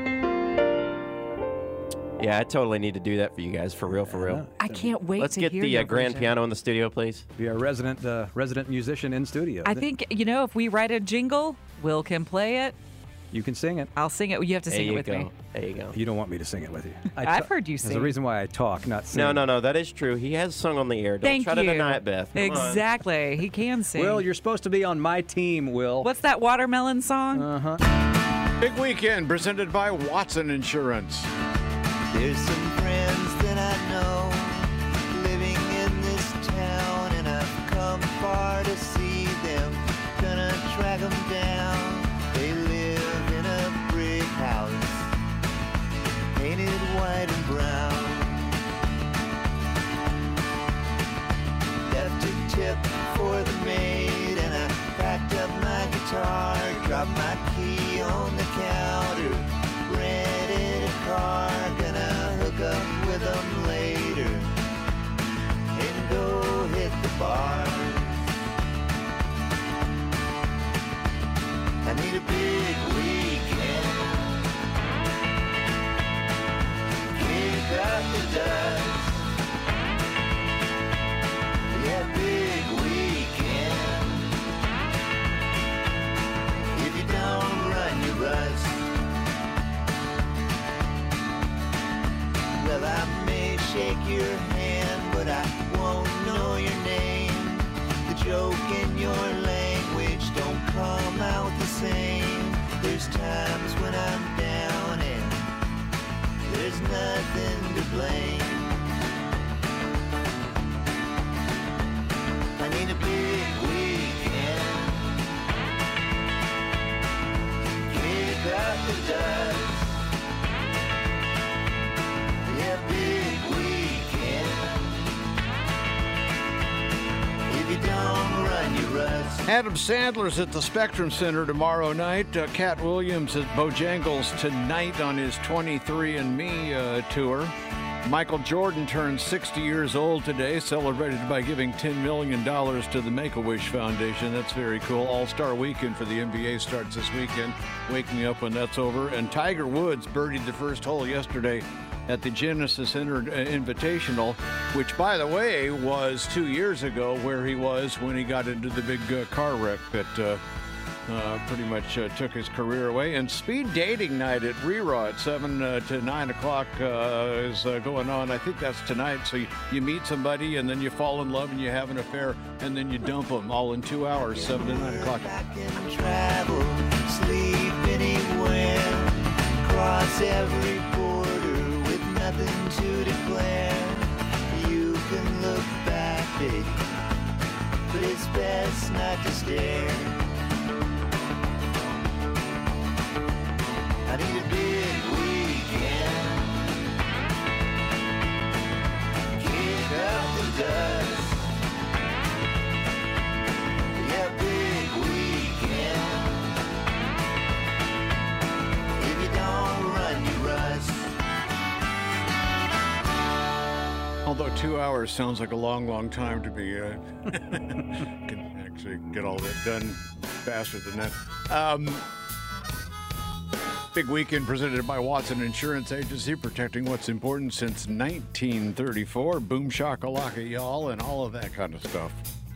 Yeah, I totally need to do that for you guys, for real, for real. I can't wait Let's to get hear the your uh, grand version. piano in the studio, please. Be a resident uh, resident musician in studio. I think you know if we write a jingle, Will can play it. You can sing it. I'll sing it. You have to There sing it you with go. me. There you go. You don't want me to sing it with you. I've heard you sing. There's a reason why I talk, not sing. No, no, no. That is true. He has sung on the air. Don't Thank try you. to deny it, Beth. Come on. exactly. He can sing. Will, you're supposed to be on my team, Will. What's that watermelon song? Uh huh. Big weekend presented by Watson Insurance. There's some friends that I know living in this town, and I've come far to see guitar, dropped my key on the counter, rented a car, gonna hook up with them later, and go hit the bars. I need a big weekend, kick up the dust. Shake Adam Sandler's at the Spectrum Center tomorrow night. Uh, Katt Williams at Bojangles tonight on his 23andMe uh, tour. Michael Jordan turned 60 years old today, celebrated by giving $10 million to the Make a Wish Foundation. That's very cool. All Star weekend for the NBA starts this weekend. Wake me up when that's over. And Tiger Woods birdied the first hole yesterday at the Genesis Inter- uh, Invitational, which, by the way, was two years ago where he was when he got into the big uh, car wreck that uh, uh, pretty much uh, took his career away. And speed dating night at Reraw at 7 uh, to 9 o'clock is going on. I think that's tonight. So you, you meet somebody and then you fall in love and you have an affair and then you dump them all in two hours, 7 to 9 o'clock. travel, sleep anywhere, cross every nothing to declare. You can look back, big, but it's best not to stare. I need a big weekend. Kick up the dust. Yeah, big. Two hours sounds like a long, long time to be. Uh, can actually get all that done faster than that. Um, big weekend presented by Watson Insurance Agency, protecting what's important since 1934. Boom shakalaka, y'all, and all of that kind of stuff.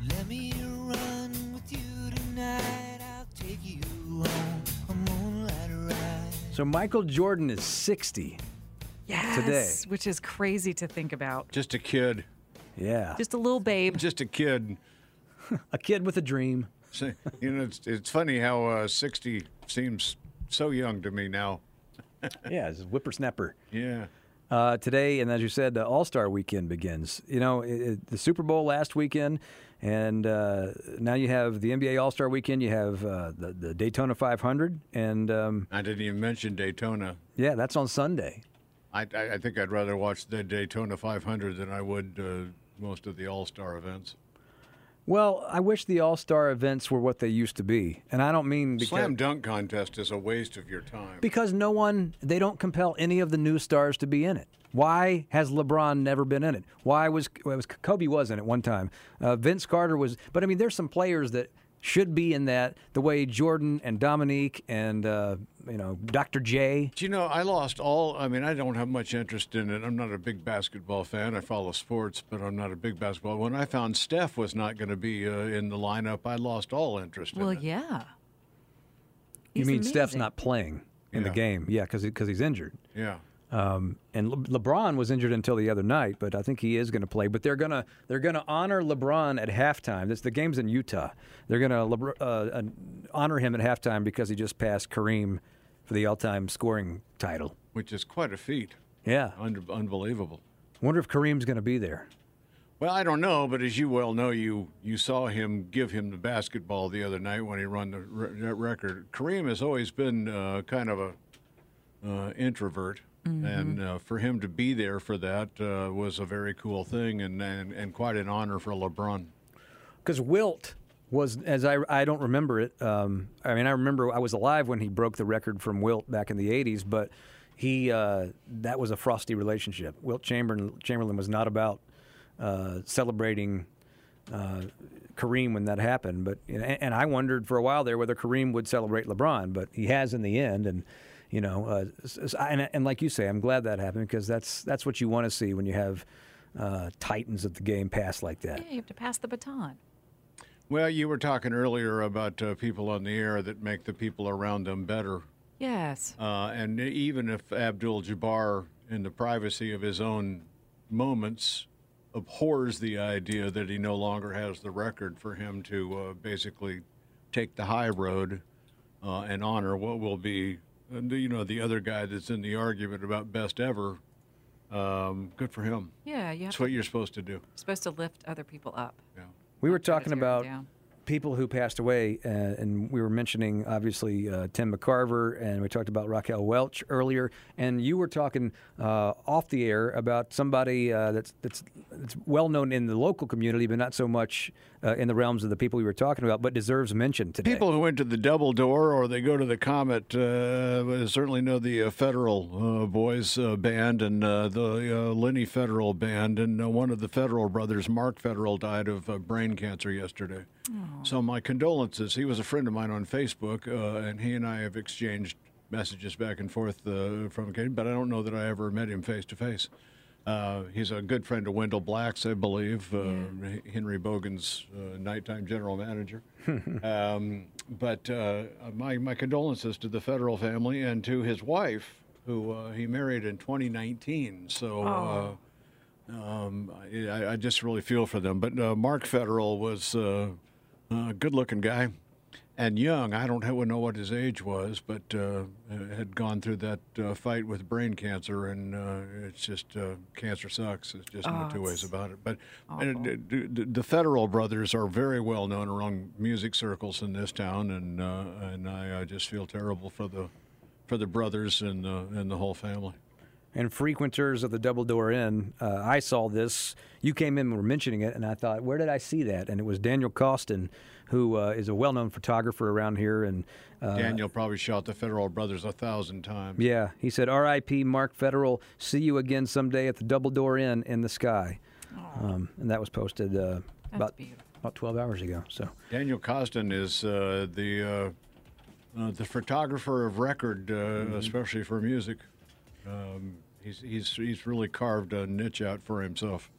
Let me run with you tonight. I'll take you home. A moonlight ride. So Michael Jordan is 60 Yes, today. which is crazy to think about. Just a kid. Yeah. Just a little babe. Just a kid. a kid with a dream. So, you know, it's, it's funny how uh, 60 seems so young to me now. yeah, it's a whippersnapper. Yeah. Uh, today, and as you said, the All Star weekend begins. You know, it, it- the Super Bowl last weekend, and uh, now you have the NBA All Star weekend. You have uh, the, the Daytona 500, and um, I didn't even mention Daytona. yeah, that's on Sunday. I, I, I think I'd rather watch the Daytona 500 than I would uh, most of the All Star events. Well, I wish the All Star events were what they used to be, and I don't mean because Slam dunk contest is a waste of your time. because no one they don't compel any of the new stars to be in it. Why has LeBron never been in it? Why was was Kobe was in it one time? Uh, Vince Carter was, but I mean, there's some players that should be in that. The way Jordan and Dominique and uh, you know Dr. J. Do you know, I lost all. I mean, I don't have much interest in it. I'm not a big basketball fan. I follow sports, but I'm not a big basketball. When I found Steph was not going to be uh, in the lineup, I lost all interest in Well, it. yeah. you He's mean Steph's not playing in the game? Yeah, because because he's injured. Yeah. Um, and Le- LeBron was injured until the other night, but I think he is going to play. But they're gonna they're gonna honor LeBron at halftime. This the game's in Utah. They're gonna Lebr- uh, uh, honor him at halftime because he just passed Kareem for the all-time scoring title. Which is quite a feat. Yeah, Un- unbelievable. wonder if Kareem's going to be there. Well, I don't know, but as you well know, you you saw him give him the basketball the other night when he run the re- that record. Kareem has always been uh, kind of a uh, introvert, and uh, for him to be there for that uh, was a very cool thing, and, and and quite an honor for LeBron. Because Wilt was, as I, I don't remember it. Um, I mean, I remember I was alive when he broke the record from Wilt back in the '80s, but he uh, that was a frosty relationship. Wilt Chamberlain, Chamberlain was not about uh, celebrating uh, Kareem when that happened, but and, and I wondered for a while there whether Kareem would celebrate LeBron, but he has in the end, and. You know, uh, s- s- and, and like you say, I'm glad that happened because that's that's what you want to see when you have uh, titans of the game pass like that. Yeah, you have to pass the baton. Well, you were talking earlier about uh, people on the air that make the people around them better. Yes. Uh, and even if Abdul Jabbar, in the privacy of his own moments, abhors the idea that he no longer has the record for him to uh, basically take the high road uh, and honor what will be, you know, the other guy that's in the argument about best ever. Um, good for him. Yeah, you That's to, what you're supposed to do. supposed to lift other people up. Yeah. We were Not try to talking about down. people who passed away, uh, and we were mentioning obviously uh, Tim McCarver, and we talked about Raquel Welch earlier, and you were talking uh, off the air about somebody uh, that's that's that's well known in the local community, but not so much uh, in the realms of the people we were talking about, but deserves mention today. People who went to the Double Door or they go to the Comet uh, certainly know the uh, Federal uh, Boys uh, Band and uh, the uh, Lenny Federal Band. And uh, one of the Federal brothers, Mark Federal, died of uh, brain cancer yesterday. So my condolences. He was a friend of mine on Facebook, uh, and he and I have exchanged messages back and forth uh, from occasion, but I don't know that I ever met him face to face. Uh, he's a good friend of Wendell Black's, I believe, uh, Henry Boggan's uh, nighttime general manager. um, but uh, my, my condolences to the federal family and to his wife, who uh, he married in 2019. So Oh. uh, um, I, I just really feel for them. But uh, Mark Federal was uh, a good looking guy and young. I don't know what his age was, but uh, had gone through that uh, fight with brain cancer, and uh, it's just uh, cancer sucks. It's just no two ways about it. But and, uh, d- d- the Federal brothers are very well known around music circles in this town, and uh, and I, I just feel terrible for the for the brothers and the and the whole family. and frequenters of the Double Door Inn, uh, I saw this. You came in and were mentioning it, and I thought, where did I see that? And it was Daniel Coston, who uh, is a well-known photographer around here, and uh, Daniel probably shot the Federal brothers a thousand times. Yeah, he said, "R.I.P. Mark Federal. See you again someday at the Double Door Inn in the sky." um, and that was posted uh, about about 12 hours ago. So Daniel Coston is uh, the uh, uh, the photographer of record, uh, Mm-hmm. especially for music. Um, he's he's he's really carved a niche out for himself.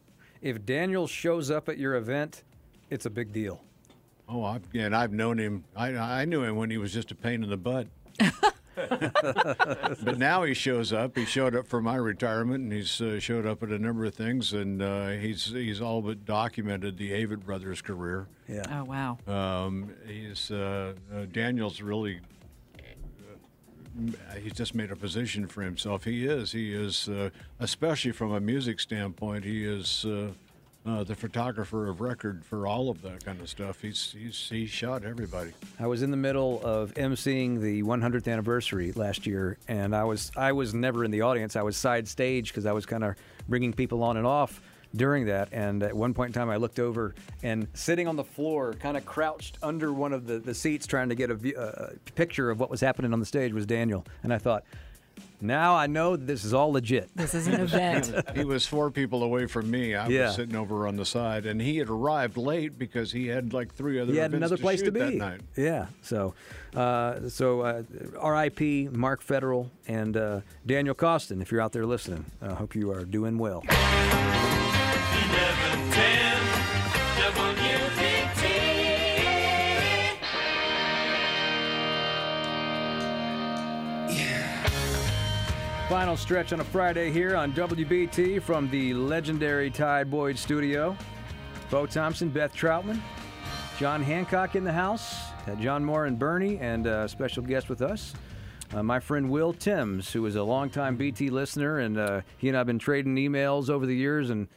if Daniel shows up at your event, it's a big deal. Oh, I've, and I've known him. I I knew him when he was just a pain in the butt. but now he shows up. He showed up for my retirement, and he's uh, showed up at a number of things, and uh, he's he's all but documented the Avett brothers' career. Yeah. Oh wow. Um, he's uh, uh, Daniel's really. uh, He's just made a position for himself. He is. He is, uh, especially from a music standpoint. He is uh, the photographer of record for all of that kind of stuff. He's he's he shot everybody. I was in the middle of emceeing the 100th anniversary last year, and I was I was never in the audience. I was side stage because I was kind of bringing people on and off during that. And at one point in time, I looked over and sitting on the floor, kind of crouched under one of the, the seats, trying to get a, view, uh, picture of what was happening on the stage, was Daniel. And I thought, now I know this is all legit. This is an event. he was four people away from me. I Yeah. was sitting over on the side, and he had arrived late because he had like three other he had events another place to shoot that be. night. Yeah. So, uh, so uh, R.I.P. Mark Federal and uh, Daniel Coston. If you're out there listening, I hope you are doing well. Final stretch on a Friday here on WBT from the legendary Ty Boyd studio. Bo Thompson, Beth Troutman, John Hancock in the house, John Moore and Bernie, and a special guest with us, uh, my friend Will Timms, who is a longtime BT listener, and uh, he and I have been trading emails over the years and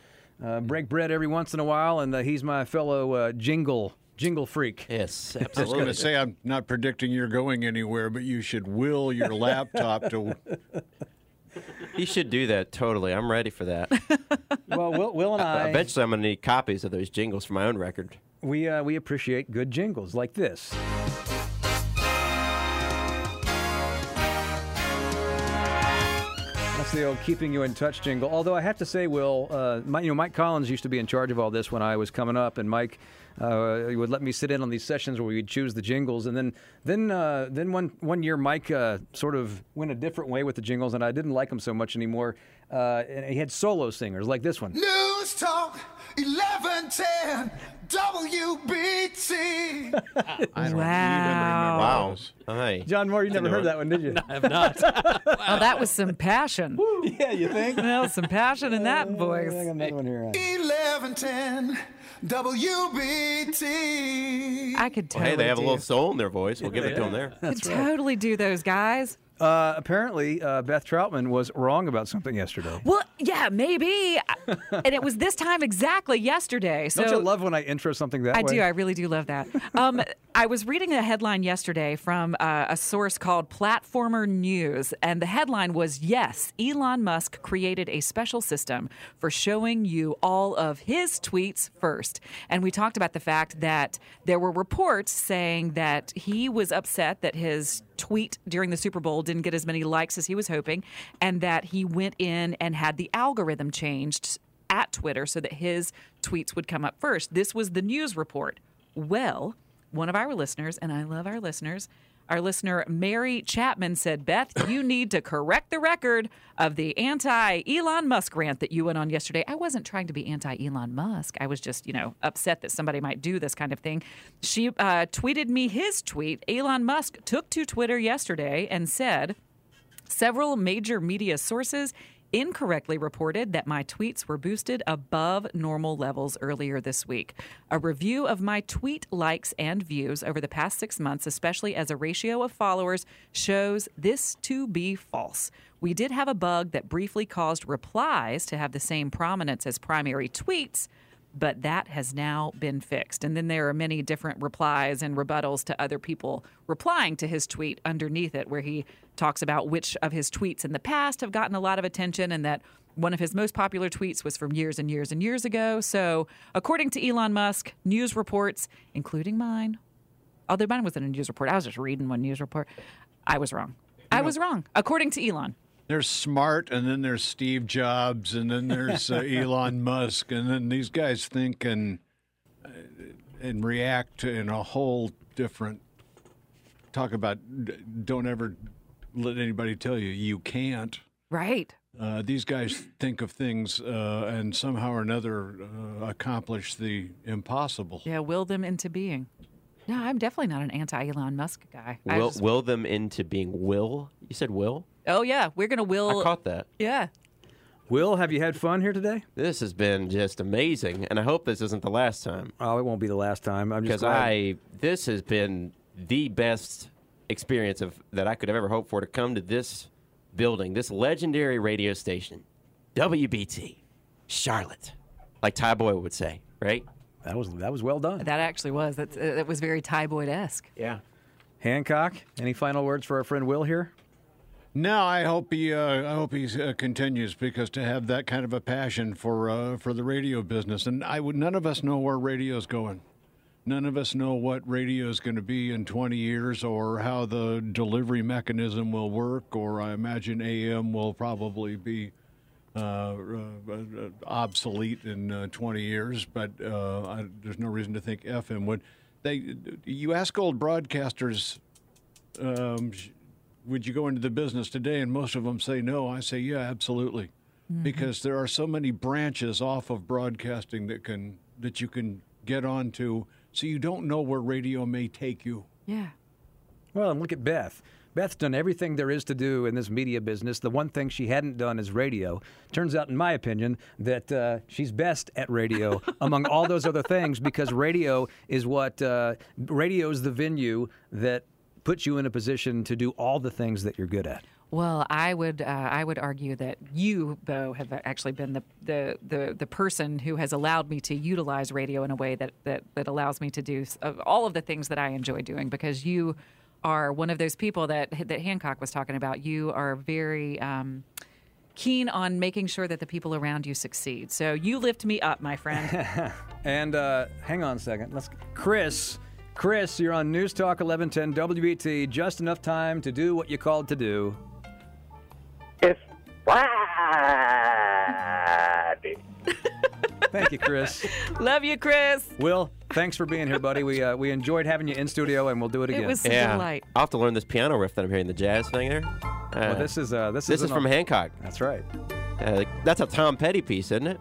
uh, break bread every once in a while, and uh, he's my fellow uh, jingle jingle freak. Yes, I was going to say I'm not predicting you're going anywhere, but you should will your laptop to. He should do that totally. I'm ready for that. well, Will, Will and I. Eventually, I'm going to need copies of those jingles for my own record. We uh, we appreciate good jingles like this. That's the old keeping you in touch jingle. Although I have to say, Will, uh, my, you know, Mike Collins used to be in charge of all this when I was coming up, and Mike uh, he would let me sit in on these sessions where we'd choose the jingles, and then then uh, then one one year Mike uh, sort of went a different way with the jingles, and I didn't like him so much anymore. Uh, and he had solo singers like this one. News Talk 1110 WBT. I don't Wow. Wow. Hey. John Moore, you never heard that one, did you? I have not. Well, that was some passion. yeah, you think? Well, some passion in that voice. I got another one here. 1110 WBT. I could Well, totally hey, they have a little soul in their voice. We'll give it to them there. could totally do those guys. Uh, apparently, uh, Beth Troutman was wrong about something yesterday. Well, yeah, maybe. and it was this time exactly yesterday. So Don't you love when I intro something that I way? do. I really do love that. Um, I was reading a headline yesterday from uh, a source called Platformer News, and the headline was Yes, Elon Musk created a special system for showing you all of his tweets first. And we talked about the fact that there were reports saying that he was upset that his tweet during the Super Bowl didn't get as many likes as he was hoping, and that he went in and had the algorithm changed at Twitter so that his tweets would come up first. This was the news report. Well, one of our listeners, and I love our listeners, our listener Mary Chapman said, Beth, you need to correct the record of the anti Elon Musk rant that you went on yesterday. I wasn't trying to be anti Elon Musk. I was just, you know, upset that somebody might do this kind of thing. She uh, tweeted me his tweet. Elon Musk took to Twitter yesterday and said, Several major media sources incorrectly reported that my tweets were boosted above normal levels earlier this week. A review of my tweet likes and views over the past six months, especially as a ratio of followers, shows this to be false. We did have a bug that briefly caused replies to have the same prominence as primary tweets but that has now been fixed. And then there are many different replies and rebuttals to other people replying to his tweet underneath it, where he talks about which of his tweets in the past have gotten a lot of attention and that one of his most popular tweets was from years and years and years ago. So, according to Elon Musk, news reports, including mine, although mine wasn't a news report, I was just reading one news report, I was wrong. I was wrong, according to Elon. There's smart, and then there's Steve Jobs, and then there's uh, Elon Musk, and then these guys think and uh, and react in a whole different. Talk about don't ever let anybody tell you you can't. Right. Uh, these guys think of things uh, and somehow or another uh, accomplish the impossible. Yeah, will them into being. No, I'm definitely not an anti Elon Musk guy. Will, just- will them into being will? You said will? oh yeah, we're gonna will. I caught that. Yeah. Will, have you had fun here today? This has been just amazing, and I hope this isn't the last time. Oh, it won't be the last time. I'm just because. I this has been the best experience of that I could have ever hoped for to come to this building, this legendary radio station, WBT, Charlotte, like Ty Boyd would say, right? That was that was well done. That actually was. That uh, that was very Ty Boyd esque. Yeah. Hancock, any final words for our friend Will here? No, I hope he. Uh, I hope he uh, continues because to have that kind of a passion for uh, for the radio business, and I would. None of us know where radio's going. None of us know what radio is going to be in 20 years, or how the delivery mechanism will work. Or I imagine AM will probably be uh, uh, uh, obsolete in uh, 20 years. But uh, I, there's no reason to think FM would. They, you ask old broadcasters. Um, would you go into the business today? And most of them say no. I say, yeah, absolutely, because there are so many branches off of broadcasting that can that you can get onto. So you don't know where radio may take you. Yeah. Well, and look at Beth. Beth's done everything there is to do in this media business. The one thing she hadn't done is radio. Turns out, in my opinion, that uh, she's best at radio among all those other things because radio is what uh, radio is the venue that puts you in a position to do all the things that you're good at. Well, I would uh, I would argue that you, Bo, have actually been the, the, the, the person who has allowed me to utilize radio in a way that, that, that allows me to do all of the things that I enjoy doing because you are one of those people that that Hancock was talking about. You are very um, keen on making sure that the people around you succeed. So you lift me up, my friend. And uh, hang on a second. Let's Chris. Chris, you're on News Talk 1110 WBT. Just enough time to do what you called to do. It's Friday. Thank you, Chris. Love you, Chris. Will, thanks for being here, buddy. We uh, we enjoyed having you in studio, and we'll do it again. It was yeah. I'll have to learn this piano riff that I'm hearing, the jazz thing there. Uh, Well, this is, uh, this this is is an- from Hancock. That's right. Uh, that's a Tom Petty piece, isn't it?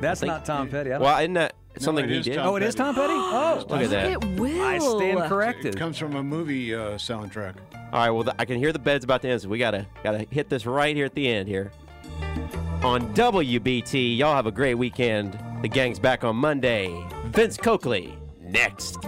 That's not Tom Petty. I don't- Well, isn't that No, something it he did? Tom Oh, it is Tom Petty? Oh, Look at that. It will. I stand corrected. It comes from a movie uh, soundtrack. All right, well, th- I can hear the bed's about to end, so we gotta gotta hit this right here at the end here. On WBT, y'all have a great weekend. The gang's back on Monday. Vince Coakley next.